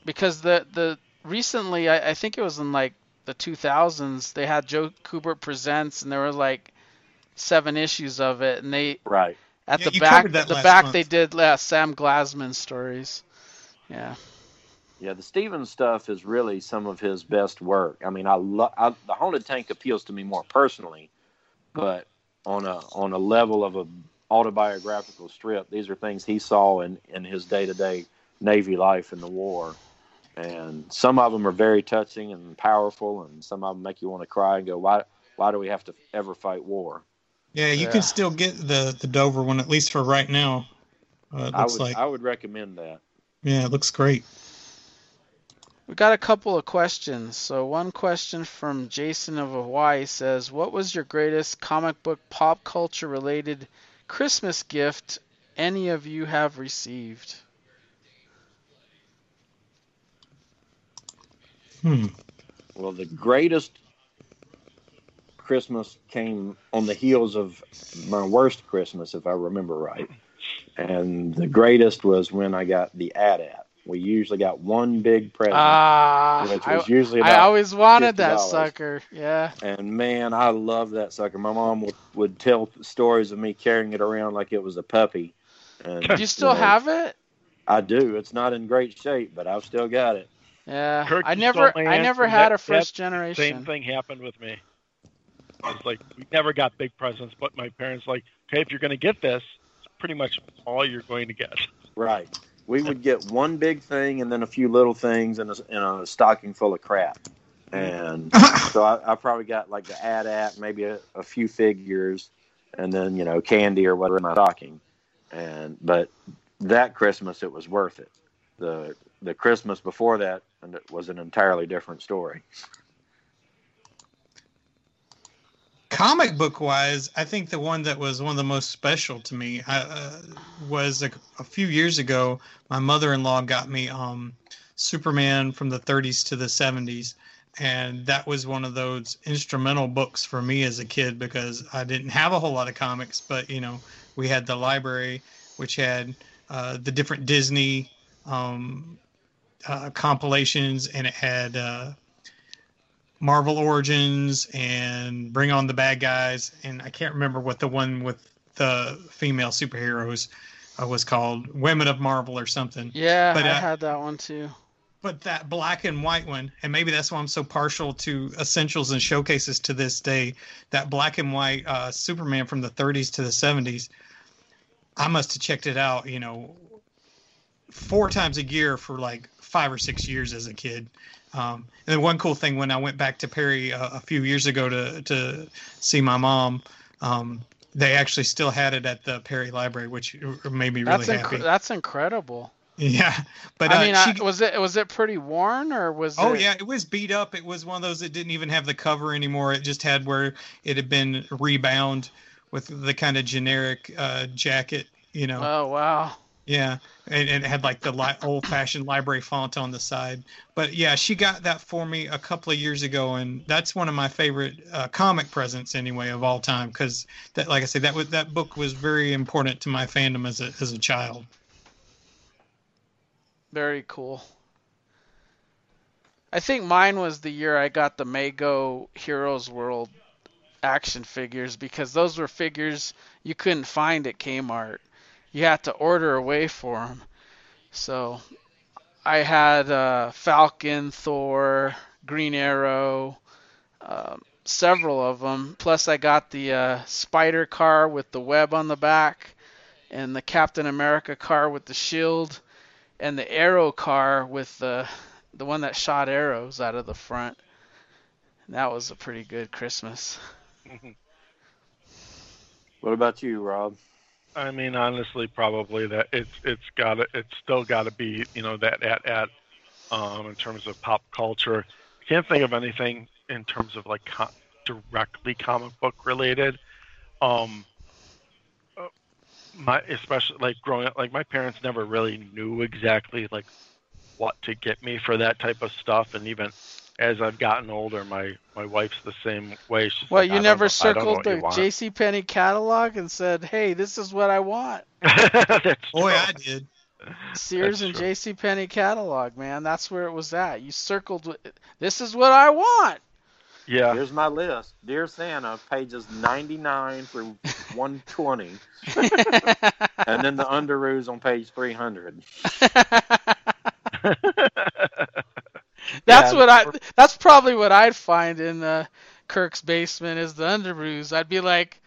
Because the the recently, I, I think it was in like the 2000s, they had Joe Kubert Presents, and there were like seven issues of it, and they Right. at Yeah, the back the back month. they did uh, Sam Glanzman stories. Yeah. Yeah, the Stevens stuff is really some of his best work. I mean, I love the Haunted Tank appeals to me more personally, but on a on a level of a autobiographical strip, these are things he saw in in his day to day Navy life in the war, and some of them are very touching and powerful, and some of them make you want to cry and go, why why do we have to ever fight war? Yeah, you Yeah. can still get the the Dover one at least for right now. Uh, it I looks would like I would recommend that. yeah, it looks great. We got a couple of questions. So one question from Jason of Hawaii says, "What was your greatest comic book pop culture related Christmas gift any of you have received?" Hmm. Well, the greatest Christmas came on the heels of my worst Christmas, if I remember right. And the greatest was when I got the AT-AT. We usually got one big present, Ah, which I, was usually I always wanted that $50. sucker. Yeah. And man, I love that sucker. My mom would, would tell stories of me carrying it around like it was a puppy. And, Do you still know, have it? I do. It's not in great shape, but I've still got it. Yeah. Kirk, I never I never had That- a first generation. Same generation. thing happened with me. It's like we never got big presents, but my parents like, okay, if you're going to get this, it's pretty much all you're going to get. Right. We would get one big thing and then a few little things and a, in a stocking full of crap. And so I, I probably got like the AT-AT, maybe a, a few figures, and then you know candy or whatever in my stocking. And but that Christmas it was worth it. The the Christmas before that and it was an entirely different story. comic book wise, I think the one that was one of the most special to me uh, was a, a few years ago. My mother in law got me um, Superman from the 30s to the 70s. And that was one of those instrumental books for me as a kid because I didn't have a whole lot of comics, but you know, we had the library, which had uh, the different Disney um, uh, compilations, and it had uh, Marvel Origins and Bring On the Bad Guys, and I can't remember what the one with the female superheroes uh, was called, Women of Marvel or something. Yeah, But, I uh, had that one too. But that black and white one, and maybe that's why I'm so partial to essentials and showcases to this day. That black and white uh, Superman from the 30s to the 70s, I must have checked it out, you know, four times a year for like five or six years as a kid. Um, and then one cool thing when I went back to Perry uh, a few years ago to to see my mom, um, they actually still had it at the Perry Library, which made me really That's happy. inc- that's incredible. yeah, but I uh, mean, she, I, was it was it pretty worn or was Oh it? yeah, it was beat up. It was one of those that didn't even have the cover anymore. It just had where it had been rebound with the kind of generic uh, jacket, you know. Oh wow. Yeah, and, and it had like the li- old-fashioned library font on the side. But yeah, she got that for me a couple of years ago, and that's one of my favorite uh, comic presents anyway of all time. Because that, like I said, that that book was very important to my fandom as a as a child. Very cool. I think mine was the year I got the Mego Heroes World action figures because those were figures you couldn't find at Kmart. You had to order away for them. So I had uh, Falcon, Thor, Green Arrow, um, several of them. Plus, I got the uh, Spider car with the web on the back, and the Captain America car with the shield and the arrow car with the the one that shot arrows out of the front. That was a pretty good Christmas. What about you, Rob? I mean, honestly, probably that it's it's got to it's still got to be you know that at at um, in terms of pop culture. I can't think of anything in terms of like co- directly comic book related. Um, uh, my especially like growing up, like my parents never really knew exactly like what to get me for that type of stuff, and even as I've gotten older, my my wife's the same way. She's Well, like, you never know- I don't know circled the. J.C. Penney catalog and said, "Hey, this is what I want." Boy. I did. Sears That's and. J.C. Penney catalog, man. That's where it was at. You circled. This is what I want. Yeah. Here's my list. Dear Santa, pages 99 through 120, and then the underoos on page 300. That's Yeah, what I. That's probably what I'd find in uh, Kirk's basement is the underoos. I'd be like,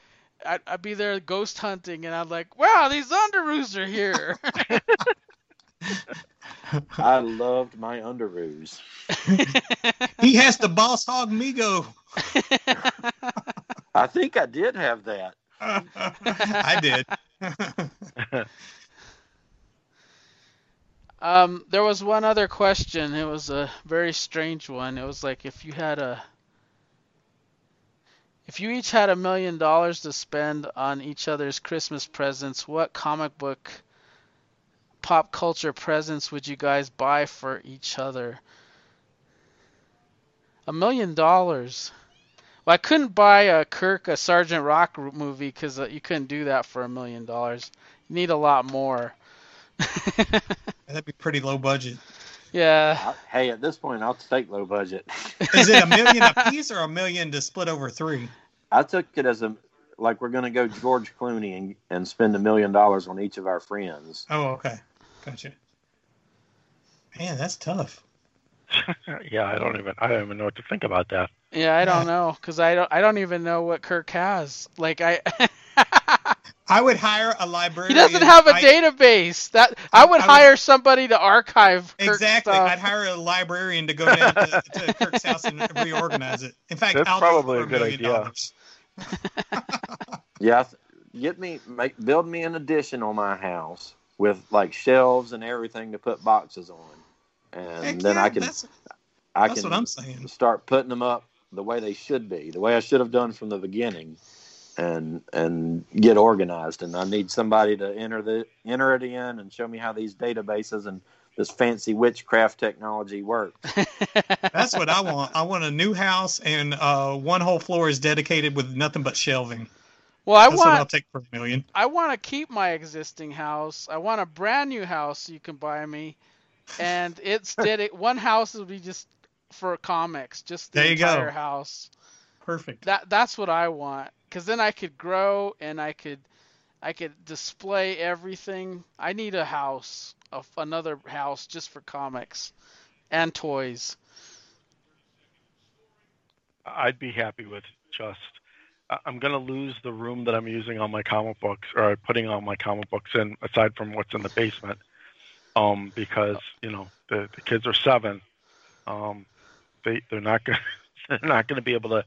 I'd, I'd be there ghost hunting, and I'd like, wow, these underoos are here. I loved my underoos. He has the Boss Hogg Mego. I think I did have that. I did. Um, there was one other question. It was a very strange one. It was like if you had a if you each had a million dollars to spend on each other's Christmas presents, what comic book pop culture presents would you guys buy for each other? A million dollars. Well, I couldn't buy a Kirk a Sergeant Rock movie because uh, you couldn't do that for a million dollars. You need a lot more. That'd be pretty low budget. yeah. I, hey, at this point, I'll take low budget. Is it a million a piece or a million to split over three? I took it as a like we're going to go George Clooney and, and spend a million dollars on each of our friends. Oh, okay. Gotcha. Man, that's tough. yeah, I don't even I don't even know what to think about that. Yeah, I don't know because I don't I don't even know what Kirk has. Like I, I would hire a librarian. he doesn't have a I- database. That I would I would- hire somebody to archive Kirk Exactly. stuff. I'd hire a librarian to go down to, to Kirk's house and reorganize it. In fact, That's I'll probably a good idea. dollars. Yeah, get me make build me an addition on my house with like shelves and everything to put boxes on, and Heck then yeah, I can That's, I that's can what I'm saying. start putting them up the way they should be, the way I should have done from the beginning, and and get organized. And I need somebody to enter the enter it in and show me how these databases and this fancy witchcraft technology works. That's what I want. I want a new house and uh, one whole floor is dedicated with nothing but shelving. well, I That's what I'll want take for a million. I want to keep my existing house. I want a brand new house you can buy me, and it's dedi- one house will be just for comics, just the There you go. entire house. Perfect. That that's what I want, because then I could grow and I could I could display everything. I need a house, a, another house just for comics and toys. I'd be happy with just. I'm gonna lose the room that I'm using on my comic books, or putting all my comic books in, aside from what's in the basement, um, because you know the, the kids are seven. Um, they they're not gonna they're not gonna be able to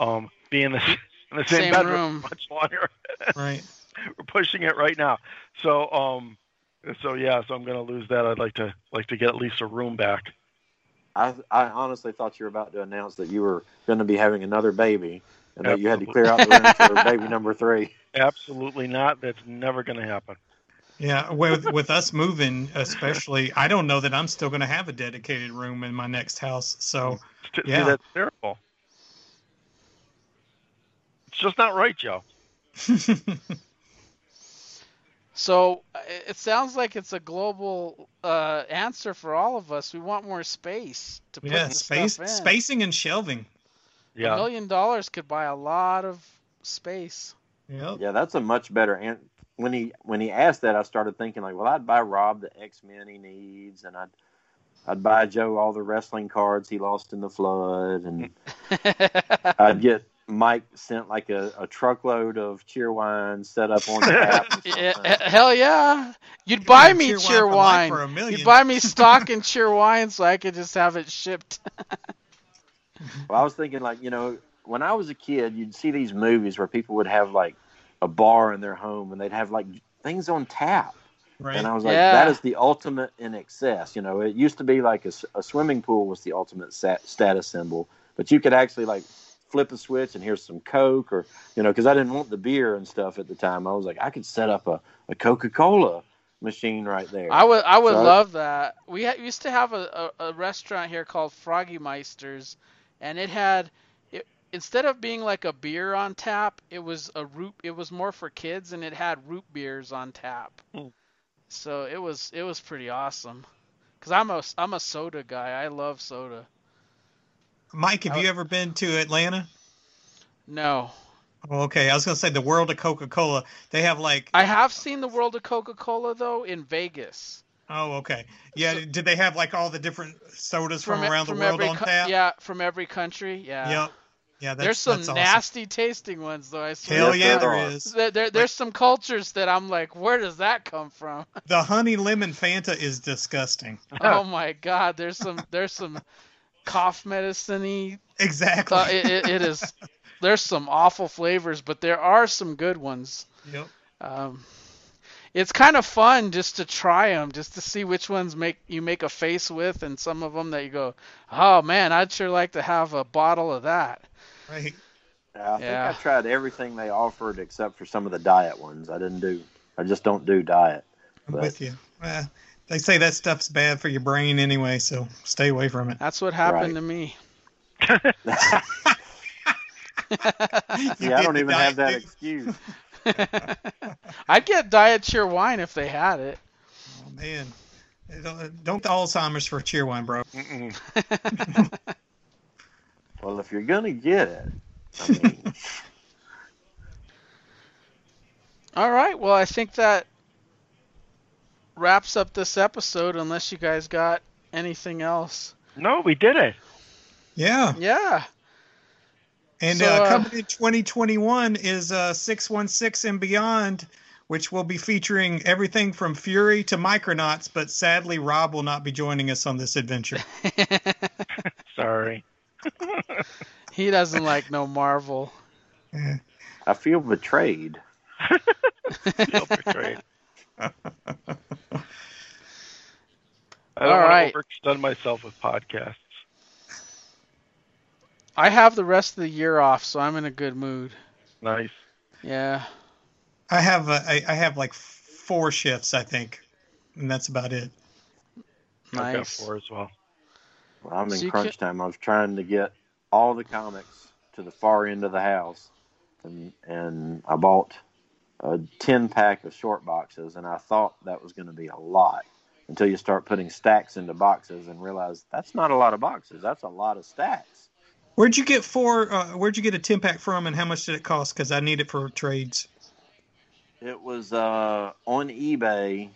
um, be in the in the same, Same bedroom room. much longer. Right. We're pushing it right now. So um, so yeah, so I'm gonna lose that. I'd like to like to get at least a room back. I I honestly thought you were about to announce that you were going to be having another baby and that you had to clear out the room for baby number three. Absolutely not. That's never gonna happen. Yeah, with with us moving, especially, I don't know that I'm still going to have a dedicated room in my next house. So, See, Yeah. that's terrible. It's just not right, Joe. So uh, it it sounds like it's a global uh, answer for all of us. We want more space to put yeah, space, stuff in. spacing and shelving. Yeah. A million dollars could buy a lot of space. Yep. Yeah, that's a much better. And when he when he asked that, I started thinking like, well, I'd buy Rob the X Men he needs, and I'd I'd buy Joe all the wrestling cards he lost in the flood, and I'd get Mike sent like a, a truckload of Cheerwine set up on the tap. Yeah, hell yeah! You'd buy me Cheer Cheerwine for wine. for a million. You'd buy me stock and Cheerwine so I could just have it shipped. Well, I was thinking like, you know, when I was a kid, you'd see these movies where people would have like a bar in their home and they'd have like things on tap. Right. And I was like, Yeah. that is the ultimate in excess. You know, it used to be like a swimming pool was the ultimate sat- status symbol, but you could actually like flip a switch and here's some Coke or, you know, because I didn't want the beer and stuff at the time. I was like, I could set up a, a Coca Cola machine right there. I would I would So- love that. We ha- used to have a, a, a restaurant here called Froggy Meisters, and it had it, instead of being like a beer on tap, it was a root. It was more for kids, and it had root beers on tap. Hmm. So it was it was pretty awesome. Cause I'm a I'm a soda guy. I love soda. Mike, have you ever been to Atlanta? No, Oh, okay, I was going to say the World of Coca Cola. They have like, I have seen the World of Coca-Cola though in Vegas. oh, okay, yeah. did they have like all the different sodas from, e- around the world every on co- tap? Yeah, from every country. Yeah. Yep. Yeah, that's, There's some that's awesome. nasty tasting ones though. I swear. Hell yeah, there there There, there, there's some cultures that I'm like, where does that come from? The honey lemon Fanta is disgusting. oh my god, there's some there's some cough medicine-y. Exactly. Uh, it, it, it is. There's some awful flavors, but there are some good ones. yep. Um, it's kind of fun just to try them, just to see which ones make you make a face with, and some of them that you go, oh man, I'd sure like to have a bottle of that. Right. Yeah, I Yeah. think I tried everything they offered except for some of the diet ones. I didn't do. I just don't do diet. I'm But- with you. Uh, they say that stuff's bad for your brain anyway, so stay away from it. That's what happened Right. to me. You See, I don't even have that diet- excuse. I'd get diet Cheerwine if they had it. Oh man, don't, don't the Alzheimer's for Cheerwine, bro. Well, if you're gonna get it, I mean, All right. Well, I think that wraps up this episode. Unless you guys got anything else. No, we did it. Yeah, Yeah. and So, uh, uh, coming in 2021 is uh, 616 and beyond, which will be featuring everything from Fury to Micronauts. But sadly, Rob will not be joining us on this adventure. Sorry. he doesn't like no Marvel. I feel betrayed. Feel betrayed. I All don't want right. to overextend myself with podcasts. I have the rest of the year off, so I'm in a good mood. Nice. Yeah. I have uh, I, I have like four shifts, I think, and that's about it. Nice. I've got four as well. Well, I'm in So you crunch time. I was trying to get all the comics to the far end of the house, and and I bought a ten pack of short boxes, and I thought that was going to be a lot until you start putting stacks into boxes and realize that's not a lot of boxes. That's a lot of stacks. Where'd you get four? Uh, where'd you get a 10 pack from, and how much did it cost? Because I need it for trades. It was uh, on eBay,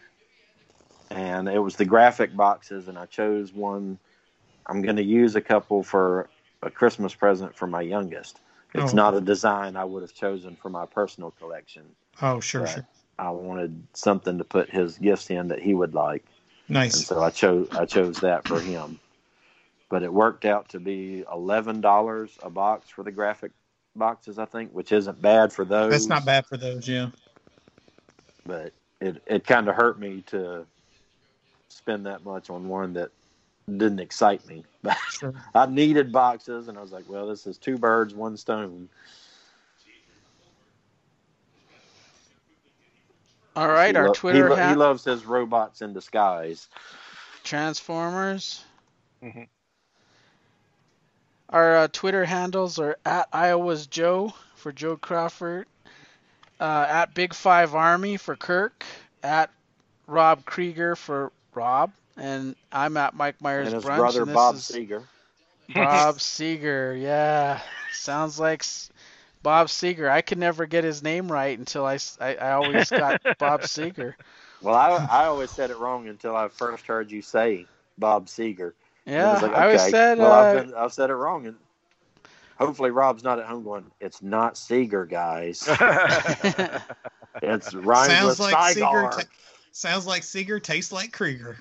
and it was the graphic boxes, and I chose one. I'm going to use a couple for a Christmas present for my youngest. It's Oh. not a design I would have chosen for my personal collection. Oh, sure, sure. I wanted something to put his gifts in that he would like, Nice. and so I chose I chose that for him. But it worked out to be eleven dollars a box for the graphic boxes, I think, which isn't bad for those. That's not bad for those, yeah. but it it kind of hurt me to spend that much on one that didn't excite me. Sure. I needed boxes, and I was like, well, this is two birds, one stone. All right. He Our lo- Twitter he, lo- he loves his robots in disguise. Transformers. Mhm. Our uh, Twitter handles are at Iowa's Joe for Joe Crawford, uh, at Big Five Army for Kirk, at Rob Krieger for Rob, and I'm at Mike Myers and his Brunch. brother and this Bob is Seeger. Bob Seeger. Yeah, sounds like S- Bob Seeger. I could never get his name right until I I always got Bob Seeger. Well, I I always said it wrong until I first heard you say Bob Seeger. And Yeah, was like, I always said. well, uh, I've, been, I've said it wrong, and hopefully Rob's not at home going. It's not Seeger, guys. It's rhymes Sounds with like Seeger. Sigar. Ta- sounds like Seeger tastes like Krieger.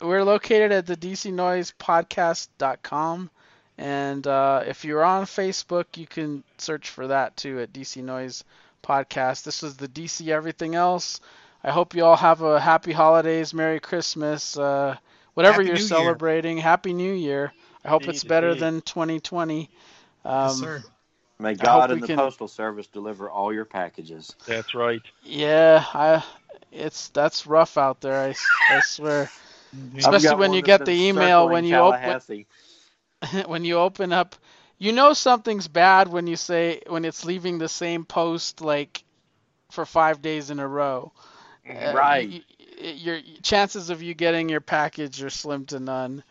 We're located at the DCNoisePodcast.com. And uh, if you're on Facebook, you can search for that too at DC Noise Podcast. This is the DC Everything Else. I hope you all have a happy holidays, Merry Christmas, uh, whatever Happy you're New Year. celebrating. Happy New Year. I hope it's better indeed. than 2020. Um, yes, sir. May God and the can- Postal Service deliver all your packages. That's right. Yeah, I, it's that's rough out there. I swear. Especially when you get the email when you open when you open up you know something's bad when you say when it's leaving the same post like for five days in a row. Uh, Right. y- y- your chances of you getting your package are slim to none.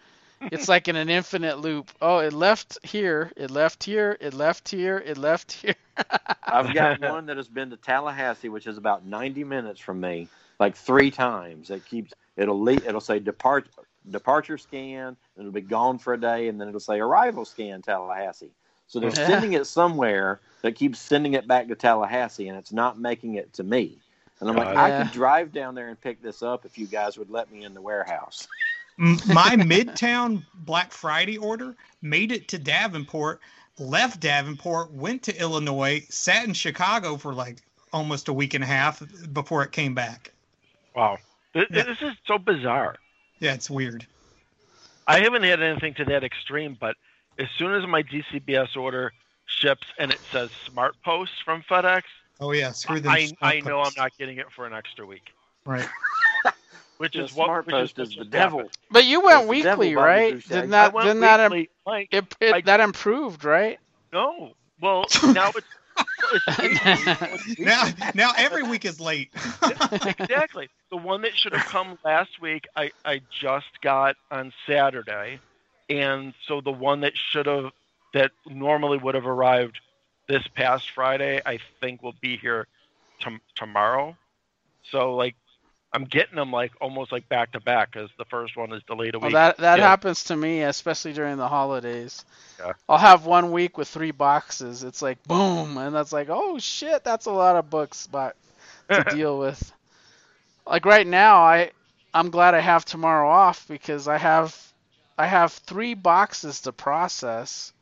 It's like in an infinite loop. Oh it left here it left here it left here it left here. I've got one that has been to Tallahassee, which is about 90 minutes from me, like three times. It keeps it'll le it'll say depart departure scan, and it'll be gone for a day, and then it'll say arrival scan Tallahassee. So they're Yeah. sending it somewhere that keeps sending it back to Tallahassee, and it's not making it to me. And I'm like, Got I it. could drive down there and pick this up if you guys would let me in the warehouse. My Midtown Black Friday order made it to Davenport, left Davenport, went to Illinois, sat in Chicago for like almost a week and a half before it came back. Wow. This, Yeah. this is so bizarre. Yeah, it's weird. I haven't had anything to that extreme, but as soon as my DCBS order ships and it says Smart Post from FedEx, Oh yeah, screw them. I, I know I'm not getting it for an extra week. Right. which The is what smart which is, post is the devil. happened. But you went the devil, weekly, right? Didn't that went didn't that im- weekly, Mike. it, it I- that improved, right? No. Well, now it's, it's weekly. Now, now every week is late. exactly. The one that should have come last week, I, I just got on Saturday, and so the one that should have that normally would have arrived this past Friday, I think will be here tom- tomorrow. So like, I'm getting them like almost like back to back because the first one is delayed a Well, week. that that Yeah. happens to me, especially during the holidays. Yeah. I'll have one week with three boxes. It's like boom, and that's like, oh shit, that's a lot of books, but to deal with. Like right now, I I'm glad I have tomorrow off because I have I have three boxes to process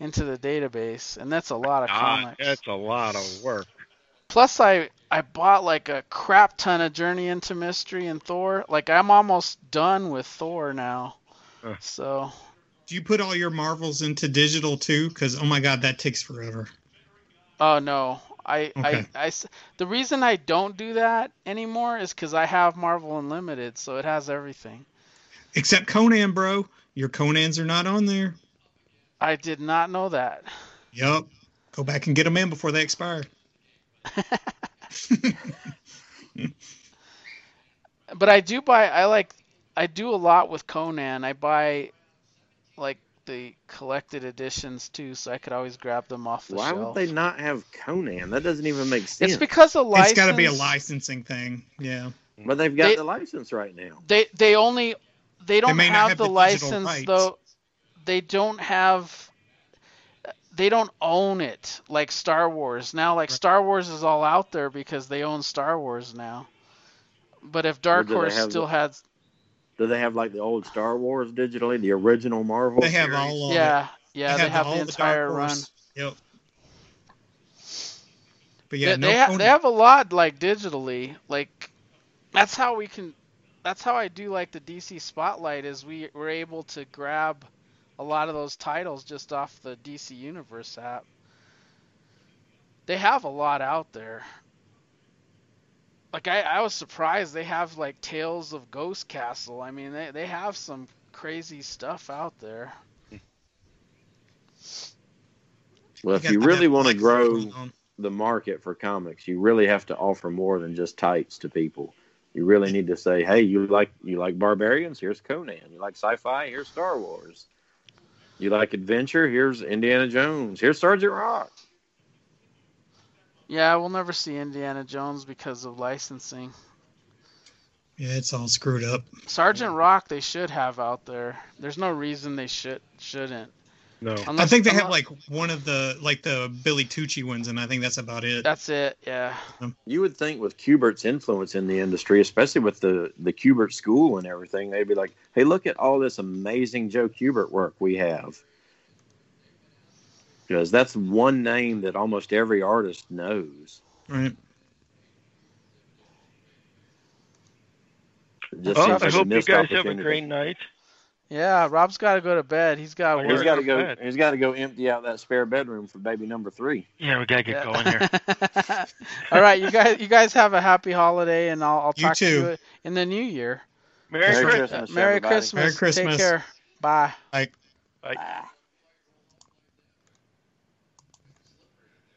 into the database, and that's a lot of comics. that's a lot of work. Plus, I I bought like a crap ton of Journey into Mystery and Thor. Like I'm almost done with Thor now. Huh. So Do you put all your Marvels into digital too? Because oh my god, that takes forever. Oh no, I, Okay. I, I s- the reason I don't do that anymore is because I have Marvel Unlimited, so it has everything. Except Conan, bro. Your Conans are not on there. I did not know that. Yup. Go back and get them in before they expire. But I do buy. I like. I do a lot with Conan. I buy, like the collected editions too, so I could always grab them off the shelf. Why shelf. would they not have Conan? That doesn't even make sense. It's because of license. It's got to be a licensing thing. Yeah. But they've got They- the license right now. They they only they don't may not have, have the, the license rights. though. They don't have. They don't own it like Star Wars now. Like Right. Star Wars is all out there because they own Star Wars now. But if Dark Horse still the- had, Do they have like the old Star Wars digitally, the original Marvel? They have series? all of it. yeah, yeah, they have all the Dark entire run. Yep. But yeah, they, no they, ha- they have a lot like digitally. Like that's how we can. That's how I do like the DC Spotlight is we were able to grab a lot of those titles just off the DC Universe app. They have a lot out there. Like I, I was surprised they have like Tales of Ghost Castle. I mean they, they have some crazy stuff out there. Well, if you really want to grow the market for comics, you really have to offer more than just tights to people. You really need to say, "Hey, you like you like barbarians? Here's Conan. You like sci-fi? Here's Star Wars. You like adventure? Here's Indiana Jones. Here's Sergeant Rock." Yeah, we'll never see Indiana Jones because of licensing. Yeah, it's all screwed up. Sergeant Rock they should have out there. There's no reason they should shouldn't. No. I think they have like one of the like the Billy Tucci ones, and I think that's about it. That's it. Yeah. Um, you would think with Kubert's influence in the industry, especially with the the Kubert school and everything, they'd be like, "Hey, look at all this amazing Joe Kubert work we have." Because that's one name that almost every artist knows. Right. Just Well, I hope you guys have a great night. Yeah. Rob's got to go to bed. He's got to He's work. got to Go go. ahead. He's got to go empty out that spare bedroom for baby number three. Yeah, we gotta get Yeah. going here. All right, you guys. You guys have a happy holiday, and I'll, I'll You talk to you in the new year. Merry, Merry Christmas. Christmas. Merry everybody. Christmas. Merry Christmas. Take care. Bye. Bye. Ah.